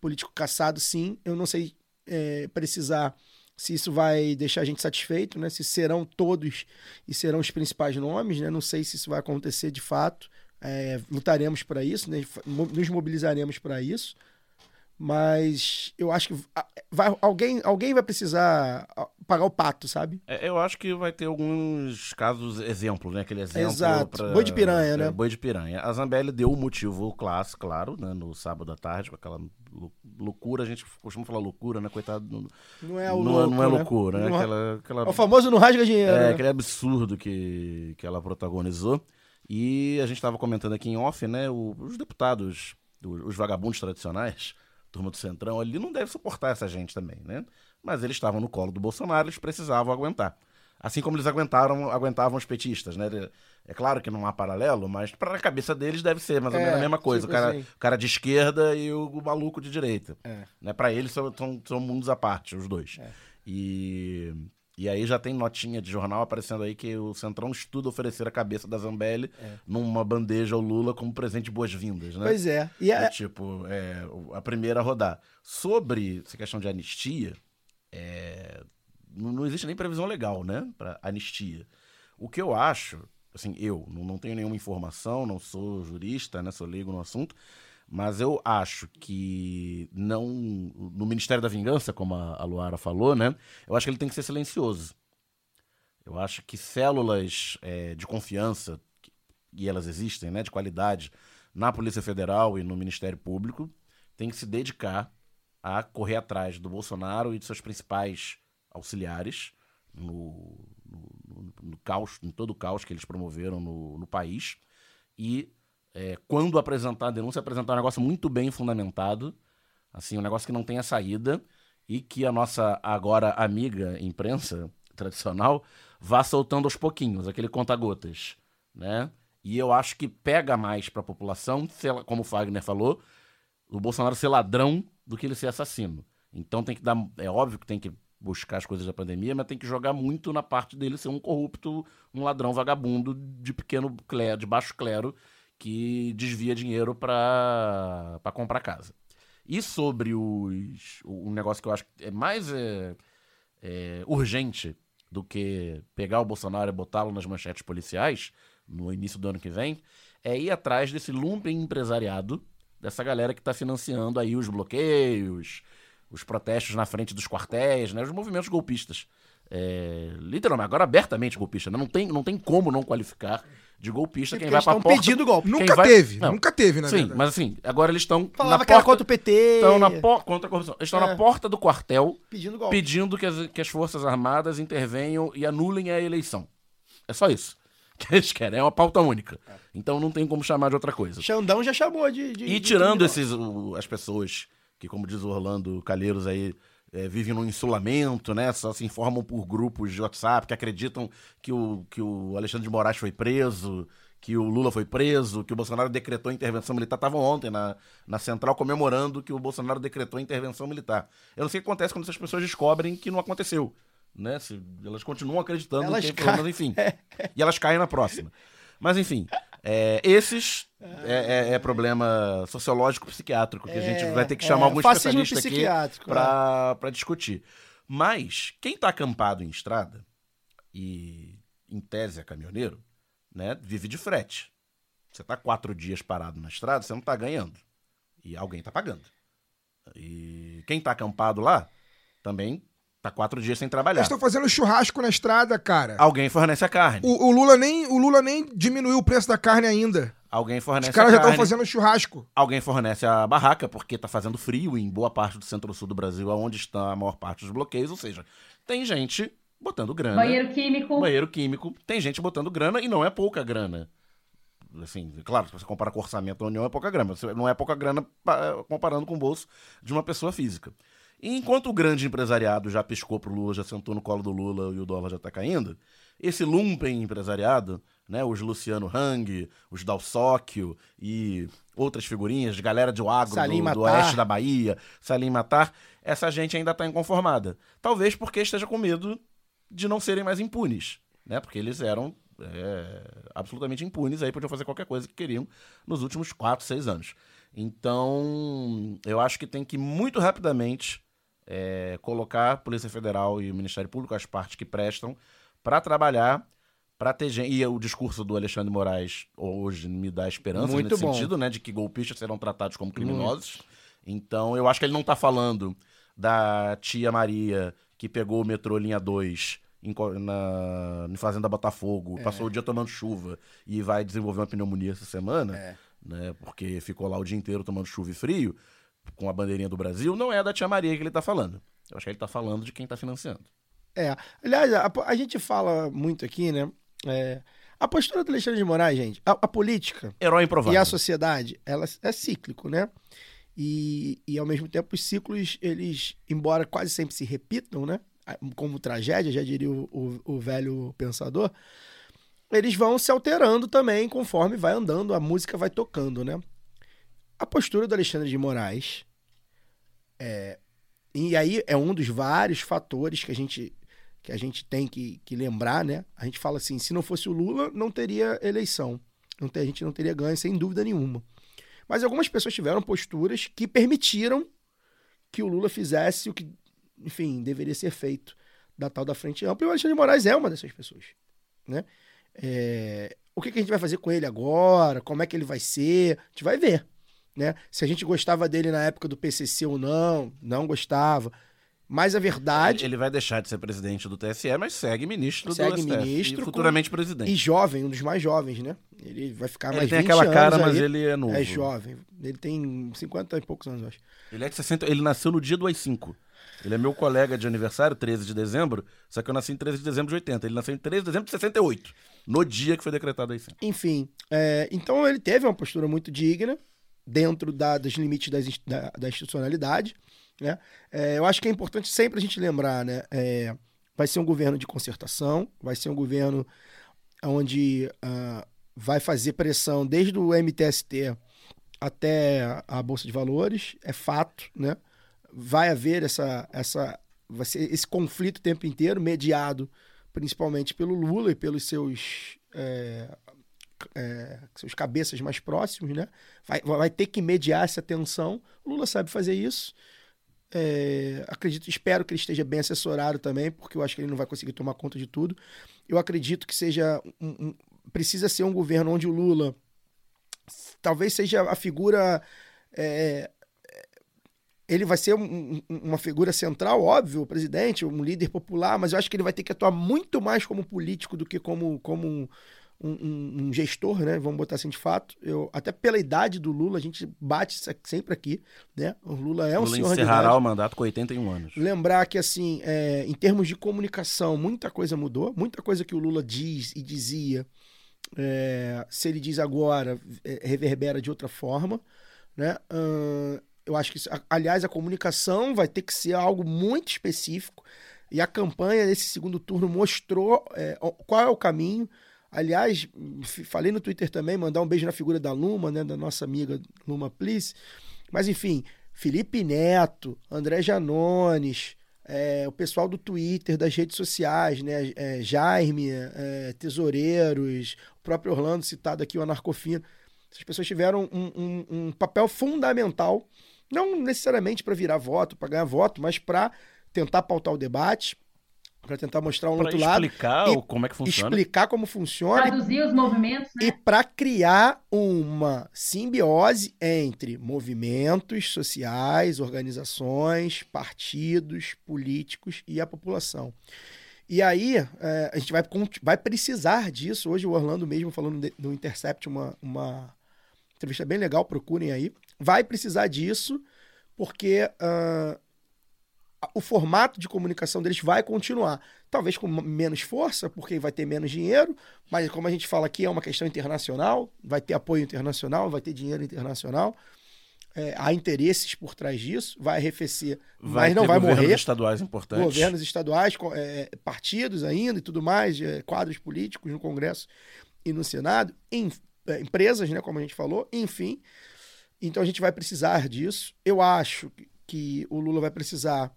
político caçado, sim. Eu não sei é, precisar se isso vai deixar a gente satisfeito, né? Se serão todos e serão os principais nomes, né? Não sei se isso vai acontecer de fato. É, lutaremos para isso, né? nos mobilizaremos para isso. Mas eu acho que vai, alguém, alguém vai precisar pagar o pato, sabe? É, eu acho que vai ter alguns casos, exemplos, né? Aquele exemplo. Exato. Pra, boi de piranha, né? É, boi de piranha. A Zambelli deu o motivo clássico, claro, né? No sábado à tarde, com aquela loucura. A gente costuma falar loucura, né? Coitado. Não, não é o não, louco, não é né? loucura, né? Não, aquela, aquela, é o famoso não rasga dinheiro. É, né? aquele absurdo que, que ela protagonizou. E a gente estava comentando aqui em off, né? Os deputados, os, os vagabundos tradicionais turma do Centrão ali não deve suportar essa gente também, né? Mas eles estavam no colo do Bolsonaro, eles precisavam aguentar. Assim como eles aguentaram, aguentavam os petistas, né? É claro que não há paralelo, mas para a cabeça deles deve ser mais ou menos É, a mesma coisa. tipo o, cara, assim. o cara de esquerda e o, o maluco de direita. É. Né? Para eles são, são, são mundos à parte, os dois. E, e aí já tem notinha de jornal aparecendo aí que o Centrão estuda oferecer a cabeça da Zambelli É. numa bandeja ao Lula como presente de boas-vindas, né? Pois é. E É é- tipo, é, a primeira a rodar. Sobre essa questão de anistia, é, não, não existe nem previsão legal, né? Para anistia. O que eu acho, assim, eu não, não tenho nenhuma informação, não sou jurista, né? Sou leigo no assunto, mas eu acho que não. No Ministério da Vingança, como a, Luara falou, né? Eu acho que ele tem que ser silencioso. Eu acho que células é, de confiança, e elas existem, né, de qualidade, na Polícia Federal e no Ministério Público, tem que se dedicar a correr atrás do Bolsonaro e de seus principais auxiliares no, no- no caos, em todo o caos que eles promoveram no, no país. E é, quando apresentar a denúncia, apresentar um negócio muito bem fundamentado, assim, um negócio que não tenha saída e que a nossa agora amiga imprensa tradicional vá soltando aos pouquinhos, aquele conta-gotas, né? E eu acho que pega mais para a população, ela- como o Fagner falou, o Bolsonaro ser ladrão do que ele ser assassino. Então tem que dar, é óbvio que tem que buscar as coisas da pandemia, mas tem que jogar muito na parte dele ser um corrupto, um ladrão vagabundo de pequeno clero, de baixo clero, que desvia dinheiro para comprar casa. E sobre os, um negócio que eu acho que é mais é, é, urgente do que pegar o Bolsonaro e botá-lo nas manchetes policiais no início do ano que vem, é ir atrás desse lumpen empresariado, dessa galera que está financiando aí os bloqueios, os protestos na frente dos quartéis, né, os movimentos golpistas. É, literalmente, agora abertamente golpista, né? não, tem, não tem como não qualificar de golpista quem vai pra estão porta. pedindo golpe. Nunca vai- teve, Não. nunca teve, na Sim, verdade. mas assim, agora eles estão Falava na que porta, contra o PT. Estão na por, contra a corrupção. Eles estão É. na porta do quartel Pedindo golpe. pedindo que as, que as Forças Armadas intervenham e anulem a eleição. É só isso. Que eles querem, é uma pauta única. Então não tem como chamar de outra coisa. Xandão já chamou de. de E tirando esses, o- as pessoas que, como diz o Orlando Calheiros aí, é, vivem num insulamento, né? Só se informam por grupos de WhatsApp que acreditam que o, que o Alexandre de Moraes foi preso, que o Lula foi preso, que o Bolsonaro decretou intervenção militar. Estavam ontem na, na central comemorando que o Bolsonaro decretou intervenção militar. Eu não sei o que acontece quando essas pessoas descobrem que não aconteceu. Né? Se, elas continuam acreditando Elas que caem. mas enfim. e elas caem na próxima. Mas enfim, é, esses é, é- é problema sociológico psiquiátrico que a gente É, vai ter que é, chamar alguns fascismo especialistas aqui psiquiátrico, é. discutir. Mas quem tá acampado em estrada e em tese é caminhoneiro, né, vive de frete. Você tá quatro dias parado na estrada, você não tá ganhando. E alguém tá pagando. E quem tá acampado lá também tá quatro dias sem trabalhar. Eles estão fazendo churrasco na estrada, cara. Alguém fornece a carne. O, o Lula nem, o Lula nem diminuiu o preço da carne ainda. Alguém fornece Os caras a já estão fazendo churrasco. Alguém fornece a barraca, porque tá fazendo frio em boa parte do centro-sul do Brasil, onde está a maior parte dos bloqueios. Ou seja, tem gente botando grana. Banheiro químico. Banheiro químico. Tem gente botando grana e não é pouca grana. Assim, claro, se você compara com o orçamento da União, é pouca grana. Não é pouca grana pa- comparando com o bolso de uma pessoa física. E enquanto o grande empresariado já piscou pro Lula, já sentou no colo do Lula e o dólar já tá caindo, esse lumpen empresariado, né, os Luciano Hang, os Dalsóquio e outras figurinhas, galera do agro do, do oeste da Bahia, Salim Matar, essa gente ainda tá inconformada. Talvez porque esteja com medo de não serem mais impunes, né? Porque eles eram é, absolutamente impunes, aí podiam fazer qualquer coisa que queriam nos últimos 4, 6 anos. Então, eu acho que tem que muito rapidamente é, colocar a Polícia Federal e o Ministério Público, as partes que prestam, para trabalhar, para ter gente. E o discurso do Alexandre Moraes hoje me dá esperança Muito nesse bom. sentido, né? De que golpistas serão tratados como criminosos. Então, eu acho que ele não tá falando da tia Maria que pegou o metrô linha 2 em, na, em Fazenda Botafogo, É. passou o dia tomando chuva e vai desenvolver uma pneumonia essa semana, É. né? Porque ficou lá o dia inteiro tomando chuva e frio, com a bandeirinha do Brasil, não é da tia Maria que ele tá falando. Eu acho que ele tá falando de quem tá financiando. É. Aliás, a, a gente fala muito aqui, né? É, a postura do Alexandre de Moraes, gente, a, a política Herói improvável. e a sociedade, ela é cíclico, né? E, e ao mesmo tempo os ciclos, eles, embora quase sempre se repitam, né? Como tragédia, já diria o, o- o velho pensador, eles vão se alterando também conforme vai andando, a música vai tocando, né? A postura do Alexandre de Moraes é, e aí é um dos vários fatores que a gente que a gente tem que, que lembrar, né? A gente fala assim, se não fosse o Lula, não teria eleição. Não ter- a gente não teria ganho, sem dúvida nenhuma. Mas algumas pessoas tiveram posturas que permitiram que o Lula fizesse o que, enfim, deveria ser feito da tal da frente ampla. E o Alexandre de Moraes é uma dessas pessoas, né? É, o que, que a gente vai fazer com ele agora? Como é que ele vai ser? A gente vai ver, né? Se a gente gostava dele na época do PCC ou não, não gostava. Mas a verdade... Ele vai deixar de ser presidente do TSE, mas segue ministro segue do STF. ministro. Futuramente com- presidente. E jovem, um dos mais jovens, né? Ele vai ficar Ele mais tem 20 aquela cara, mas aí. ele é novo. É jovem. Ele tem 50 e poucos anos, eu acho. Ele é de 60, ele nasceu no dia do AI-5. Ele é meu colega de aniversário, 13 de dezembro, só que eu nasci em 13 de dezembro de 80. Ele nasceu em 13 de dezembro de 68, no dia que foi decretado AI-5. Enfim, é, então ele teve uma postura muito digna dentro da- dos limites das da, da institucionalidade. Né? É, eu acho que é importante sempre a gente lembrar, né? É, vai ser um governo de concertação, vai ser um governo onde ah, vai fazer pressão desde o MTST até a Bolsa de Valores, é fato, né? Vai haver essa, essa, vai ser esse conflito o tempo inteiro, mediado principalmente pelo Lula e pelos seus é, é, seus cabeças mais próximos, né? Vai, vai ter que mediar essa tensão. O Lula sabe fazer isso. É, acredito, espero que ele esteja bem assessorado também, porque eu acho que ele não vai conseguir tomar conta de tudo. Eu acredito que seja um- um- precisa ser um governo onde o Lula talvez seja a figura é, ele vai ser um- um- uma figura central, óbvio, o presidente, um líder popular, mas eu acho que ele vai ter que atuar muito mais como político do que como, como um, um- um gestor, né? Vamos botar assim de fato. Eu, até pela idade do Lula, a gente bate sempre aqui, né? O Lula é um Lula senhor de encerrará idade. o mandato com 81 anos. Lembrar que, assim, é, em termos de comunicação, muita coisa mudou. Muita coisa que o Lula diz e dizia, é, se ele diz agora, é, reverbera de outra forma, né? Ahn, eu acho que, aliás, a comunicação vai ter que ser algo muito específico. E a campanha nesse segundo turno mostrou é, qual é o caminho. Aliás, falei no Twitter também, mandar um beijo na figura da Luma, né, da nossa amiga Luma Please. Mas enfim, Felipe Neto, André Janones, é, o pessoal do Twitter, das redes sociais, né, é, Jaime, é, Tesoureiros, o próprio Orlando citado aqui, o Anarcofino. Essas pessoas tiveram um, um- um papel fundamental, não necessariamente para virar voto, para ganhar voto, mas para tentar pautar o debate, para tentar mostrar um Pra outro lado. explicar como é que funciona. Explicar como funciona. Traduzir os movimentos, né? E para criar uma simbiose entre movimentos sociais, organizações, partidos, políticos e a população. E aí, é, a gente vai, vai precisar disso. Hoje, o Orlando mesmo falando de- no Intercept, uma, uma entrevista bem legal, procurem aí. Vai precisar disso, porque ah, o formato de comunicação deles vai continuar. Talvez com menos força, porque vai ter menos dinheiro, mas como a gente fala aqui, é uma questão internacional, vai ter apoio internacional, vai ter dinheiro internacional. É, há interesses por trás disso, vai arrefecer, Vai mas não vai governos morrer. estaduais importantes. Governos estaduais, co- é, partidos ainda e tudo mais, é, quadros políticos no Congresso e no Senado, em- é, empresas, né, como a gente falou, enfim. Então a gente vai precisar disso. Eu acho que o Lula vai precisar.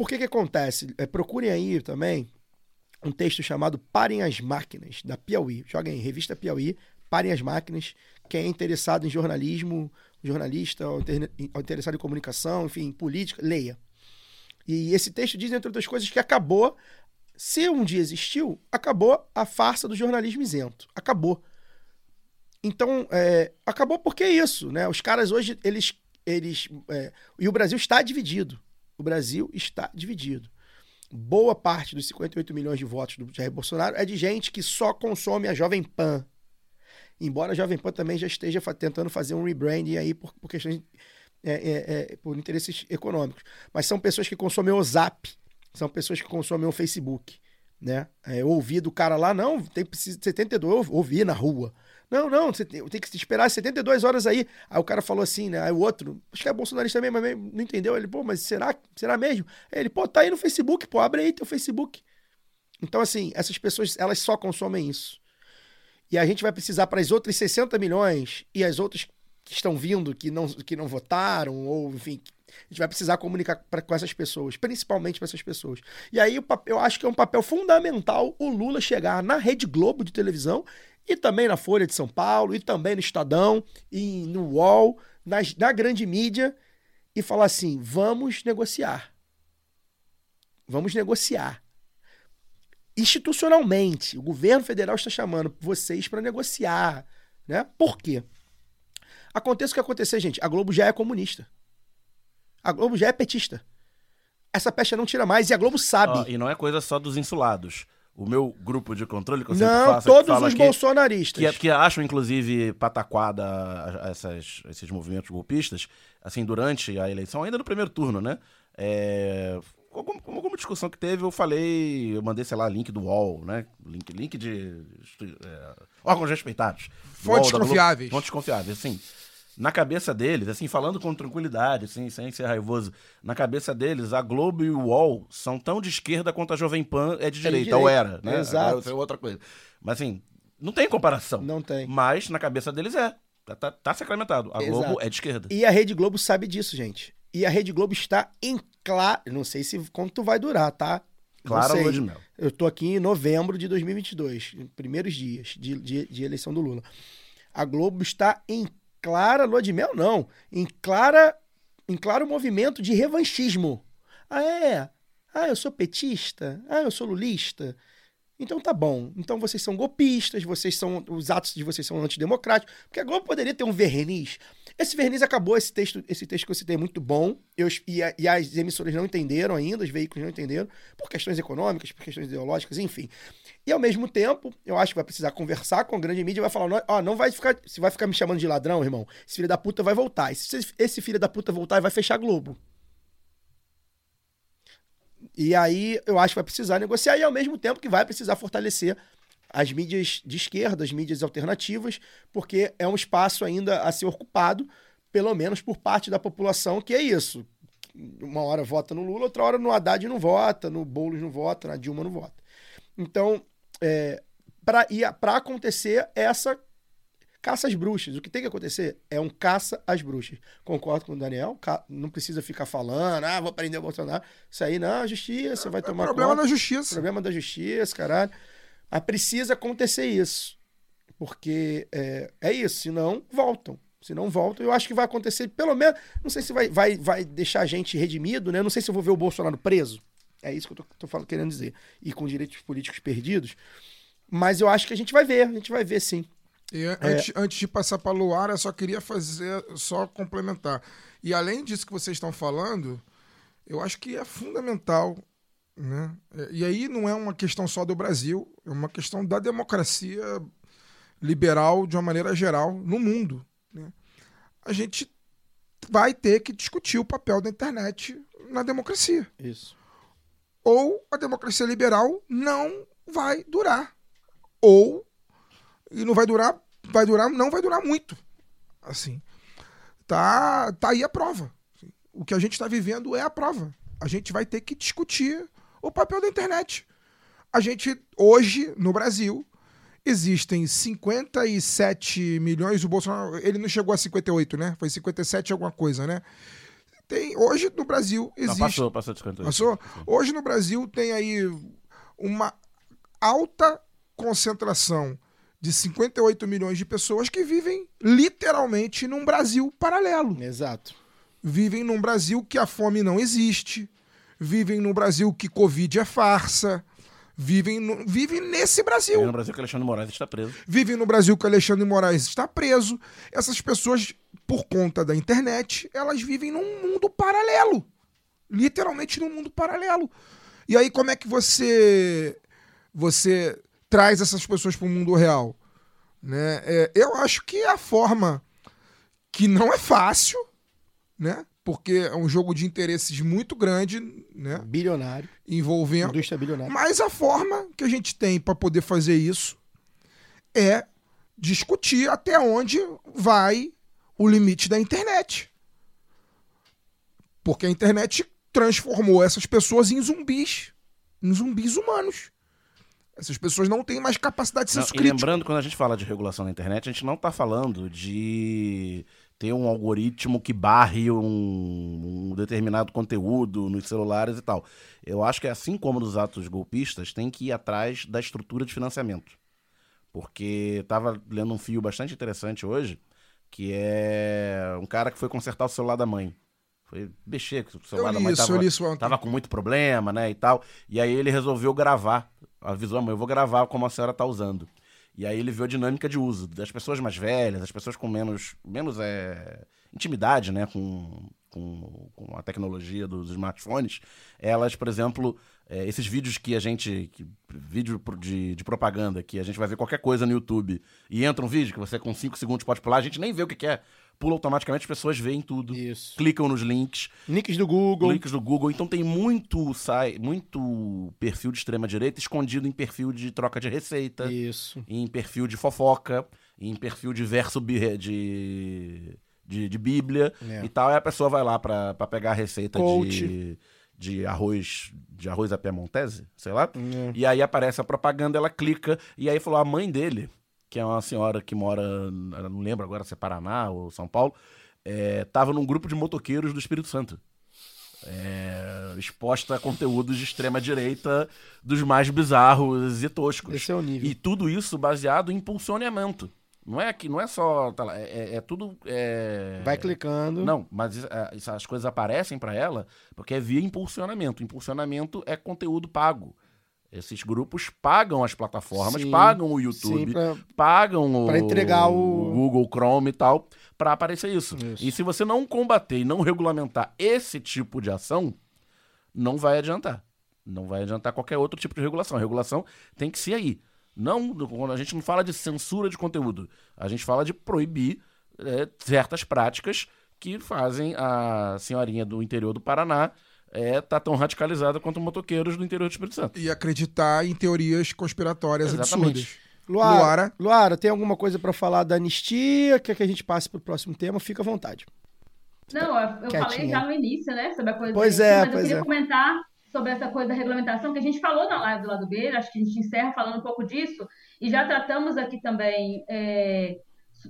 Por que que acontece? É, procurem aí também um texto chamado Parem as Máquinas, da Piauí. Joguem aí, revista Piauí, Parem as Máquinas. Quem é interessado em jornalismo, jornalista, ou inter- ou interessado em comunicação, enfim, política, leia. E esse texto diz, entre outras coisas, que acabou, se um dia existiu, acabou a farsa do jornalismo isento. Acabou. Então, é, acabou porque é isso, né? Os caras hoje, eles. eles é, e o Brasil está dividido. O Brasil está dividido. Boa parte dos 58 milhões de votos do Jair Bolsonaro é de gente que só consome a Jovem Pan. Embora a Jovem Pan também já esteja tentando fazer um rebranding aí por, por questões. é, é, é, por interesses econômicos. Mas são pessoas que consomem o Zap, são pessoas que consomem o Facebook. Né? É, eu ouvi do cara lá, não, tem precisa de 72, eu ouvi na rua. Não, não, você tem, tem que esperar 72 horas aí. Aí o cara falou assim, né? Aí o outro, acho que é bolsonarista mesmo, mas não entendeu. Ele, pô, mas será, será mesmo? Aí ele, pô, tá aí no Facebook, pô, abre aí teu Facebook. Então, assim, essas pessoas, elas só consomem isso. E a gente vai precisar para as outras 60 milhões e as outras que estão vindo, que não, que não votaram, ou enfim, a gente vai precisar comunicar pra, com essas pessoas, principalmente para essas pessoas. E aí eu acho que é um papel fundamental o Lula chegar na Rede Globo de televisão e também na Folha de São Paulo, e também no Estadão, e no UOL, nas, na grande mídia, e falar assim: vamos negociar. Vamos negociar. Institucionalmente, o governo federal está chamando vocês para negociar. Né? Por quê? Aconteça o que acontecer, gente. A Globo já é comunista. A Globo já é petista. Essa pecha não tira mais e a Globo sabe. Ó, e não é coisa só dos insulados. O meu grupo de controle que eu sempre Não, faço, é que todos fala os aqui, bolsonaristas. Que, que acham, inclusive, pataquada essas, esses movimentos golpistas, assim, durante a eleição, ainda no primeiro turno, né? É, alguma, alguma discussão que teve, eu falei, eu mandei, sei lá, link do UOL, né? Link, link de é, órgãos respeitados. Do Fontes UOL, confiáveis. Fontes confiáveis, assim. Na cabeça deles, assim, falando com tranquilidade, assim, sem ser raivoso, na cabeça deles, a Globo e o UOL são tão de esquerda quanto a Jovem Pan é de direita, ou era, né? Exato. É outra coisa. Mas assim, não tem comparação. Não tem. Mas na cabeça deles é. Tá, tá, tá sacramentado. A Globo Exato. é de esquerda. E a Rede Globo sabe disso, gente. E a Rede Globo está em claro. Não sei se quanto vai durar, tá? Sei. lua de mel. Eu tô aqui em novembro de 2022, em primeiros dias de, de, de eleição do Lula. A Globo está em clara lua de mel, não. Em clara, em claro movimento de revanchismo. Ah, é? Ah, eu sou petista? Ah, eu sou lulista? Então tá bom. Então vocês são golpistas, vocês são. Os atos de vocês são antidemocráticos. Porque a Globo poderia ter um verniz. Esse verniz acabou, esse texto, esse texto que eu citei é muito bom. Eu, e, a- e as emissoras não entenderam ainda, os veículos não entenderam, por questões econômicas, por questões ideológicas, enfim. E ao mesmo tempo, eu acho que vai precisar conversar com a grande mídia e vai falar: "Não- ó, não vai ficar. Se vai ficar me chamando de ladrão, irmão, esse filho da puta vai voltar. E se esse- filho da puta voltar, vai fechar a Globo. E aí eu acho que vai precisar negociar e ao mesmo tempo que vai precisar fortalecer as mídias de esquerda, as mídias alternativas, porque é um espaço ainda a ser ocupado, pelo menos por parte da população, que é isso. Uma hora vota no Lula, outra hora no Haddad não vota, no Boulos não vota, na Dilma não vota. Então, é, para acontecer essa caça às bruxas. O que tem que acontecer é um caça às bruxas. Concordo com o Daniel, não precisa ficar falando, ah, vou prender o Bolsonaro. Isso aí não, justiça, vai tomar problema conta. da justiça. Problema da justiça, caralho. Mas precisa acontecer isso. Porque é, é isso, senão voltam. Se não voltam, eu acho que vai acontecer, pelo menos, não sei se vai, vai, vai deixar a gente redimido, né? Não sei se eu vou ver o Bolsonaro preso. É isso que eu tô, tô falando, querendo dizer. E com direitos políticos perdidos. Mas eu acho que a gente vai ver, a gente vai ver sim. E an- antes, antes de passar para Luara, eu só queria fazer, só complementar. E além disso que vocês estão falando, eu acho que é fundamental, né? É, E aí não é uma questão só do Brasil, é uma questão da democracia liberal de uma maneira geral no mundo. né? A gente vai ter que discutir o papel da internet na democracia. Isso. Ou a democracia liberal não vai durar. Ou e não vai durar, vai durar, não vai durar muito. Assim. Tá, tá aí a prova. O que a gente está vivendo é a prova. A gente vai ter que discutir o papel da internet. A gente, hoje, no Brasil, existem 57 milhões. O Bolsonaro, ele não chegou a 58, né? Foi 57 alguma coisa, né? Tem, hoje no Brasil existe. Não, passou, passou de 58. Passou? Hoje no Brasil tem aí uma alta concentração de 58 milhões de pessoas que vivem literalmente num Brasil paralelo. Exato. Vivem num Brasil que a fome não existe, vivem num Brasil que Covid é farsa, vivem, no, vivem nesse Brasil. Vivem no Brasil que Alexandre Moraes está preso. Vivem no Brasil que Alexandre Moraes está preso. Essas pessoas, por conta da internet, elas vivem num mundo paralelo. Literalmente num mundo paralelo. E aí, como é que você você traz essas pessoas para o mundo real? Né? É, eu acho que é a forma que não é fácil, né? Porque é um jogo de interesses muito grande, né? Bilionário. Envolvendo. Indústria bilionária. Mas a forma que a gente tem para poder fazer isso é discutir até onde vai o limite da internet. Porque a internet transformou essas pessoas em zumbis, em zumbis humanos. Essas pessoas não têm mais capacidade de Não, senso e crítico. lembrando, quando a gente fala de regulação na internet, a gente não está falando de ter um algoritmo que barre um, um determinado conteúdo nos celulares e tal. Eu acho que, assim como nos atos golpistas, tem que ir atrás da estrutura de financiamento. Porque estava lendo um fio bastante interessante hoje, que é um cara que foi consertar o celular da mãe. Foi mexer o celular da mãe. isso, tava, eu li isso ontem. tava com muito problema, né, e tal. E aí ele resolveu gravar. Avisou a mãe, eu vou gravar como a senhora tá usando. E aí ele viu a dinâmica de uso das pessoas mais velhas, das pessoas com menos, menos é, intimidade, né, com, com, com a tecnologia dos smartphones. Elas, por exemplo, é, esses vídeos que a gente, que, vídeo de, de propaganda, que a gente vai ver qualquer coisa no YouTube e entra um vídeo que você com 5 segundos pode pular, a gente nem vê o que, que é. Pula automaticamente, as pessoas veem tudo. Isso. Clicam nos links. Links do Google. Links do Google. Então tem muito, sai, muito perfil de extrema-direita escondido em perfil de troca de receita. Isso. Em perfil de fofoca. Em perfil de verso de, de, de Bíblia É. e tal. Aí a pessoa vai lá pra, pra pegar a receita Coach. de, de arroz de arroz à piemontese, sei lá. É. E aí aparece a propaganda, ela clica. E aí falou, a mãe dele, que é uma senhora que mora, não lembro agora se é Paraná ou São Paulo, é, tava num grupo de motoqueiros do Espírito Santo. É, exposta a conteúdos de extrema direita dos mais bizarros e toscos. Esse é o nível. E tudo isso baseado em impulsionamento. Não é que não é só. tá lá, é, é- é tudo. é- Vai clicando. Não, mas é, as coisas aparecem pra ela porque é via impulsionamento. Impulsionamento é conteúdo pago. Esses grupos pagam as plataformas, Sim, pagam o YouTube, sim, pra- pagam o, entregar o- Google Chrome e tal, pra aparecer isso. E se você não combater e não regulamentar esse tipo de ação, não vai adiantar. Não vai adiantar qualquer outro tipo de regulação. A regulação tem que ser aí. Não, quando a gente não fala de censura de conteúdo, a gente fala de proibir é, certas práticas que fazem a senhorinha do interior do Paraná é, tá tão radicalizada quanto motoqueiros do interior do Espírito Santo. E acreditar em teorias conspiratórias Exatamente. absurdas. Luara, Luara. Luara, tem alguma coisa pra falar da anistia? Quer que a gente passe pro próximo tema? Fica à vontade. Não, eu, eu falei já no início, né, sobre a coisa Pois da é, mas eu pois queria é. comentar sobre essa coisa da regulamentação, que a gente falou na live do lado B, acho que a gente encerra falando um pouco disso, e já tratamos aqui também é,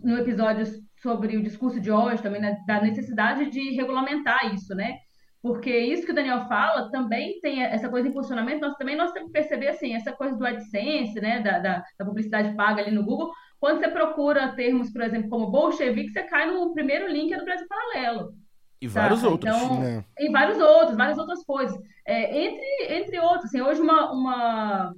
no episódio sobre o discurso de hoje, também né, da necessidade de regulamentar isso, né? Porque isso que o Daniel fala também tem essa coisa de impulsionamento, nós também nós temos que perceber assim, essa coisa do AdSense, né, da, da, da publicidade paga ali no Google, quando você procura termos, por exemplo, como bolchevique, você cai no primeiro link do Brasil Paralelo. E vários outros. Então, É. e vários outros, várias outras coisas. É, entre, entre outros, assim, hoje uma, uma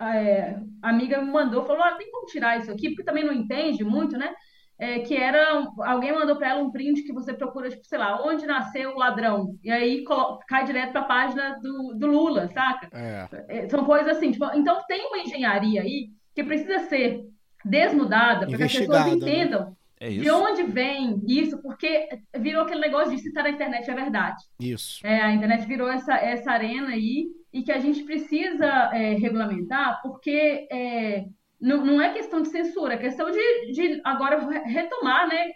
é, amiga me mandou, falou, ah, tem como tirar isso aqui, porque também não entende muito, né? É, que era, alguém mandou para ela um print que você procura, tipo, sei lá, onde nasceu o ladrão? E aí cai direto para a página do, do Lula, saca? É. É, São coisas assim, tipo, então tem uma engenharia aí que precisa ser desnudada para que as pessoas né? entendam É de isso. onde vem isso, porque virou aquele negócio de se tá na internet é verdade. Isso. É, a internet virou essa, essa arena aí e que a gente precisa é, regulamentar, porque é, não, não é questão de censura, é questão de, de agora re- retomar né,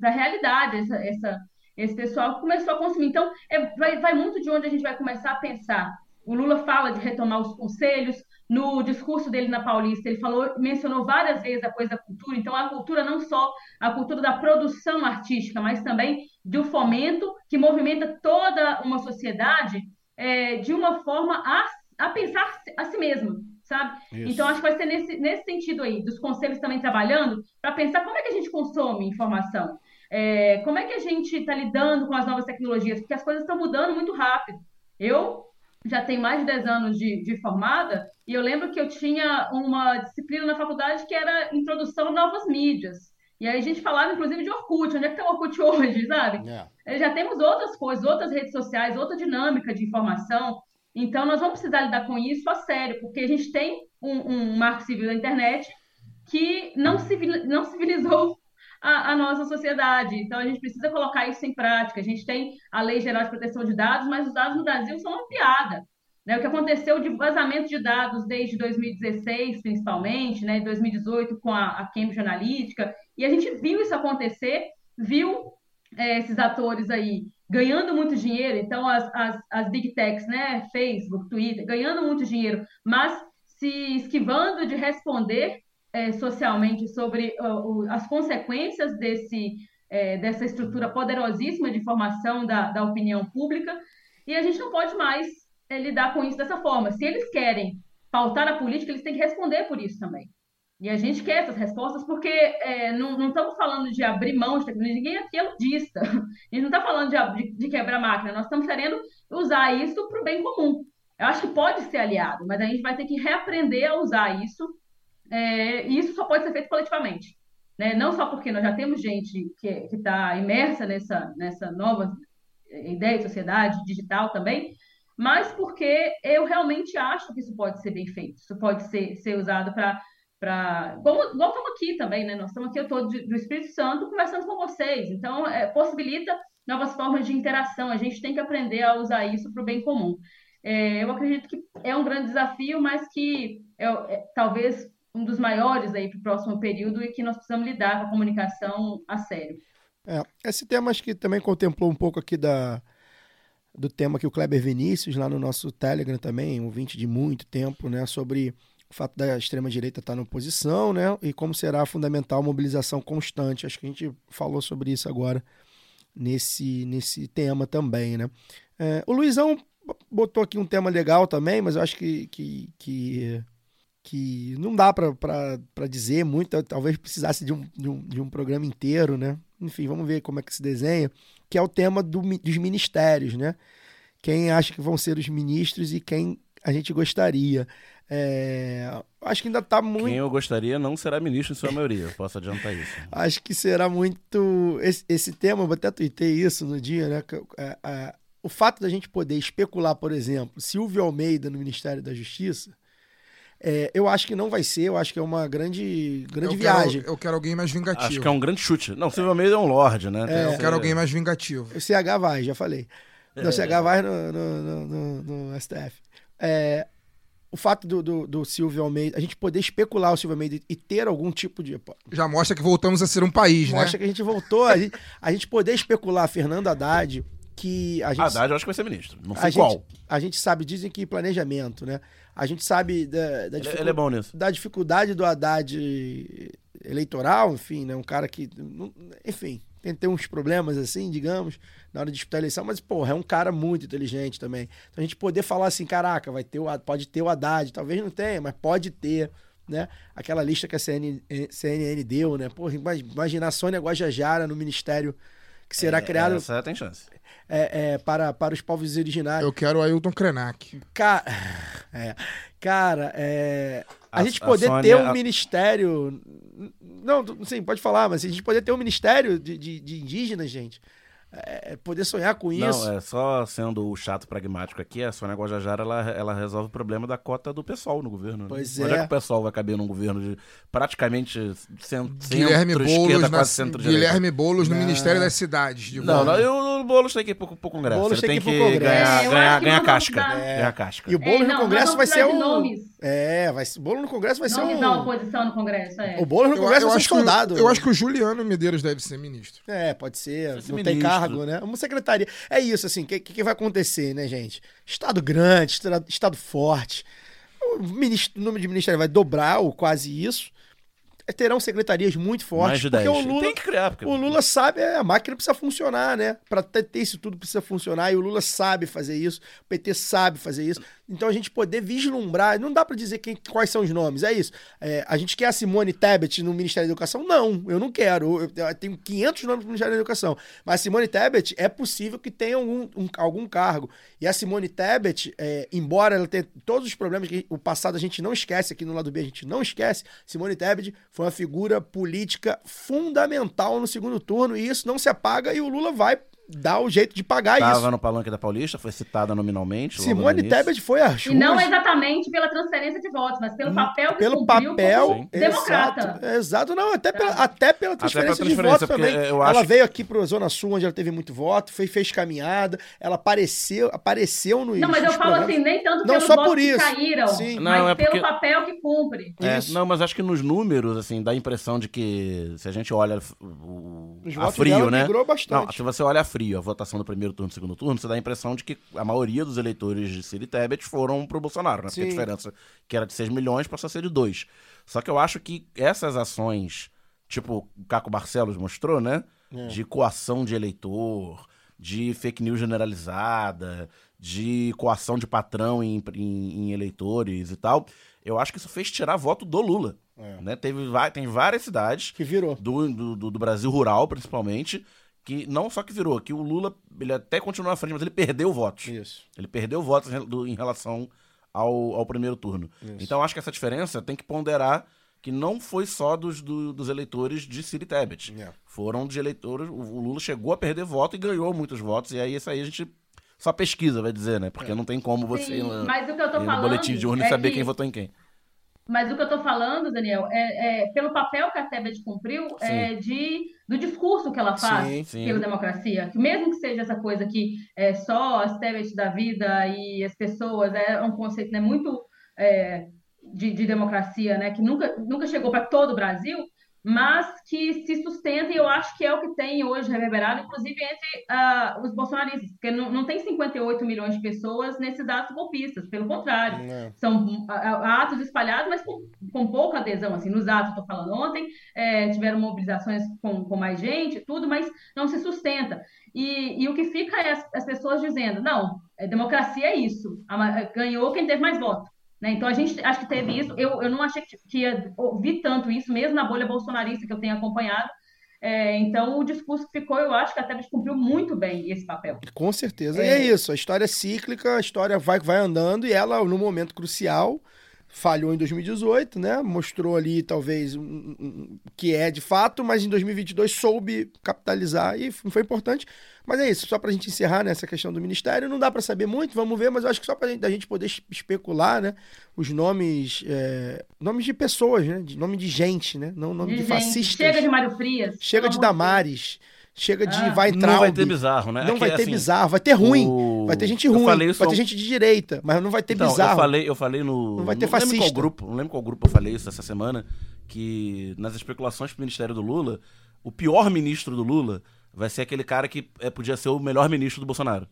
para a realidade essa, essa, esse pessoal começou a consumir. Então, é, vai, vai muito de onde a gente vai começar a pensar. O Lula fala de retomar os conselhos. No discurso dele na Paulista, ele falou, mencionou várias vezes a coisa da cultura. Então, a cultura não só a cultura da produção artística, mas também do fomento que movimenta toda uma sociedade é, de uma forma a, a pensar a si mesma, sabe? Isso. Então, acho que vai ser nesse, nesse sentido aí, dos conselhos também trabalhando para pensar como é que a gente consome informação. É, como é que a gente está lidando com as novas tecnologias? Porque as coisas estão mudando muito rápido. Eu já tenho mais de 10 anos de, de formada e eu lembro que eu tinha uma disciplina na faculdade que era Introdução a Novas Mídias. E aí a gente falava, inclusive, de Orkut. Onde é que está o Orkut hoje, sabe? Eh, Já temos outras coisas, outras redes sociais, outra dinâmica de informação. Então, nós vamos precisar lidar com isso a sério, porque a gente tem um, um marco civil da internet que não, civil, não civilizou a, a, nossa sociedade. Então, a gente precisa colocar isso em prática. A gente tem a Lei Geral de Proteção de Dados, mas os dados no Brasil são uma piada. Né? O que aconteceu de vazamento de dados desde 2016, principalmente, né? 2018 com a, a Cambridge Analytica, e a gente viu isso acontecer, viu é, esses atores aí ganhando muito dinheiro, então as, as, as big techs, né? Facebook, Twitter, ganhando muito dinheiro, mas se esquivando de responder é, socialmente sobre uh, as consequências desse, é, dessa estrutura poderosíssima de formação da, da opinião pública, e a gente não pode mais é, lidar com isso dessa forma. Se eles querem pautar a política, eles têm que responder por isso também. E a gente quer essas respostas porque é, não, não, estamos falando de abrir mão de tecnologia, ninguém aqui é ludista. A gente não está falando de, de, quebrar máquina, nós estamos querendo usar isso para o bem comum. Eu acho que pode ser aliado, mas a gente vai ter que reaprender a usar isso é, e isso só pode ser feito coletivamente. Né? Não só porque nós já temos gente que está imersa nessa, nessa nova ideia de sociedade digital também, mas porque eu realmente acho que isso pode ser bem feito, isso pode ser, ser usado para. Pra... Como, igual estamos aqui também, né? Nós estamos aqui, eu estou do Espírito Santo conversando com vocês, então é, possibilita novas formas de interação, a gente tem que aprender a usar isso para o bem comum. É, eu acredito que é um grande desafio, mas que é, é talvez um dos maiores aí para o próximo período e que nós precisamos lidar com a comunicação a sério. É, esse tema acho que também contemplou um pouco aqui da, do tema que o Kleber Vinícius, lá no nosso Telegram também, um ouvinte de muito tempo, né, sobre o fato da extrema-direita estar na oposição, né, e como será fundamental mobilização constante. Acho que a gente falou sobre isso agora nesse, nesse tema também, né. É, o Luizão botou aqui um tema legal também, mas eu acho que, que, que que não dá para dizer muito, talvez precisasse de um, de, um, de um programa inteiro, né? Enfim, vamos ver como é que se desenha, que é o tema do, dos ministérios, né? Quem acha que vão ser os ministros e quem a gente gostaria. É, acho que ainda está muito. Quem eu gostaria não será ministro em sua maioria, eu posso adiantar isso. acho que será muito. Esse, esse tema, eu até tuitei isso no dia, né? É, é, o fato da gente poder especular, por exemplo, Silvio Almeida no Ministério da Justiça é, eu acho que não vai ser, eu acho que é uma grande, grande eu viagem. Quero, eu quero alguém mais vingativo. Acho que é um grande chute. Não, Silvio Almeida é um lorde, né? É, eu quero alguém mais vingativo. O CH vai, já falei. Não, o CH vai no, no, no, no STF. É, o fato do, do, do, Silvio Almeida, a gente poder especular o Silvio Almeida e ter algum tipo de. Já mostra que voltamos a ser um país, mostra né? Mostra que a gente voltou. A gente, a gente poder especular Fernando Haddad, que a gente. Haddad eu acho que vai ser ministro. Não sei a qual. Gente, a gente sabe, dizem que planejamento, né? A gente sabe da, da, ele, ele é bom nisso. da dificuldade do Haddad eleitoral, enfim, né? Um cara que. Enfim, tem, tem uns problemas assim, digamos, na hora de disputar a eleição, mas, porra, é um cara muito inteligente também. Então a gente poder falar assim, caraca, vai ter o, pode ter o Haddad, talvez não tenha, mas pode ter. Né? Aquela lista que a CNN, CNN deu, né? Porra, imagina a Sônia Guajajara no ministério que será é, criado. Essa tem chance. É, é, para, para os povos originários. Eu quero o Ailton Krenak. Ca... É, cara, é, a, a, gente poder a ter um ministério. Não, sim, pode falar, mas a gente poder ter um ministério de, de, de indígenas, gente. É, poder sonhar com Não, isso. é só sendo o chato pragmático aqui, a Sônia Guajajara, ela, ela resolve o problema da cota do pessoal no governo. né? Pois Onde é. é que o pessoal vai caber num governo de praticamente cent, Guilherme centro, Boulos, esquerda, na, quase centro-direita? Guilherme Boulos no Não. Ministério das Cidades. de Não, não, eu, o Boulos tem que ir pro, pro Congresso. Boulos Ele tem tem que ir que, Congresso. ganhar, É, ganhar, ganhar casca. Ganhar casca. E o bolo É, no não, Congresso nós vai ser um. nomes. É, vai, o bolo no Congresso vai ser Nomes um. da oposição no Congresso, é. O bolo no Eu, Congresso eu vai acho ser eu acho que o Juliano Medeiros deve ser ministro. É, pode ser. Não tem ministro. Cargo, né? Uma secretaria. É isso, assim, o que, que vai acontecer, né, gente? Estado grande, estado, forte. O, ministro- o número de ministérios vai dobrar, ou quase isso. Terão secretarias muito fortes. Porque 10. o Lula, Tem que criar, porque... o Lula sabe, é, a máquina precisa funcionar, né? Pra ter, ter isso tudo precisa funcionar e o Lula sabe fazer isso, o PT sabe fazer isso. Então a gente poder vislumbrar, não dá pra dizer quem, quais são os nomes, é isso. É, a gente quer a Simone Tebet no Ministério da Educação? Não, eu não quero. Eu, eu tenho 500 nomes no Ministério da Educação. Mas Simone Tebet é possível que tenha algum, um- algum cargo. E a Simone Tebet, é, embora ela tenha todos os problemas que o passado a gente não esquece, aqui no lado B a gente não esquece, Simone Tebet foi uma figura política fundamental no segundo turno e isso não se apaga e o Lula vai dar o jeito de pagar Tava isso. no Palanque da Paulista, foi citada nominalmente. no Simone início. Tebet foi a E não exatamente pela transferência de votos, mas pelo papel que Hum, pelo cumpriu papel democrata. Exato, exato, não, até pela, até pela transferência, transferência, de voto porque também. eu ela veio aqui para Zona Sul, onde ela teve muito voto, foi, fez caminhada, ela apareceu, apareceu no Não, mas eu falo assim, nem tanto Não pelos só votos por que isso. caíram, Sim. mas Não, é pelo porque- papel que cumpre. É, não, mas acho que nos números, assim, dá a impressão de que se a gente olha o, a votos frio, né? migrou bastante. Não, se você olha a frio, a votação do primeiro turno e do segundo turno, você dá a impressão de que a maioria dos eleitores de Siri Tebet foram pro Bolsonaro, né? Porque a Sim. diferença que era de 6 milhões passou a ser de 2. Só que eu acho que essas ações, tipo o Caco Barcelos mostrou, né? É. De coação de eleitor, de fake news generalizada, de coação de patrão em, em- em eleitores e tal. Eu acho que isso fez tirar voto do Lula. Né? Teve, tem várias cidades que virou do, do- do Brasil rural, principalmente, que não só que virou, que o Lula ele até continuou na frente, mas ele perdeu votos. Isso. Ele perdeu votos em, relação ao, ao primeiro turno. Isso. Então eu acho que essa diferença tem que ponderar que não foi só dos, do- dos eleitores de Siri Tebet. É. Foram de eleitores. O, o Lula chegou a perder voto e ganhou muitos votos. E aí isso aí a gente só pesquisa, vai dizer, né? Porque não tem como você Sim, ir no, mas o que eu tô ir no boletim de urna e é saber que- quem votou em quem. Mas o que eu estou falando, Daniel, é, é pelo papel que a Tebet cumpriu é, de, do discurso que ela faz Sim, sim. pela democracia. Que mesmo que seja essa coisa que é só as Tebet da vida e as pessoas, é um conceito né, muito é, de, de democracia, né, que nunca, nunca chegou para todo o Brasil, mas que se sustenta e eu acho que é o que tem hoje reverberado, inclusive entre ah, os bolsonaristas, porque não, não tem 58 milhões de pessoas nesses atos golpistas, pelo contrário. É. São ah, atos espalhados, mas com, com pouca adesão, assim, nos atos, estou falando ontem, é, tiveram mobilizações com, com mais gente, tudo, mas não se sustenta. E, e o que fica é as, as pessoas dizendo, não, é, democracia é isso, ganhou quem teve mais voto. Né? Então a gente acho que teve isso. Eu, eu não achei que, que ia ouvir tanto isso, mesmo na bolha bolsonarista que eu tenho acompanhado. É, então o discurso que ficou, eu acho que a Tebet cumpriu muito bem esse papel. Com certeza. É. E é isso, a história é cíclica, a história vai, vai andando e ela, no momento crucial, falhou em 2018, né? Mostrou ali, talvez, um- um- um- que é de fato, mas em 2022 soube capitalizar e foi importante. Mas é isso, só pra gente encerrar nessa questão do ministério, não dá pra saber muito, vamos ver, mas eu acho que só gente, da gente poder es- especular, né? Os nomes, é, nomes de pessoas, né? De, nome de gente, né? Não nome de, gente, fascistas. Chega de Mário Frias. Chega de Damares. Chega de Ah. vai Não Traub. vai ter bizarro, né? Não É vai ter assim, bizarro, vai ter ruim. o- Vai ter gente ruim, vai ter um- gente de direita, mas não vai ter Então, bizarro. Eu falei, eu falei no. Não vai ter lembro qual fascista. grupo, não lembro qual grupo eu falei isso essa semana, que nas especulações pro Ministério do Lula, o pior ministro do Lula vai ser aquele cara que é, podia ser o melhor ministro do Bolsonaro.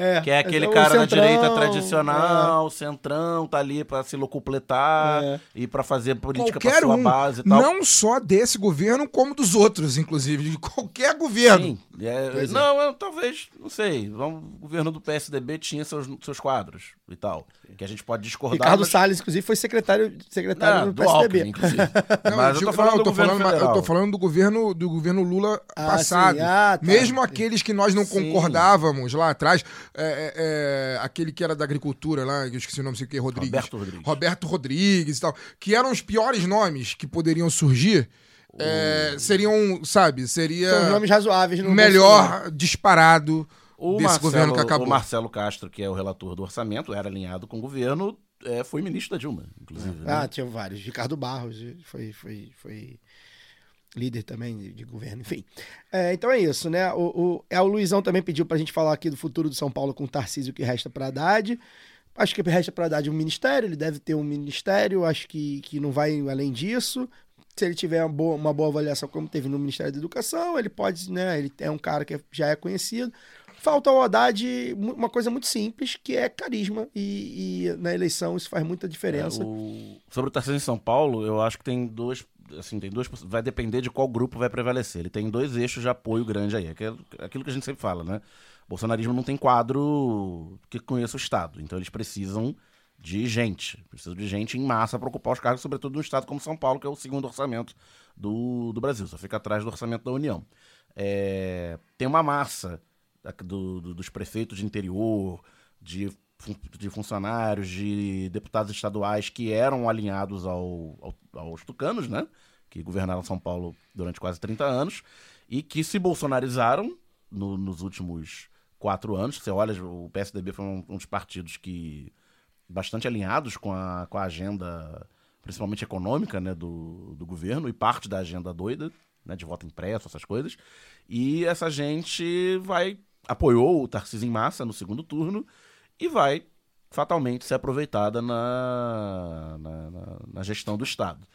É, Que é aquele o cara da centrão, direita tradicional, centrão, tá ali pra se locupletar É. e pra fazer política pra Qualquer sua um, base e tal. não só desse governo, como dos outros, inclusive, de qualquer governo. Sim, é, é. não, eu, talvez, não sei. O governo do PSDB tinha seus, seus quadros e tal. Que a gente pode discordar. Ricardo mas- Salles, inclusive, foi secretário, secretário Não, do do PSDB. Alckmin, inclusive. Não, Mas eu, eu tô falando não, eu do tô governo falando, eu tô falando do governo do governo Lula Ah, passado. sim. Ah, tá. Mesmo aqueles que nós não Sim. concordávamos lá atrás, é, é, é, aquele que era da agricultura lá, eu esqueci o nome, sei o que, Rodrigues. Roberto Rodrigues. Roberto Rodrigues e tal, que eram os piores nomes que poderiam surgir. é, seriam, sabe, seria. São nomes razoáveis no Melhor disparado O desse Marcelo, governo que acabou. o Marcelo Castro, que é o relator do orçamento, era alinhado com o governo, é, foi ministro da Dilma, inclusive. né? Ah, tinha vários. Ricardo Barros foi, foi, foi líder também de, de governo, enfim. É, então é isso, né? O, o, é, o Luizão também pediu pra gente falar aqui do futuro do São Paulo com o Tarcísio que resta pra Haddad. Acho que resta pra Haddad um ministério, ele deve ter um ministério, acho que, que não vai além disso. Se ele tiver uma boa, uma boa avaliação, como teve no Ministério da Educação, ele pode, né? Ele é um cara que já é conhecido. Falta ao Haddad uma coisa muito simples, que é carisma. E, e na eleição isso faz muita diferença. É, o- Sobre o Tarcísio em São Paulo, eu acho que tem dois. Assim, tem duas. Vai depender de qual grupo vai prevalecer. Ele tem dois eixos de apoio grande aí. Aquilo, aquilo que a gente sempre fala, né? O bolsonarismo não tem quadro que conheça o Estado. Então eles precisam de gente. Precisam de gente em massa para ocupar os cargos, sobretudo num Estado como São Paulo, que é o segundo orçamento do, do Brasil. Só fica atrás do orçamento da União. É, tem uma massa do- do- dos prefeitos de interior, de, de funcionários, de deputados estaduais que eram alinhados ao, ao- aos tucanos, né? Que governaram São Paulo durante quase 30 anos e que se bolsonarizaram no- nos últimos quatro anos. Você olha, o PSDB foi um, um dos partidos que bastante alinhados com a, com a agenda, principalmente econômica, né, do, do governo e parte da agenda doida, né, de voto impresso, essas coisas. E essa gente vai apoiou o Tarcísio em massa no segundo turno e vai fatalmente ser aproveitada na, na, na- na gestão do Estado.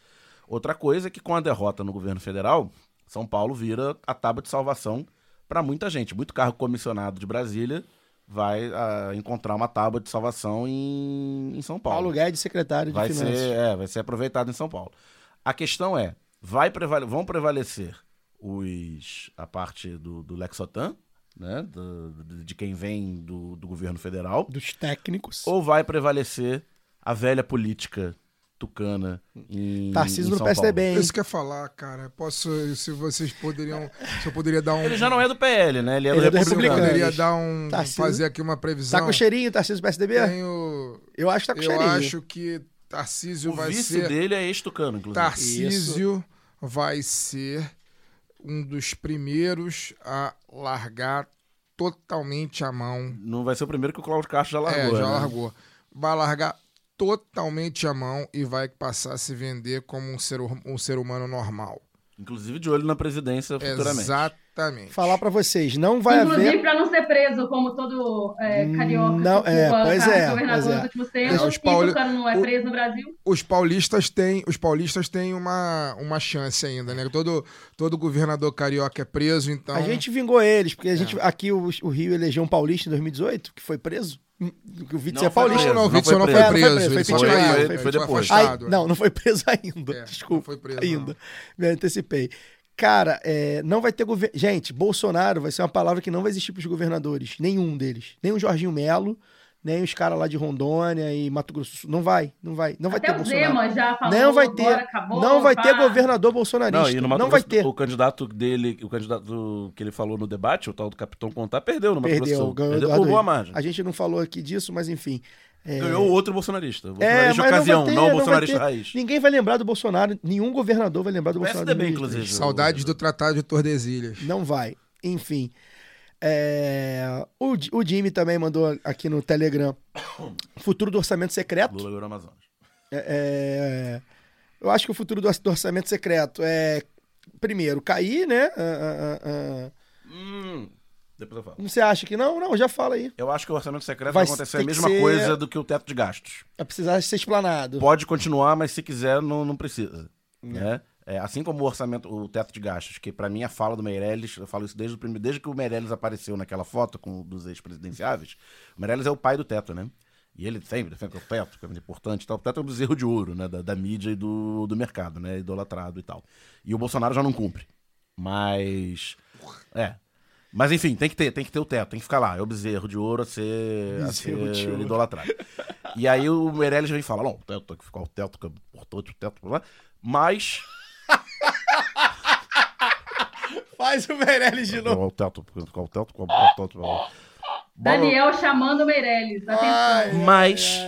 Outra coisa é que com a derrota no governo federal, São Paulo vira a tábua de salvação para muita gente. Muito cargo comissionado de Brasília vai ah, encontrar uma tábua de salvação em, em São Paulo. Paulo Guedes, secretário de vai Finanças. ser, é, vai ser aproveitado em São Paulo. A questão é, vai prevale- vão prevalecer os a parte do, do Lexotan, né, do- do- de quem vem do, do governo federal, dos técnicos, ou vai prevalecer a velha política tucana em, Tarcísio no PSDB, Paulo? hein? Isso que eu ia falar, cara. Posso, se vocês poderiam, se eu poderia dar um. Ele já não é do PL, né? Ele é do Ele é do Republicano. Eu poderia dar um, Tarcísio- fazer aqui uma previsão. Tá com cheirinho, Tarcísio do PSDB? Tenho, Eu acho que tá com eu cheirinho. acho que Tarcísio O vai vice ser. dele é ex-tucano, inclusive. Tarcísio vai ser um dos primeiros a largar totalmente a mão. Não vai ser o primeiro que o Cláudio Castro já largou. É, já né? largou. Vai largar totalmente a mão e vai passar a se vender como um ser, um ser humano normal. Inclusive de olho na presidência futuramente. Exatamente. Falar pra vocês, não vai Inclusive, haver... para não ser preso, como todo é, carioca Não, que é, pois cargo de é, governador pois é. últimos tempos, É, os pauli- não é o- preso no Brasil. Os paulistas têm, os paulistas têm uma, uma chance ainda, né? Todo, todo governador carioca é preso, então. A gente vingou eles, porque a gente aqui o, o Rio elegeu um paulista em 2018, que foi preso. Que o Witzel Não é paulista. Não, o não Witzel não foi É, preso. não foi ele preso, foi- foi- foi foi depois. afastado. Aí- não, não foi preso ainda. É, Desculpa. não foi preso, ainda. Me antecipei. Cara, é, não vai ter governo. Gente, Bolsonaro vai ser uma palavra que não vai existir para os governadores. Nenhum deles. Nem o Jorginho Melo, nem os caras lá de Rondônia e Mato Grosso. Não vai, não vai. Não vai Até ter o Bolsonaro. Zema já falou, não vai ter. agora acabou, não vai ter pá. governador bolsonarista. Não, e no Mato não vai Grosso, ter. o candidato dele, o candidato que ele falou no debate, o tal do Capitão Contar, perdeu no Mato Grosso Perdeu, Sul. ganhou Perdeu por boa margem. A gente não falou aqui disso, mas enfim. É... Ganhou outro bolsonarista. O É, Bolsonarista mas ocasião, não, ter, não o bolsonarista ter. raiz. Ninguém vai lembrar do Bolsonaro, nenhum governador vai lembrar do Bolsonaro. PSDB, em 2023. inclusive. Saudades do Tratado de Tordesilhas. Não vai. Enfim. É, O, o Jimmy também mandou aqui no Telegram futuro do orçamento secreto. Lula no Amazonas. É, é, eu acho que o futuro do, or- do orçamento secreto é, primeiro, cair, né? Ah, ah, ah. Hum, depois eu falo. Você acha que não? Não, já fala aí. Eu acho que o orçamento secreto Vai vai acontecer a mesma ser- coisa do que o teto de gastos. Vai precisar ser explanado. Pode continuar, mas se quiser, não, não precisa. Né? É, assim como o orçamento, o teto de gastos, que pra mim a fala do Meirelles, eu falo isso desde, o primeiro, desde que o Meirelles apareceu naquela foto com dos ex-presidenciáveis, o Meirelles é o pai do teto, né? E ele sempre defende que o teto, que é muito importante e tal. O teto é um bezerro de ouro, né? Da, da mídia e do, do mercado, né? Idolatrado e tal. E o Bolsonaro já não cumpre. Mas. É. Mas enfim, tem que ter, tem que ter o teto, tem que ficar lá. É o bezerro de ouro a ser, a de ser ouro. idolatrado. E aí o Meirelles vem e fala: não, o teto tem que ficar o teto, que é importante, o teto. blá. Mas. Faz o Meirelles de novo. O teto, ficar o teto, qual o teto. blá, blá. Daniel chamando o Meirelles. Atenção. Mas.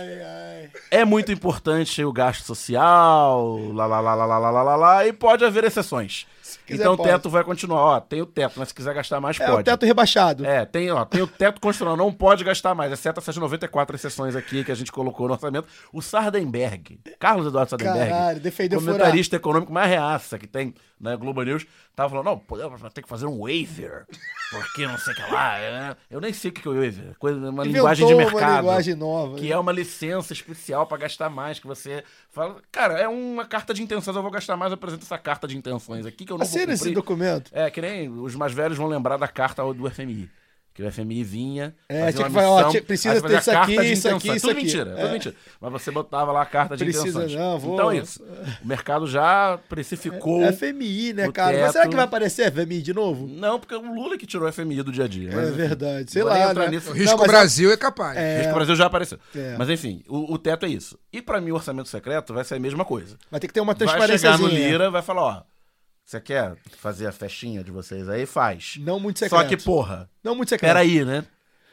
É muito importante o gasto social, lá, lá, lá, lá, lá, lá, lá, lá, e pode haver exceções. quiser, então o pode. teto vai continuar. Ó, tem o teto, mas se quiser gastar mais, É pode. o teto rebaixado. É, tem, ó, tem o teto constitucional, não pode gastar mais, exceto essas 94 exceções aqui que a gente colocou no orçamento. O Sardenberg, Carlos Eduardo Sardenberg, Caralho, defendeu comentarista econômico mais reaça que tem na Globo News, tava falando, não, vai ter que fazer um waiver, porque não sei o que lá. é. Eu nem sei o que é o waiver, coisa, uma Inventou linguagem de uma mercado. linguagem nova, Que né? é uma licença especial pra gastar mais, que você fala, cara, é uma carta de intenções, eu vou gastar mais, eu apresento essa carta de intenções aqui que eu não vou Assina esse cumprir. documento. É, que nem os mais velhos vão lembrar da carta do FMI. Que o FMI vinha. É, fazia tinha uma que falar, ó, precisa ter isso aqui, isso aqui, isso tudo aqui. mentira, tudo É. mentira. Mas você botava lá a carta de Precisa, intenções. não, vou- Então é isso. O mercado já precificou. É FMI, né, o cara? Mas será teto. que vai aparecer FMI de novo? Não, porque o Lula que tirou o FMI do dia a dia. É mas, verdade, sei lá, né? nisso. O risco Não, Brasil é capaz. O É. risco Brasil já apareceu. É. Mas enfim, o, o teto é isso. E pra mim o orçamento secreto vai ser a mesma coisa. Vai ter que ter uma Vai chegar no Lira, vai falar, ó, você quer fazer a festinha de vocês aí? Faz. Não muito Só secreto. que, porra, Não muito secreto. peraí, né?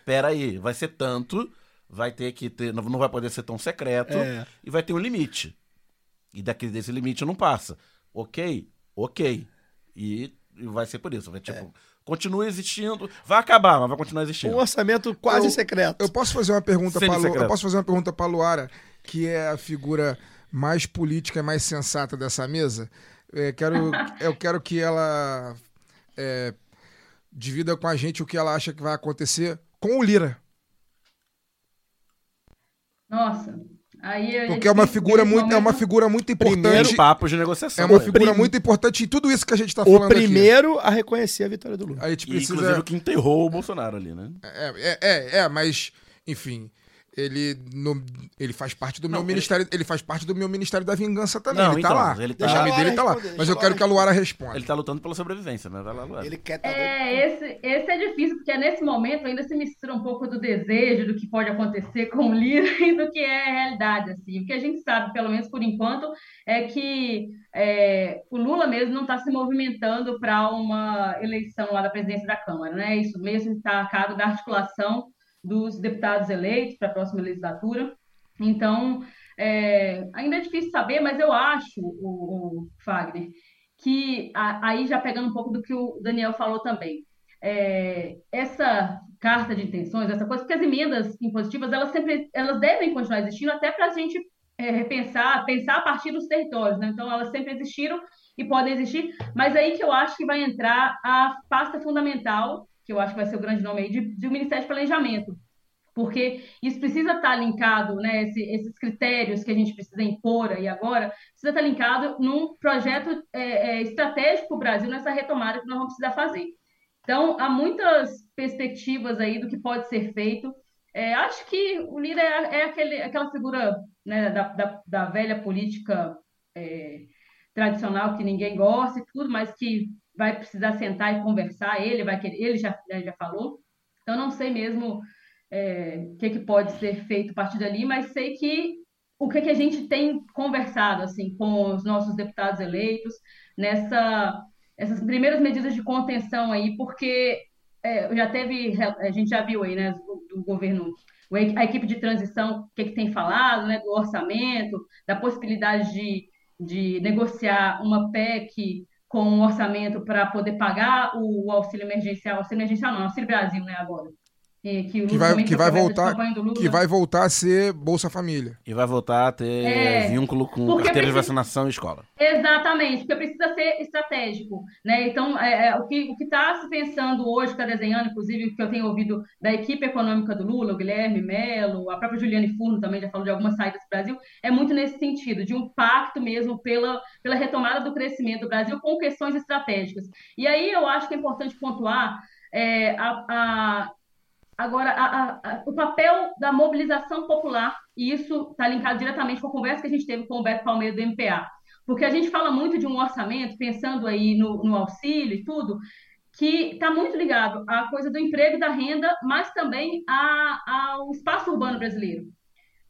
Peraí, vai ser tanto, vai ter que ter, não não vai poder ser tão secreto, É. e vai ter um limite. E daqui desse limite não passa. Ok? Ok. E, e vai ser por isso. Vai, tipo, continua existindo, vai acabar, mas vai continuar existindo. Um orçamento quase Eu- secreto. Eu posso fazer uma pergunta para Semi-secreto. eu posso fazer uma pergunta para Luara, que é a figura mais política e mais sensata dessa mesa. É, quero, eu quero que ela é, divida com a gente o que ela acha que vai acontecer com o Lira, Nossa. Aí porque é uma tem- figura muito é uma momento- figura muito importante. Primeiro papos de negociação. É uma figura Prim- muito importante em tudo isso que a gente está O falando aqui. primeiro a reconhecer a vitória do Lula. A gente E, precisa Inclusive o que enterrou o Bolsonaro ali, né? É, é, é, é, mas, enfim, ele, no- ele faz parte do meu ele- ministério. Ele faz parte do meu Ministério da Vingança também. Não, ele tá então, lá. ele tá- o nome dele tá lá. Mas eu quero que a Luara responda. Ele tá lutando pela sobrevivência, mas vai lá, Luara. Ele quer É, esse, esse é difícil, porque nesse momento ainda se mistura um pouco do desejo do que pode acontecer com o Lira e do que é a realidade, assim. O que a gente sabe, pelo menos por enquanto, é que é, o Lula mesmo não está se movimentando para uma eleição lá da presidência da Câmara, né? Isso mesmo está a cargo da articulação dos deputados eleitos para a próxima legislatura. Então, é, ainda é difícil saber, mas eu acho, o, o Fagner, que a- aí já pegando um pouco do que o Daniel falou também, é, essa carta de intenções, essa coisa, porque as emendas impositivas elas sempre elas devem continuar existindo até para a gente é, repensar, pensar a partir dos territórios, né? Então elas sempre existiram e podem existir, mas aí que eu acho que vai entrar a pasta fundamental, que eu acho que vai ser o grande nome aí, de, de um Ministério de Planejamento porque isso precisa estar linkado, né, esse- esses critérios que a gente precisa impor aí agora, precisa estar linkado num projeto é, é, estratégico para o Brasil, nessa retomada que nós vamos precisar fazer. Então, há muitas perspectivas aí do que pode ser feito. É, acho que o Lira é, é aquele, aquela figura né, da, da, da velha política é, tradicional que ninguém gosta e tudo, mas que vai precisar sentar e conversar. Ele vai querer, ele já, já falou. Então, não sei mesmo é, o que, que pode ser feito a partir dali, mas sei que o que, que a gente tem conversado assim com os nossos deputados eleitos nessa essas primeiras medidas de contenção aí, porque é, já teve a gente já viu aí, né, do, do governo a equipe de transição o que, que tem falado, né, do orçamento, da possibilidade de, de negociar uma PEC com um orçamento para poder pagar o, auxílio emergencial, auxílio emergencial não, auxílio Brasil, né, agora. É, que o Que vai, que foi vai de voltar. campanha do Lula. Que vai voltar a ser Bolsa Família. E vai voltar a ter É, vínculo com carteira de precisa- vacinação e escola. Exatamente, porque precisa ser estratégico, né? Então, é, é, o que o que está se pensando hoje, está desenhando, inclusive, o que eu tenho ouvido da equipe econômica do Lula, o Guilherme Melo, a própria Juliane Furno também já falou de algumas saídas do Brasil, é muito nesse sentido, de um pacto mesmo pela, pela retomada do crescimento do Brasil com questões estratégicas. E aí eu acho que é importante pontuar é, a, a- Agora, a- a- a- o papel da mobilização popular, e isso está linkado diretamente com a conversa que a gente teve com o Beto Palmeira do MPA. Porque a gente fala muito de um orçamento, pensando aí no, no auxílio e tudo, que está muito ligado à coisa do emprego e da renda, mas também ao espaço urbano brasileiro.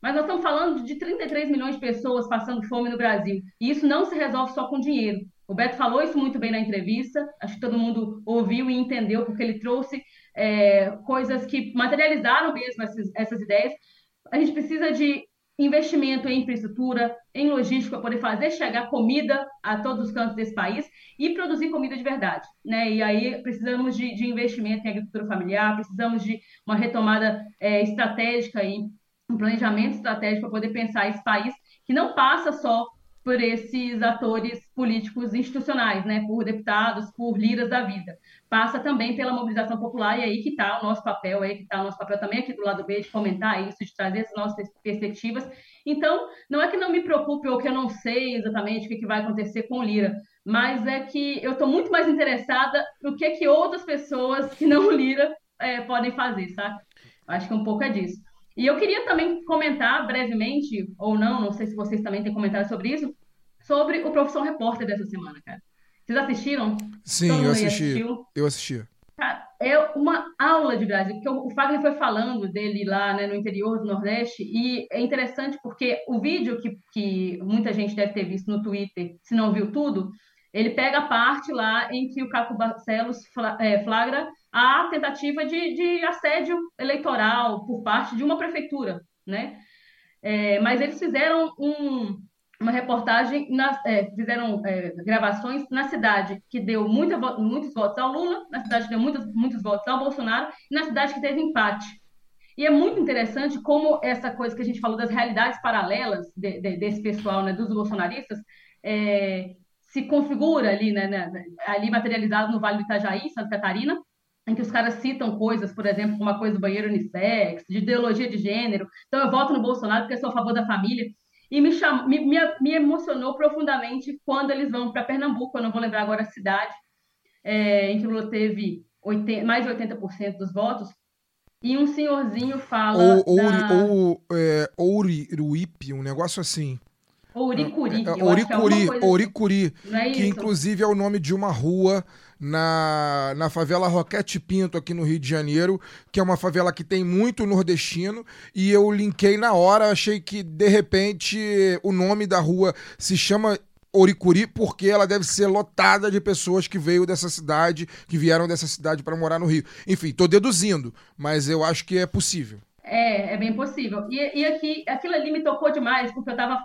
Mas nós estamos falando de 33 milhões de pessoas passando fome no Brasil. E isso não se resolve só com dinheiro. O Beto falou isso muito bem na entrevista, acho que todo mundo ouviu e entendeu, porque ele trouxe é, coisas que materializaram mesmo essas, essas ideias. A gente precisa de investimento em infraestrutura, em logística, para poder fazer chegar comida a todos os cantos desse país e produzir comida de verdade. Né? E aí precisamos de, de investimento em agricultura familiar, precisamos de uma retomada é, estratégica e um planejamento estratégico para poder pensar esse país que não passa só por esses atores políticos institucionais, né, por deputados, por liras da vida. Passa também pela mobilização popular, e aí que está o nosso papel, aí que está o nosso papel também aqui do lado B, de fomentar isso, de trazer as nossas perspectivas. Então, não é que não me preocupe ou que eu não sei exatamente o que, que vai acontecer com Lira, mas é que eu estou muito mais interessada no que, que outras pessoas que não Lira é, podem fazer, sabe? Acho que um pouco é disso. E eu queria também comentar brevemente, ou não, não sei se vocês também têm comentário sobre isso, sobre o Profissão Repórter dessa semana, cara. Vocês assistiram? Sim, eu assisti. Eu assisti. Cara, é uma aula de Brasil, porque o Fagner foi falando dele lá né, no interior do Nordeste, e é interessante porque o vídeo que, que muita gente deve ter visto no Twitter, se não viu tudo, ele pega a parte lá em que o Caco Barcelos é, flagra a tentativa de, de assédio eleitoral por parte de uma prefeitura, né? É, mas eles fizeram um, uma reportagem, na, é, fizeram é, gravações na cidade que deu muita, muitos votos ao Lula, na cidade que deu muitos, muitos votos ao Bolsonaro, e na cidade que teve empate. E é muito interessante como essa coisa que a gente falou das realidades paralelas de, de, desse pessoal, né, dos bolsonaristas, é, se configura ali, né, né, ali materializado no Vale do Itajaí, Santa Catarina, em que os caras citam coisas, por exemplo, como a coisa do banheiro unissex, de ideologia de gênero. Então, eu voto no Bolsonaro porque sou a favor da família. E me, cham... me, me, me emocionou profundamente quando eles vão para Pernambuco, eu não vou lembrar agora a cidade, é, em que o Lula teve 80, mais de 80% dos votos, e um senhorzinho fala. Ou, ou, da... ou é, Ouriruípe, um negócio assim. Ouricuri. É, Ouricuri, é Ouricuri, é que inclusive é o nome de uma rua na, na favela Roquete Pinto, aqui no Rio de Janeiro, que é uma favela que tem muito nordestino, e eu linkei na hora, achei que de repente o nome da rua se chama Oricuri porque ela deve ser lotada de pessoas que veio dessa cidade, que vieram dessa cidade para morar no Rio. Enfim, tô deduzindo, mas eu acho que é possível. É, é bem possível. E, e aqui, aquilo ali me tocou demais, porque eu tava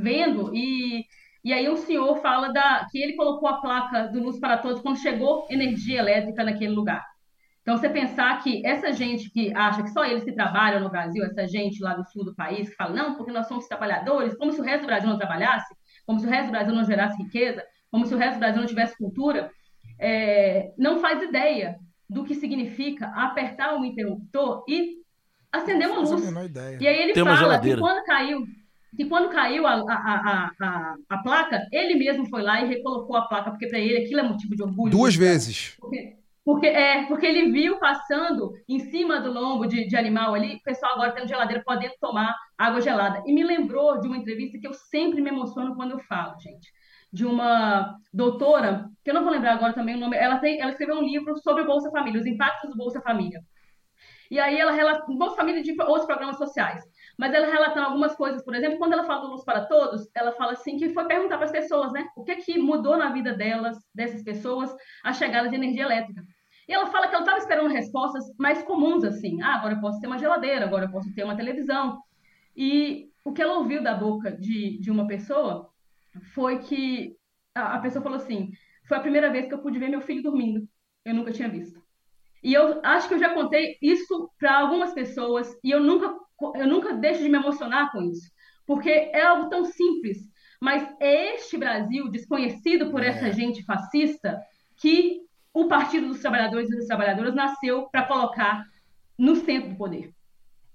vendo e e aí o senhor fala da que ele colocou a placa do Luz para Todos quando chegou energia elétrica naquele lugar. Então, você pensar que essa gente que acha que só eles que trabalham no Brasil, essa gente lá do sul do país, que fala, não, porque nós somos trabalhadores, como se o resto do Brasil não trabalhasse, como se o resto do Brasil não gerasse riqueza, como se o resto do Brasil não tivesse cultura, é, não faz ideia do que significa apertar um interruptor e acender uma luz. E aí ele Tem fala que quando caiu, que quando caiu a, a, a, a, placa, ele mesmo foi lá e recolocou a placa, porque para ele aquilo é motivo de orgulho. Duas vezes. Porque, porque, é, porque ele viu passando em cima do lombo de, de animal ali, o pessoal agora tendo geladeira podendo tomar água gelada. E me lembrou de uma entrevista que eu sempre me emociono quando eu falo, gente. De uma doutora, que eu não vou lembrar agora também o nome, ela, tem, ela escreveu um livro sobre o Bolsa Família, os impactos do Bolsa Família. E aí ela relata Bolsa Família de outros programas sociais. Mas ela relatando algumas coisas, por exemplo, quando ela fala do Luz para Todos, ela fala assim que foi perguntar para as pessoas, né? O que que mudou na vida delas, dessas pessoas, a chegada de energia elétrica. E ela fala que ela estava esperando respostas mais comuns, assim. Ah, agora eu posso ter uma geladeira, agora eu posso ter uma televisão. E o que ela ouviu da boca de, de uma pessoa foi que a, a pessoa falou assim: foi a primeira vez que eu pude ver meu filho dormindo. Eu nunca tinha visto. E eu acho que eu já contei isso para algumas pessoas e eu nunca eu nunca deixo de me emocionar com isso, porque é algo tão simples, mas é este Brasil desconhecido por essa é. gente fascista que o Partido dos Trabalhadores e das Trabalhadoras nasceu para colocar no centro do poder,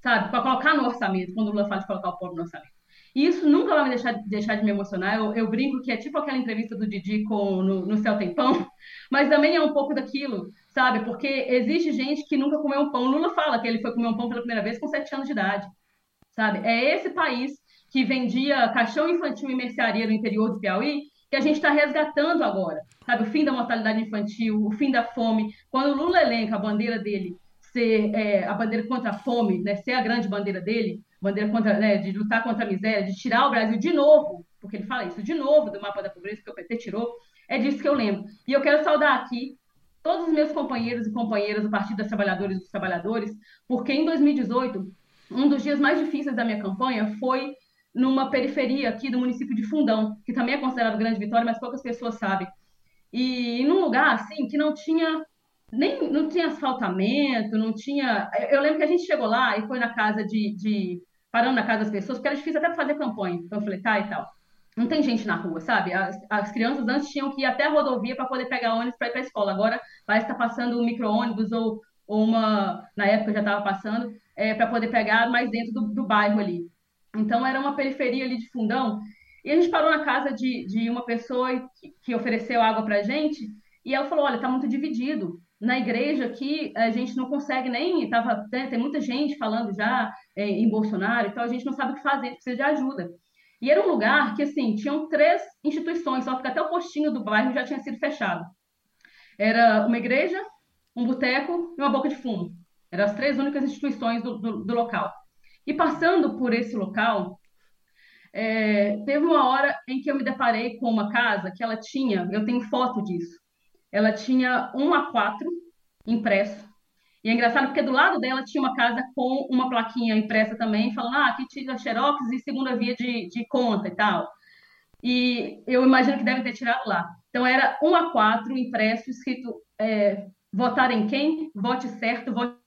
sabe? Para colocar no orçamento, quando o Lula fala de colocar o povo no orçamento. E isso nunca vai me deixar, deixar de me emocionar. Eu, eu brinco que é tipo aquela entrevista do Didi com, no, no Céu Tem Pão, mas também é um pouco daquilo, sabe? Porque existe gente que nunca comeu um pão. Lula fala que ele foi comer um pão pela primeira vez com sete anos de idade, sabe? É esse país que vendia caixão infantil e mercearia no interior do Piauí que a gente está resgatando agora, sabe? O fim da mortalidade infantil, o fim da fome. Quando o Lula elenca a bandeira dele ser é, a bandeira contra a fome, né, ser a grande bandeira dele, bandeira contra, né, de lutar contra a miséria, de tirar o Brasil de novo, porque ele fala isso, de novo do mapa da pobreza que o PT tirou, é disso que eu lembro. E eu quero saudar aqui todos os meus companheiros e companheiras do Partido das Trabalhadoras e dos Trabalhadores, porque em 2018 um dos dias mais difíceis da minha campanha foi numa periferia aqui do município de Fundão, que também é considerado grande vitória, mas poucas pessoas sabem. E num lugar assim que não tinha nem não tinha asfaltamento, não tinha. Eu lembro que a gente chegou lá e foi na casa de, de parando na casa das pessoas, porque era difícil até fazer campanha, panfletar e tal. Não tem gente na rua, sabe? As, as crianças antes tinham que ir até a rodovia para poder pegar ônibus para ir para a escola. Agora parece que está passando um micro-ônibus ou, ou uma. Na época já estava passando, é, para poder pegar mais dentro do, do bairro ali. Então era uma periferia ali de fundão. E a gente parou na casa de, de uma pessoa que, que ofereceu água para gente e ela falou: olha, está muito dividido. Na igreja aqui, a gente não consegue nem. Tava, tem, muita gente falando já é, em Bolsonaro, então a gente não sabe o que fazer, precisa de ajuda. E era um lugar que, assim, tinham três instituições, só que até o postinho do bairro já tinha sido fechado. Era uma igreja, um boteco e uma boca de fumo. Eram as três únicas instituições do, do, do local. E passando por esse local, é, teve uma hora em que eu me deparei com uma casa que ela tinha, eu tenho foto disso, ela tinha um A4 impresso. E é engraçado porque do lado dela tinha uma casa com uma plaquinha impressa também, falando, ah, aqui tira xerox e segunda via de, de conta e tal. E eu imagino que deve ter tirado lá. Então era um A4 impresso, escrito é, votar em quem? Vote certo, vote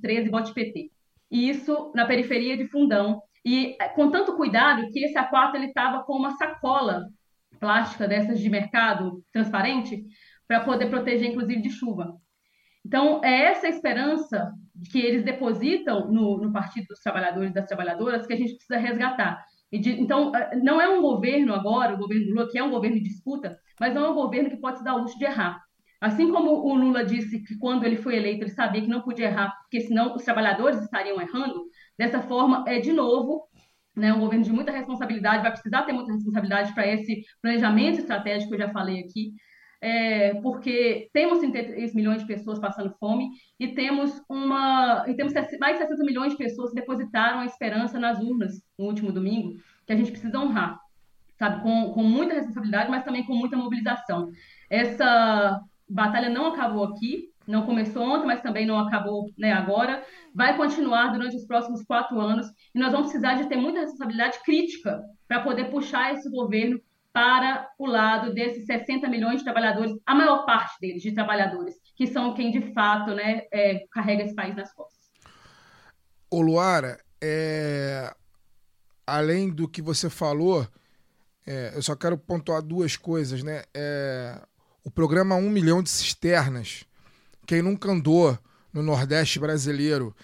13, vote PT. E isso na periferia de Fundão. E é, com tanto cuidado que esse A4 ele estava com uma sacola plástica dessas de mercado transparente para poder proteger inclusive de chuva. Então é essa esperança que eles depositam no, no Partido dos Trabalhadores e das Trabalhadoras que a gente precisa resgatar. De, então é, não é um governo agora, o governo Lula que é um governo de disputa, mas não é um governo que pode se dar o luxo de errar. Assim como o Lula disse que quando ele foi eleito ele sabia que não podia errar, porque senão os trabalhadores estariam errando, dessa forma é de novo né, um governo de muita responsabilidade, vai precisar ter muita responsabilidade para esse planejamento estratégico que eu já falei aqui, é, porque temos 33 milhões de pessoas passando fome e temos uma e temos mais de 60 milhões de pessoas que depositaram a esperança nas urnas no último domingo, que a gente precisa honrar, sabe, com, com muita responsabilidade, mas também com muita mobilização. Essa batalha não acabou aqui, não começou ontem, mas também não acabou né, agora. Vai continuar durante os próximos quatro anos e nós vamos precisar de ter muita responsabilidade crítica para poder puxar esse governo para o lado desses 60 milhões de trabalhadores, a maior parte deles de trabalhadores, que são quem de fato né, é, carrega esse país nas costas. Ô Luara, é... além do que você falou, é... eu só quero pontuar duas coisas, né? É o programa Um Milhão de Cisternas. Quem nunca andou no Nordeste brasileiro,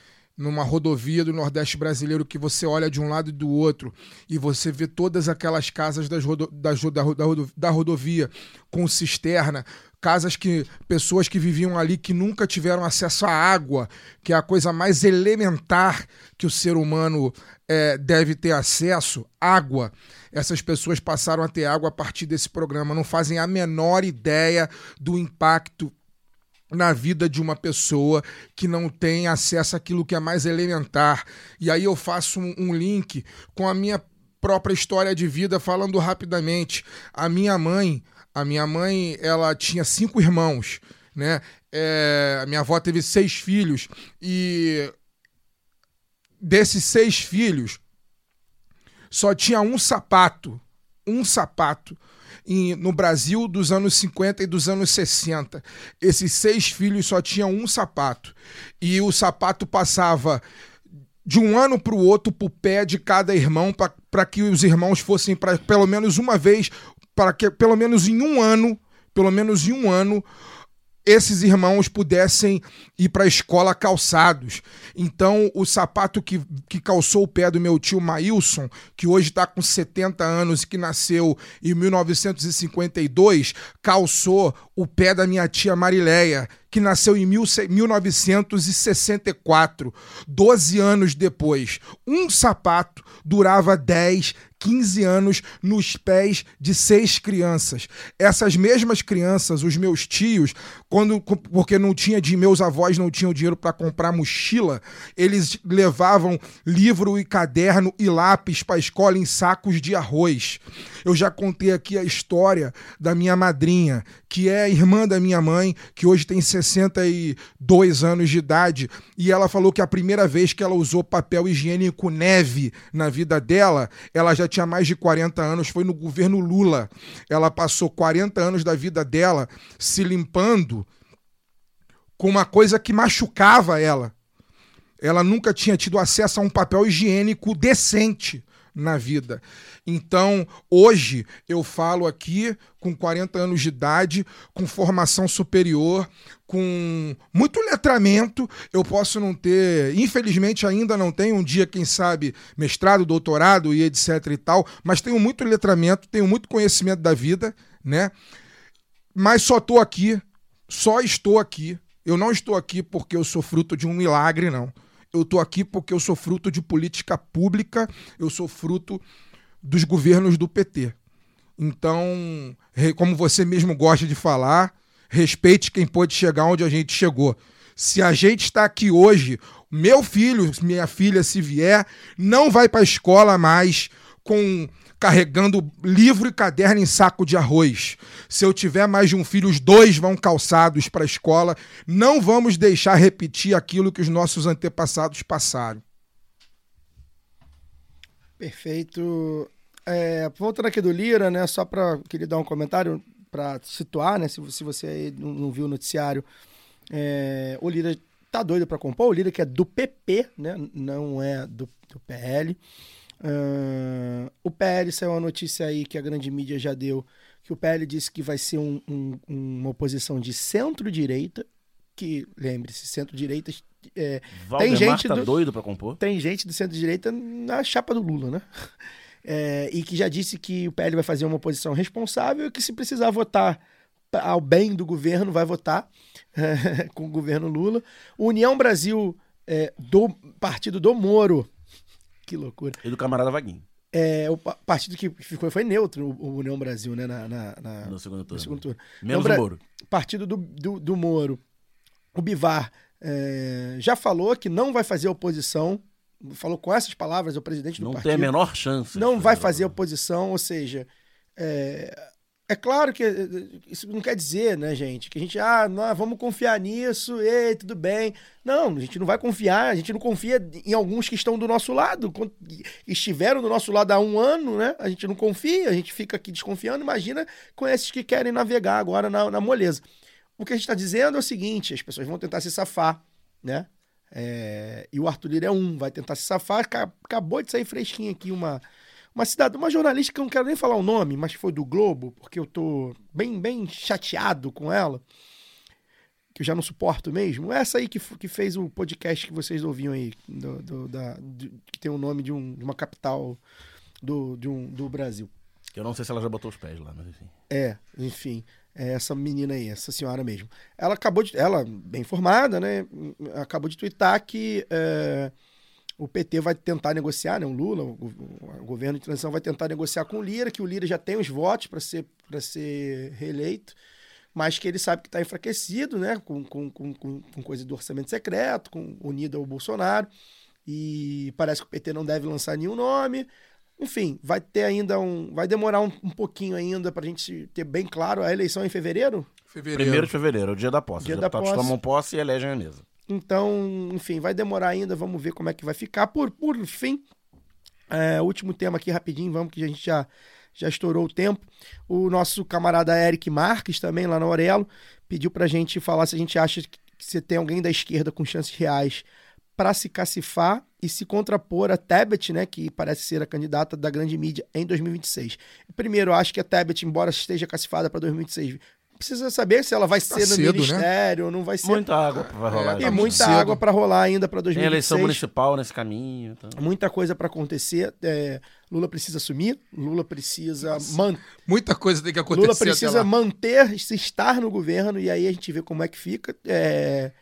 numa rodovia do Nordeste brasileiro, que você olha de um lado e do outro e você vê todas aquelas casas das rodo, das, da, da, da rodovia com cisterna, casas que pessoas que viviam ali que nunca tiveram acesso à água, que é a coisa mais elementar que o ser humano é, deve ter acesso, água. Essas pessoas passaram a ter água a partir desse programa, não fazem a menor ideia do impacto na vida de uma pessoa que não tem acesso àquilo que é mais elementar. E aí eu faço um, um link com a minha própria história de vida, falando rapidamente. A minha mãe, a minha mãe, ela tinha cinco irmãos, né? É, a minha avó teve seis filhos e desses seis filhos só tinha um sapato, um sapato em, no Brasil dos anos 50 e dos anos 60. Esses seis filhos só tinham um sapato. E o sapato passava de um ano para o outro para o pé de cada irmão, para que os irmãos fossem para pelo menos uma vez, para que pelo menos em um ano, pelo menos em um ano, esses irmãos pudessem ir para a escola calçados. Então, o sapato que, que calçou o pé do meu tio Maílson, que hoje está com 70 anos e que nasceu em 1952, calçou o pé da minha tia Marileia, que nasceu em 1964, 12 anos depois. Um sapato durava 10, 15 anos nos pés de seis crianças. Essas mesmas crianças, os meus tios, quando porque não tinha de meus avós não tinham dinheiro para comprar mochila, eles levavam livro e caderno e lápis para a escola em sacos de arroz. Eu já contei aqui a história da minha madrinha, que é irmã da minha mãe, que hoje tem 62 anos de idade, e ela falou que a primeira vez que ela usou papel higiênico neve na vida dela, ela já tinha mais de 40 anos, foi no governo Lula. Ela passou 40 anos da vida dela se limpando com uma coisa que machucava ela. Ela nunca tinha tido acesso a um papel higiênico decente na vida. Então, hoje eu falo aqui com 40 anos de idade, com formação superior, com muito letramento. Eu posso não ter, infelizmente ainda não tenho um dia, quem sabe, mestrado, doutorado e etc e tal, mas tenho muito letramento, tenho muito conhecimento da vida, né? Mas só estou aqui, só estou aqui. Eu não estou aqui porque eu sou fruto de um milagre, não. Eu estou aqui porque eu sou fruto de política pública, eu sou fruto dos governos do PT. Então, como você mesmo gosta de falar, respeite quem pode chegar onde a gente chegou. Se a gente está aqui hoje, meu filho, minha filha, se vier, não vai para a escola mais com carregando livro e caderno em saco de arroz. Se eu tiver mais de um filho, os dois vão calçados para a escola. Não vamos deixar repetir aquilo que os nossos antepassados passaram. Perfeito. É, voltando aqui do Lira, né? Só para queria dar um comentário para situar, né? Se, se você não viu o noticiário, é, o Lira tá doido para compor. O Lira que é do PP, né? Não é do, do PL. Uh, o PL saiu uma notícia aí que a grande mídia já deu, que o PL disse que vai ser um, um, uma oposição de centro-direita, que, lembre-se, centro-direita... É, tem gente tá do, doido para compor? Tem gente do centro-direita na chapa do Lula, né? É, e que já disse que o PL vai fazer uma oposição responsável e que se precisar votar ao bem do governo, vai votar é, com o governo Lula. O União Brasil é, do partido do Moro que loucura. E do camarada Vaguinho. É, o partido que ficou foi neutro, o União Brasil, né? Na, na, na no segundo turno. No segundo turno. Menos o Moro. Partido do, do, do Moro. O Bivar é, já falou que não vai fazer oposição. Falou com essas palavras, o presidente do não partido. Não tem a menor chance. Não vai fazer oposição, ou seja, é, é claro que isso não quer dizer, né, gente, que a gente, ah, não, vamos confiar nisso, e tudo bem. Não, a gente não vai confiar, a gente não confia em alguns que estão do nosso lado, estiveram do nosso lado há um ano, né? A gente não confia, a gente fica aqui desconfiando, imagina com esses que querem navegar agora na, na moleza. O que a gente está dizendo é o seguinte: as pessoas vão tentar se safar, né? É, e o Arthur Lira é um, vai tentar se safar. Acabou de sair fresquinho aqui uma, uma cidade, uma jornalista que eu não quero nem falar o nome, mas foi do Globo, porque eu tô bem, bem chateado com ela, que eu já não suporto mesmo. Essa aí que, que fez o podcast que vocês ouviam aí, do, do da, de, que tem o nome de, um, de uma capital do, de um, do Brasil. Eu não sei se ela já botou os pés lá, mas enfim. É, enfim. É essa menina aí, essa senhora mesmo. Ela acabou de. Ela, bem formada, né? Acabou de twittar que. É, o PT vai tentar negociar, né? O Lula, o, o, governo de transição vai tentar negociar com o Lira, que o Lira já tem os votos para ser, ser reeleito, mas que ele sabe que está enfraquecido, né? Com, com, com, com, coisa do orçamento secreto, com, unido ao Bolsonaro. E parece que o PT não deve lançar nenhum nome. Enfim, vai ter ainda um. Vai demorar um, um pouquinho ainda para a gente ter bem claro. A eleição é em fevereiro? Fevereiro. Primeiro de fevereiro, é o dia da posse. Dia Os da deputados posse. tomam posse e elegem a mesa. Então, enfim, vai demorar ainda, vamos ver como é que vai ficar. Por, por fim, é, último tema aqui rapidinho, vamos que a gente já, já estourou o tempo. O nosso camarada Eric Marques, também lá na Aurelo, pediu pra gente falar se a gente acha que se tem alguém da esquerda com chances reais para se cacifar e se contrapor a Tebet, né, que parece ser a candidata da grande mídia em 2026. Primeiro, acho que a Tebet, embora esteja cacifada para 2026, precisa saber se ela vai Tá ser no cedo, né? ministério ou não vai ser. Muita água vai rolar. E já. muita cedo. água para rolar ainda para Tem 2026. eleição municipal nesse caminho. Então. Muita coisa para acontecer. É, Lula precisa assumir, Lula precisa man... Muita coisa tem que acontecer. Lula até precisa lá. manter, se estar no governo e aí a gente vê como é que fica. É,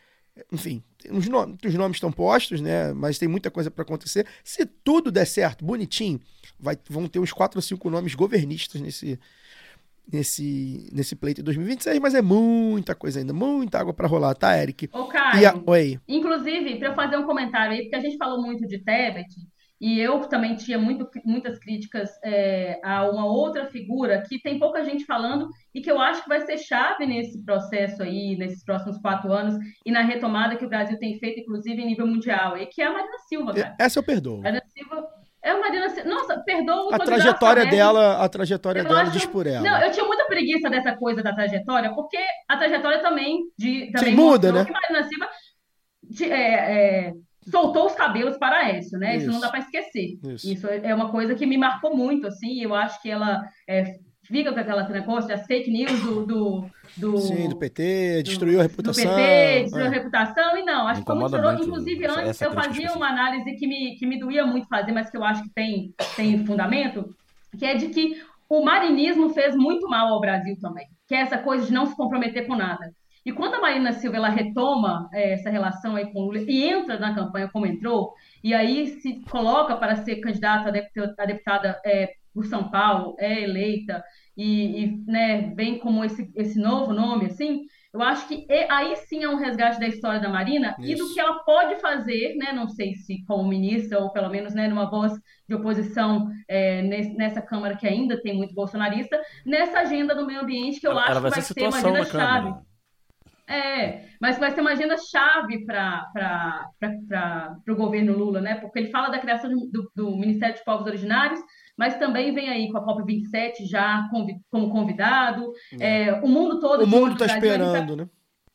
Enfim, os nomes, os nomes estão postos, né? Mas tem muita coisa para acontecer. Se tudo der certo, bonitinho, vai, vão ter uns quatro ou cinco nomes governistas nesse, nesse, nesse pleito de 2026, mas é muita coisa ainda, muita água para rolar, tá, Eric? Ô, Caio, E a- Oi. inclusive, para eu fazer um comentário aí, porque a gente falou muito de Tebet, e eu também tinha muito, muitas críticas é, a uma outra figura que tem pouca gente falando e que eu acho que vai ser chave nesse processo aí, nesses próximos quatro anos, e na retomada que o Brasil tem feito, inclusive em nível mundial, e que é a Marina Silva, cara. Essa eu perdoo. Marina Silva. É a Marina Silva. Nossa, perdoa o A trajetória Haddad. dela, a trajetória Eu dela acho- diz por ela. Não, eu tinha muita preguiça dessa coisa da trajetória, porque a trajetória também, de, também muda, mostrou né? que Marina Silva de- é, é, soltou os cabelos para Aécio, né? Isso, Isso. não dá para esquecer. Isso. é uma coisa que me marcou muito, assim, eu acho que ela é, fica com aquela negócio das fake news do, do, do, Sim, do PT, destruiu a do reputação. PT, destruiu é. a reputação, e não, acho que foi muito Incomoda choroso. muito Inclusive, essa- antes essa eu fazia uma análise que me, que me doía muito fazer, mas que eu acho que tem, tem fundamento, que é de que o marinismo fez muito mal ao Brasil também, que é essa coisa de não se comprometer com nada. E quando a Marina Silva ela retoma eh, essa relação aí com o Lula e entra na campanha como entrou, e aí se coloca para ser candidata a deputa- a deputada eh, por São Paulo, é eleita, e, e, né, vem como esse, esse novo nome, assim, eu acho que e- aí sim é um resgate da história da Marina e do Isso. que ela pode fazer, né, não sei se como ministra ou pelo menos né, numa voz de oposição nesse- nessa Câmara que ainda tem muito bolsonarista, nessa agenda do meio ambiente que eu Ela- acho ela que vai vai ser ser uma agenda chave. É, mas vai ser uma agenda chave para o governo Lula, né? Porque ele fala da criação do, do- do Ministério de Povos Originários, mas também vem aí com a COP27 já como convidado. É, o mundo todo O mundo está esperando, né?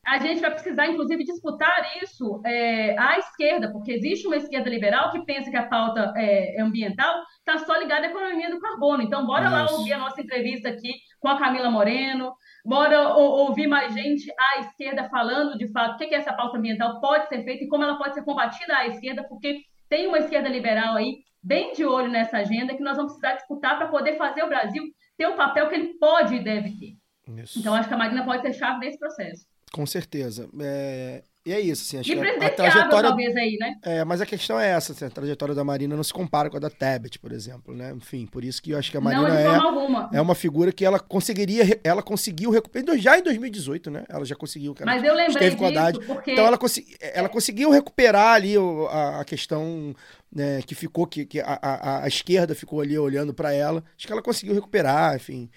a gente vai precisar, inclusive, disputar isso é, à esquerda, porque existe uma esquerda liberal que pensa que a pauta é, ambiental está só ligada à economia do carbono. Então, bora lá ouvir a nossa entrevista aqui com a Camila Moreno, bora ouvir mais gente à esquerda falando, de fato, o que, que essa pauta ambiental pode ser feita e como ela pode ser combatida à esquerda, porque tem uma esquerda liberal aí bem de olho nessa agenda que nós vamos precisar disputar para poder fazer o Brasil ter o papel que ele pode e deve ter. Isso. Então, acho que a Marina pode ser chave desse processo. Com certeza. É, E é isso, assim, acho que a- trajetória. talvez, aí, né? É, mas a questão é essa, assim, a trajetória da Marina não se compara com a da Tebet, por exemplo, né? Enfim, por isso que eu acho que a Não, Marina de é, alguma. é uma figura que ela conseguiria, ela conseguiu recuperar, já em 2018, né? Ela já conseguiu. ela Mas eu lembrei com a disso Haddad. porque- Então ela, consegui- ela conseguiu recuperar ali a, a questão né, que ficou, que, que a, a- a esquerda ficou ali olhando para ela. Acho que ela conseguiu recuperar, enfim.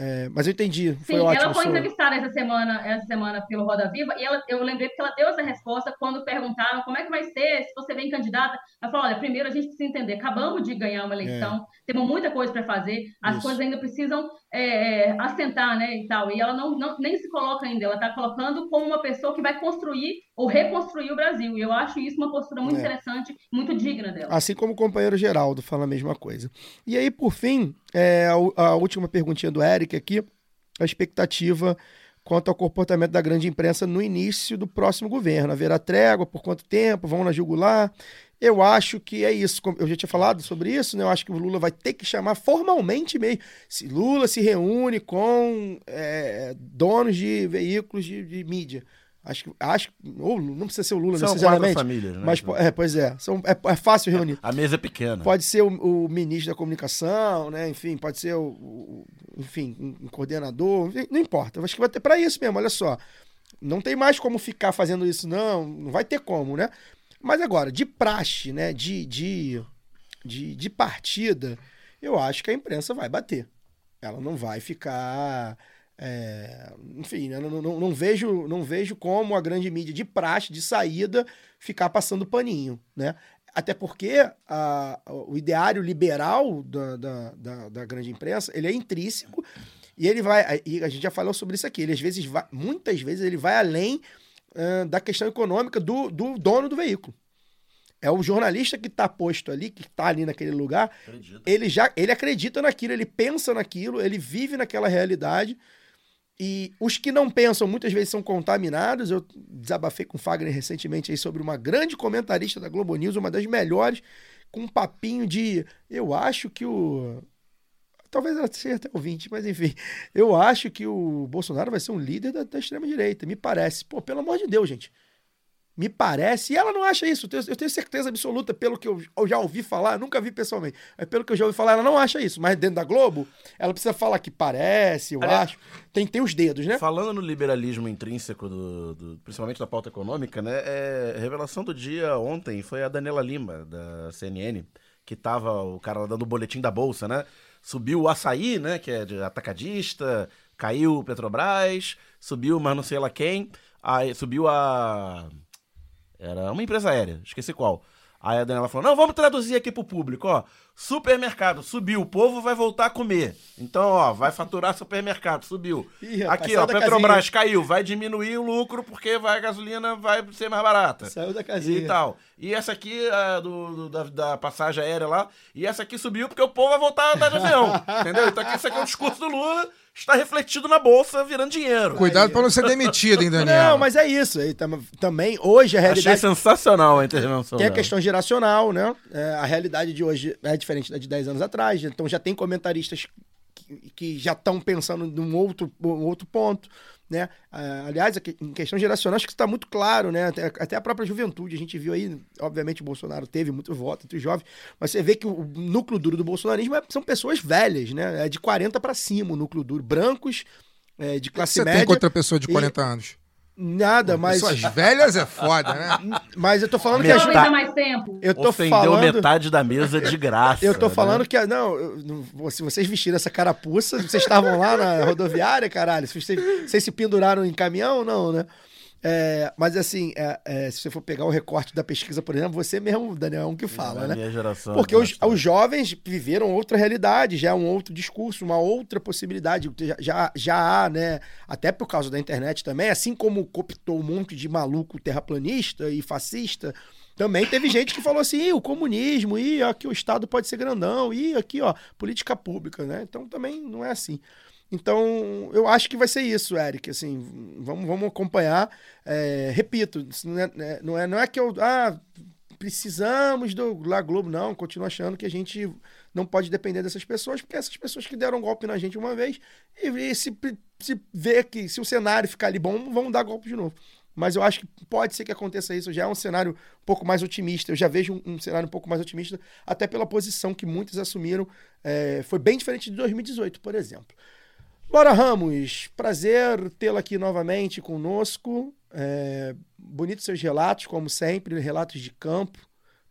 É, mas eu entendi, foi Sim, ótimo. ela foi entrevistada essa semana, essa semana pelo Roda Viva, e ela, eu lembrei porque ela deu essa resposta quando perguntaram como é que vai ser se você vem candidata. Ela falou: olha, primeiro a gente precisa entender, acabamos de ganhar uma eleição, temos muita coisa para fazer, as Isso. coisas ainda precisam é, é, assentar, né, e tal. E ela não, não- nem se coloca ainda, ela está colocando como uma pessoa que vai construir ou reconstruir o Brasil. E eu acho isso uma postura muito É. interessante, muito digna dela. Assim como o companheiro Geraldo fala a mesma coisa. E aí, por fim, é, a, última perguntinha do Eric aqui, a expectativa quanto ao comportamento da grande imprensa no início do próximo governo. Haverá trégua, por quanto tempo, vão na jugular? Eu acho que é isso. Eu já tinha falado sobre isso, né? Eu acho que o Lula vai ter que chamar formalmente mesmo. Se Lula se reúne com é, donos de veículos de, de mídia. Acho que, acho, ou não precisa ser o Lula São necessariamente. quatro famílias, né? Mas, é, pois é, são, é, é fácil reunir. A mesa é pequena. Pode ser o, o ministro da comunicação, né? Enfim, pode ser o, o- enfim, um, coordenador, enfim, não importa. Eu acho que vai ter para isso mesmo, olha só. Não tem mais como ficar fazendo isso, não. Não vai ter como, né? Mas agora, de praxe, né? De, de, de, de partida, eu acho que a imprensa vai bater. Ela não vai ficar. é, enfim, né, não, não, não vejo, não vejo como a grande mídia de praxe, de saída, ficar passando paninho, né? Até porque a- o ideário liberal da, da, da, da grande imprensa, ele é intrínseco e ele vai, e a gente já falou sobre isso aqui, ele às vezes vai, muitas vezes ele vai além da questão econômica do, do dono do veículo. É o jornalista que está posto ali, que está ali naquele lugar, ele já ele acredita naquilo, ele pensa naquilo, ele vive naquela realidade. E os que não pensam muitas vezes são contaminados. Eu desabafei com o Fagner recentemente aí sobre uma grande comentarista da Globo News, uma das melhores, com um papinho de eu acho que o talvez ela seja até ouvinte, mas enfim, eu acho que o Bolsonaro vai ser um líder da, da extrema direita, me parece. Pô, pelo amor de Deus, gente. Me parece, e ela não acha isso, eu tenho, eu tenho certeza absoluta, pelo que eu, eu, já ouvi falar, nunca vi pessoalmente, mas pelo que eu já ouvi falar, ela não acha isso. Mas dentro da Globo, ela precisa falar que parece, eu Aliás, acho. Tem, tem os dedos, né? Falando no liberalismo intrínseco, do, do- principalmente da pauta econômica, né? É, revelação do dia ontem foi a Daniela Lima, da CNN, que tava o cara dando o boletim da Bolsa, né? Subiu o açaí, né? Que é de atacadista, caiu o Petrobras, subiu mas não sei lá quem, aí subiu a. Era uma empresa aérea, esqueci qual. Aí a Daniela falou: não, vamos traduzir aqui pro público, ó. Supermercado, subiu, o povo vai voltar a comer. Então, ó, vai faturar supermercado, subiu. Ih, rapaz, aqui, ó, Petrobras casinha. caiu, vai diminuir o lucro porque vai, a gasolina vai ser mais barata. Saiu da casinha. E tal. E essa aqui, a do, do- da, da passagem aérea lá, e essa aqui subiu porque o povo vai voltar a andar de avião. entendeu? Então aqui, esse aqui é o discurso do Lula, está refletido na bolsa, virando dinheiro. Cuidado pra não ser demitido, hein, Daniel? Não, mas é isso. tam- também, hoje, a Achei realidade... sensacional a intervenção. Tem a questão geracional, né? É, a realidade de hoje é diferente da de 10 anos atrás. Então já tem comentaristas que, já estão pensando num outro, um outro ponto. Né? Ah, aliás, em questão geracional, acho que está muito claro, né? Até, até a própria juventude. A gente viu aí, obviamente, o Bolsonaro teve muito voto entre os jovens, mas você vê que o núcleo duro do bolsonarismo é- são pessoas velhas, né? É de 40 para cima o núcleo duro. Brancos, é, de classe Você média. tem contra pessoa de e- 40 anos? Nada, mas. Pessoas velhas é foda, né? Mas eu tô falando que a Metade- gente. Dá mais tempo. Eu tô Ofendeu falando. metade da mesa de graça. Eu tô né? falando que. Não, se vocês vestiram essa carapuça, vocês estavam lá na rodoviária, caralho. Se Vocês, vocês se penduraram em caminhão, não, né? É, mas assim, é, é, se você for pegar o recorte da pesquisa, por exemplo, você mesmo, Daniel, é um que fala, Na né? minha geração, Porque os, os jovens viveram outra realidade, já é um outro discurso, uma outra possibilidade. Já, já, já há, né? Até por causa da internet também, assim como cooptou um monte de maluco terraplanista e fascista, também teve gente que falou assim: "Ih, o comunismo, e aqui o Estado pode ser grandão, e aqui, ó, política pública, né? Então também não é assim. Então, eu acho que vai ser isso, Eric. Assim, vamos, vamos acompanhar. É, repito, é, né, não, é, não é que eu. Ah, precisamos do La Globo, não. Continuo achando que a gente não pode depender dessas pessoas, porque essas pessoas que deram golpe na gente uma vez, e, e se, se vê que se o cenário ficar ali bom, vão dar golpe de novo. Mas eu acho que pode ser que aconteça isso. Já é um cenário um pouco mais otimista. Eu já vejo um, um cenário um pouco mais otimista, até pela posição que muitos assumiram. É, foi bem diferente de 2018, por exemplo. Laura Ramos, prazer tê-la aqui novamente conosco. É, bonitos seus relatos, como sempre, relatos de campo,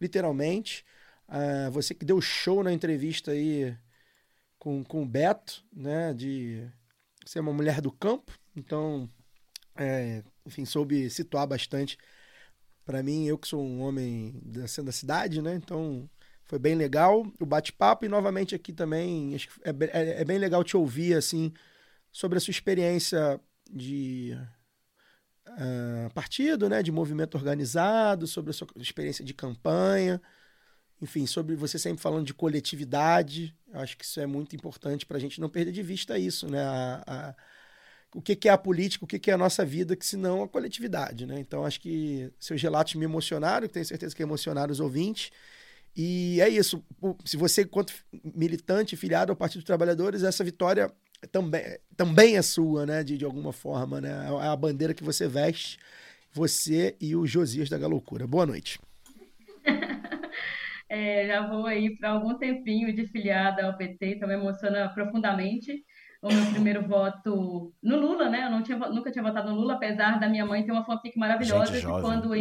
literalmente. Ah, você que deu show na entrevista aí com, com o Beto, né? De ser uma mulher do campo. Então, é, enfim, soube situar bastante para mim, eu que sou um homem da, da cidade, né? Então, foi bem legal o bate-papo e novamente aqui também é, é- é bem legal te ouvir assim sobre a sua experiência de ah, partido, né, de movimento organizado, sobre a sua experiência de campanha, enfim, sobre você sempre falando de coletividade. Eu acho que isso é muito importante para a gente não perder de vista isso, né? A- a- o que, que é a política, o que, que é a nossa vida, que se não a coletividade, né? Então acho que seus relatos me emocionaram, tenho certeza que emocionaram os ouvintes. E é isso. Se você, enquanto militante, filiado ao Partido dos Trabalhadores, essa vitória também, também é sua, né? De, de alguma forma, né? É a bandeira que você veste, você e o Josias da Galoucura. Boa noite. É, já vou aí para algum tempinho de filiada ao PT, então me emociona profundamente. O meu primeiro voto no Lula, né? Eu não tinha, nunca tinha votado no Lula, apesar da minha mãe ter uma fanfic maravilhosa Gente que quando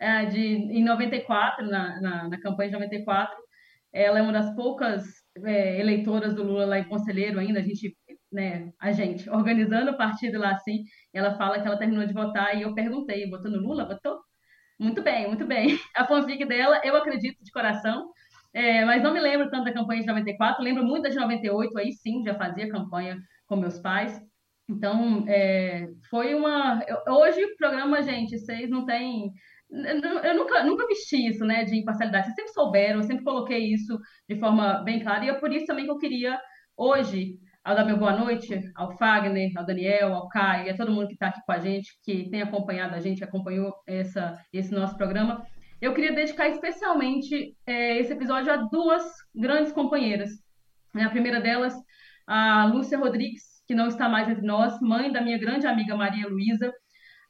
é, de, em 94, na, na, na campanha de 94, ela é uma das poucas é, eleitoras do Lula lá em Conselheiro ainda, a gente, né, a gente, organizando o partido lá assim, ela fala que ela terminou de votar e eu perguntei, votou no Lula? Votou? Muito bem, muito bem. A fanfic dela, eu acredito de coração, é, mas não me lembro tanto da campanha de 94, lembro muito da de 98, aí sim, já fazia campanha com meus pais. Então, é, foi uma. hoje o programa, gente, vocês não têm. Eu nunca, nunca vesti isso, né, de imparcialidade. Vocês sempre souberam, eu sempre coloquei isso de forma bem clara, e é por isso também que eu queria, hoje, ao dar meu boa noite ao Fagner, ao Daniel, ao Caio e a todo mundo que está aqui com a gente, que tem acompanhado a gente, acompanhou essa, esse nosso programa. Eu queria dedicar especialmente eh, esse episódio a duas grandes companheiras. A primeira delas, a Lúcia Rodrigues, que não está mais entre nós, mãe da minha grande amiga Maria Luísa.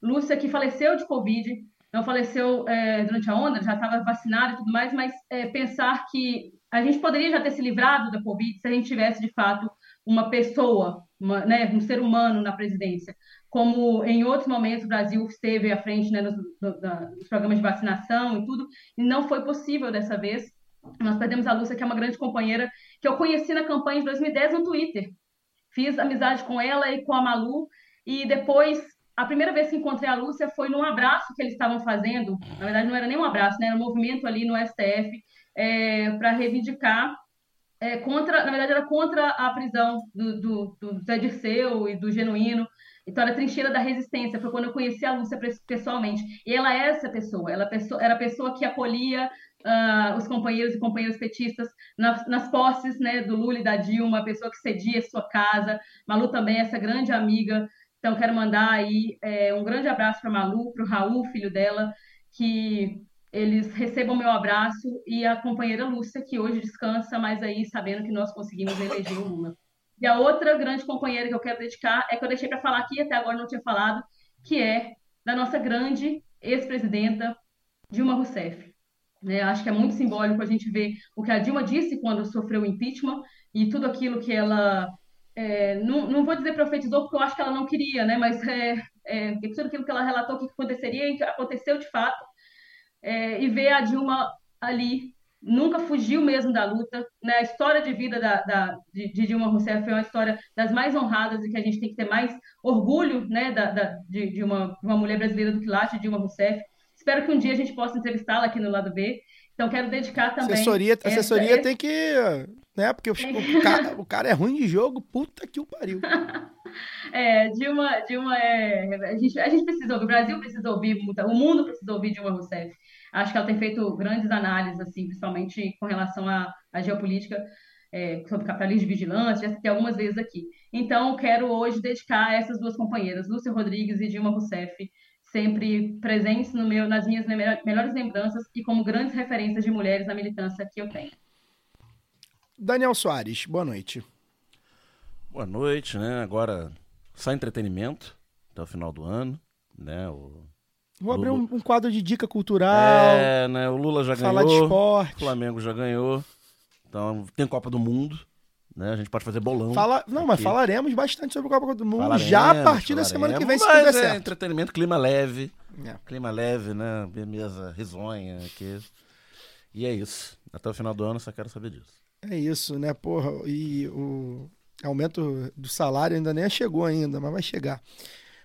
Lúcia, que faleceu de Covid não faleceu é, durante a onda, já estava vacinado e tudo mais, mas é, pensar que a gente poderia já ter se livrado da Covid se a gente tivesse, de fato, uma pessoa, uma, né, um ser humano na presidência. Como em outros momentos o Brasil esteve à frente né, nos, nos programas de vacinação e tudo, e não foi possível dessa vez. Nós perdemos a Lúcia, que é uma grande companheira, que eu conheci na campanha de 2010 no Twitter. Fiz amizade com ela e com a Malu, e depois a primeira vez que encontrei a Lúcia foi num abraço que eles estavam fazendo. Na verdade, não era nem um abraço, né? era um movimento ali no STF é, para reivindicar é, contra, na verdade, era contra a prisão do, do, do Zé Dirceu e do Genuíno. Então, era a trincheira da resistência. Foi quando eu conheci a Lúcia pessoalmente. E ela é essa pessoa. Ela é era a pessoa que acolhia uh, os companheiros e companheiras petistas nas, nas posses né, do Lula e da Dilma, a pessoa que cedia sua casa. Malu também é essa grande amiga então, quero mandar aí é, um grande abraço para a Malu, para o Raul, filho dela, que eles recebam meu abraço, e a companheira Lúcia, que hoje descansa, mas aí sabendo que nós conseguimos eleger o Lula. E a outra grande companheira que eu quero dedicar é que eu deixei para falar aqui, até agora não tinha falado, que é da nossa grande ex-presidenta Dilma Rousseff. Né, acho que é muito simbólico a gente ver o que a Dilma disse quando sofreu o impeachment e tudo aquilo que ela é, não, não vou dizer profetizou, porque eu acho que ela não queria, né? Mas é, é, tudo aquilo que ela relatou que aconteceria e que aconteceu de fato. É, e ver a Dilma ali, nunca fugiu mesmo da luta. Né? A história de vida da, da de, de, Dilma Rousseff é uma história das mais honradas e que a gente tem que ter mais orgulho né? da, da de, de, uma, uma mulher brasileira do quilate, Dilma Rousseff. Espero que um dia a gente possa entrevistá-la aqui no lado B. Então, quero dedicar também. Assessoria, assessoria essa, tem que né? Porque o, o, cara, o, cara, é ruim de jogo, puta que o pariu. é, Dilma, Dilma é. A gente, a gente precisa ouvir, o Brasil precisa ouvir, o mundo precisa ouvir Dilma Rousseff. Acho que ela tem feito grandes análises, assim, principalmente com relação à, à geopolítica, é, sobre capitalismo de vigilância, já citei algumas vezes aqui. Então, quero hoje dedicar a essas duas companheiras, Lúcia Rodrigues e Dilma Rousseff, sempre presentes no meu, nas minhas melhores lembranças e como grandes referências de mulheres na militância que eu tenho. Daniel Soares, boa noite. Boa noite, né? Agora só entretenimento até o final do ano, né? O Vou Lula... abrir um, um, quadro de dica cultural. É, né? O Lula já falar ganhou. de esporte. O Flamengo já ganhou. Então tem Copa do Mundo. Né? A gente pode fazer bolão. Fala... Não, aqui. mas falaremos bastante sobre a Copa do Mundo falaremos, já a partir da semana que vem, se tudo é certo. entretenimento, clima leve. É. Clima leve, né? Mesa risonha aqui. E é isso. Até o final do ano só quero saber disso. É isso, né, porra? E o aumento do salário ainda nem chegou ainda, mas vai chegar.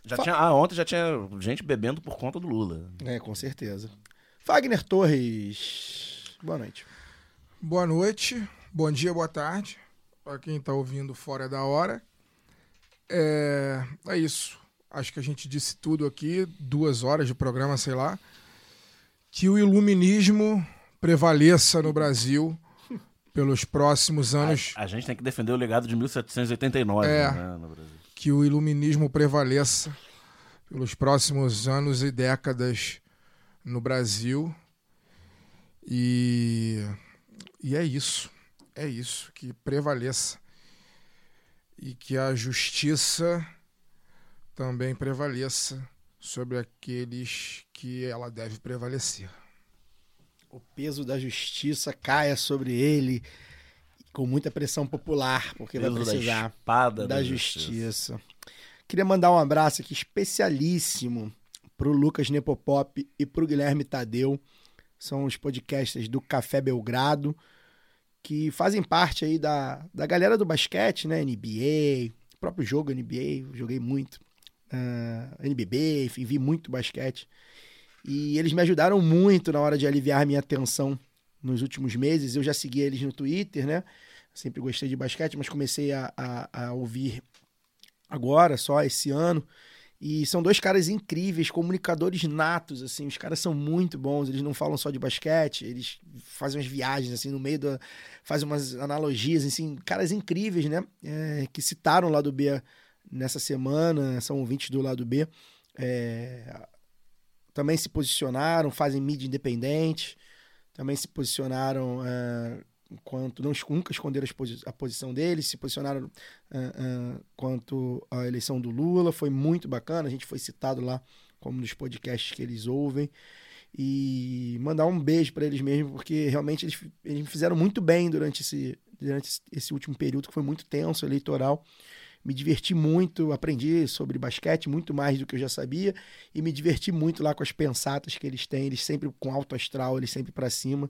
Já Fa... tinha, ah, ontem já tinha gente bebendo por conta do Lula. É, com certeza. Fagner Torres, boa noite. Boa noite, bom dia, boa tarde, para quem está ouvindo fora da hora. É, é isso. Acho que a gente disse tudo aqui, duas horas de programa, sei lá. Que o iluminismo prevaleça no Brasil pelos próximos anos. A, a, gente tem que defender o legado de 1789 é, né, no Brasil. Que o iluminismo prevaleça pelos próximos anos e décadas no Brasil. E, e é isso. É isso. Que prevaleça. E que a justiça também prevaleça sobre aqueles que ela deve prevalecer o peso da justiça caia sobre ele com muita pressão popular, porque vai precisar da, da, da justiça. justiça. Queria mandar um abraço aqui especialíssimo pro Lucas Nepopop e pro Guilherme Tadeu. São os podcasters do Café Belgrado, que fazem parte aí da, da galera do basquete, né? NBA, próprio jogo NBA, joguei muito. Uh, ah, NBB, enfim, vi muito basquete. E eles me ajudaram muito na hora de aliviar minha tensão nos últimos meses. Eu já segui eles no Twitter, né? Sempre gostei de basquete, mas comecei a, a, a ouvir agora, só esse ano. E são dois caras incríveis, comunicadores natos, assim. Os caras são muito bons, eles não falam só de basquete, eles fazem umas viagens, assim, no meio da... Fazem umas analogias, assim. Caras incríveis, né? É, que citaram o lado B nessa semana, são ouvintes do lado B. É, também se posicionaram, fazem mídia independente, também se posicionaram uh, não nunca esconderam a posição deles, se posicionaram uh, uh, quanto à eleição do Lula, foi muito bacana, a gente foi citado lá como nos podcasts que eles ouvem. E mandar um beijo para eles mesmo, porque realmente eles, eles fizeram muito bem durante esse, durante esse último período, que foi muito tenso, eleitoral. Me diverti muito, aprendi sobre basquete muito mais do que eu já sabia e me diverti muito lá com as pensatas que eles têm, eles sempre com alto astral, eles sempre para cima.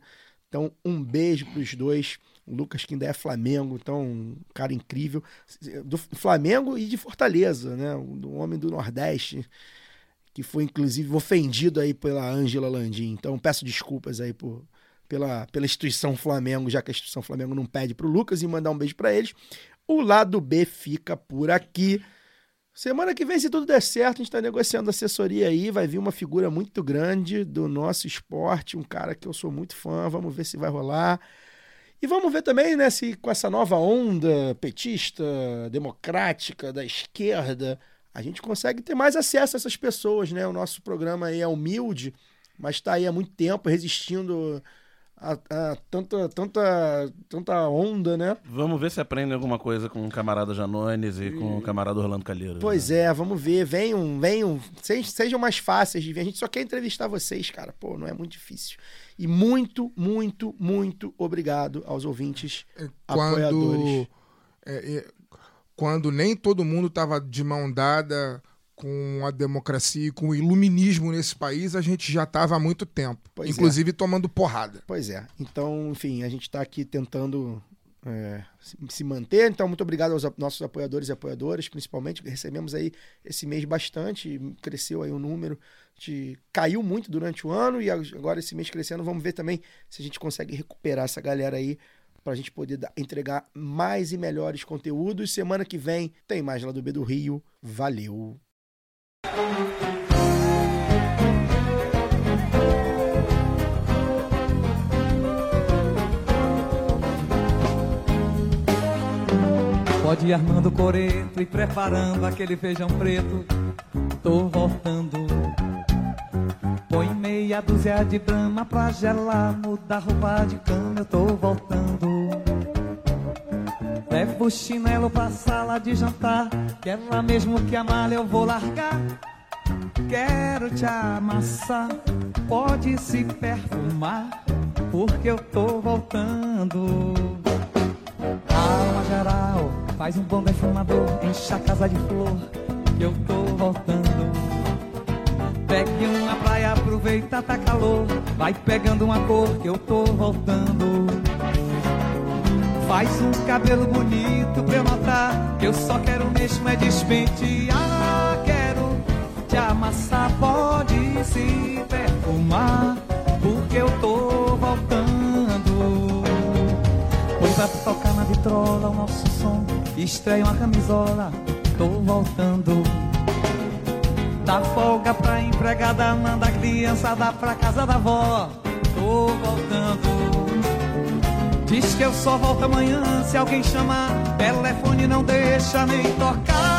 Então, um beijo para os dois. O Lucas que ainda é Flamengo, então, um cara incrível. Do Flamengo e de Fortaleza, né? Um homem do Nordeste, que foi inclusive ofendido aí pela Ângela Landim. Então, peço desculpas aí por, pela, pela instituição Flamengo, já que a instituição Flamengo não pede para o Lucas e mandar um beijo para eles. O lado B fica por aqui. Semana que vem, se tudo der certo, a gente está negociando assessoria aí. Vai vir uma figura muito grande do nosso esporte, um cara que eu sou muito fã. Vamos ver se vai rolar. E vamos ver também, né, se com essa nova onda petista, democrática, da esquerda, a gente consegue ter mais acesso a essas pessoas, né? O nosso programa aí é humilde, mas está aí há muito tempo resistindo a, a, tanta, tanta, tanta onda, né? Vamos ver se aprende alguma coisa com o camarada Janones e com o camarada Orlando Calheiro. Pois né? é, vamos ver. Venham, venham, sejam mais fáceis de ver. A gente só quer entrevistar vocês, cara. Pô, não é muito difícil. E muito, muito, muito obrigado aos ouvintes quando, apoiadores. É, é, quando nem todo mundo estava de mão dada com a democracia e com o iluminismo nesse país, a gente já estava há muito tempo. Pois inclusive é. tomando porrada. Pois é. Então, enfim, a gente está aqui tentando é, se manter. Então, muito obrigado aos nossos apoiadores e apoiadoras, principalmente. Recebemos aí esse mês bastante, cresceu aí o número. Gente caiu muito durante o ano e agora esse mês crescendo. Vamos ver também se a gente consegue recuperar essa galera aí para a gente poder dar, entregar mais e melhores conteúdos. Semana que vem tem mais lá do B do Rio. Valeu! Pode ir armando o coreto e preparando aquele feijão preto. Tô voltando. Põe meia dúzia de brama pra gelar, muda roupa de cama, eu tô voltando. Levo o chinelo pra sala de jantar, que é lá mesmo que a eu vou largar. Quero te amassar, pode se perfumar, porque eu tô voltando. Alma geral, faz um bom defumador, enche a casa de flor, que eu tô voltando. Pegue uma praia, aproveita, tá calor, vai pegando uma cor, que eu tô voltando. Faz um cabelo bonito pra eu notar Que eu só quero mesmo é despentear. Quero te amassar, pode se perfumar Porque eu tô voltando. Põe pra tocar na vitrola o nosso som Estreia uma camisola, tô voltando. Dá folga pra empregada, manda a criançada pra casa da avó Tô voltando Diz que eu só volto amanhã se alguém chamar. Telefone não deixa nem tocar.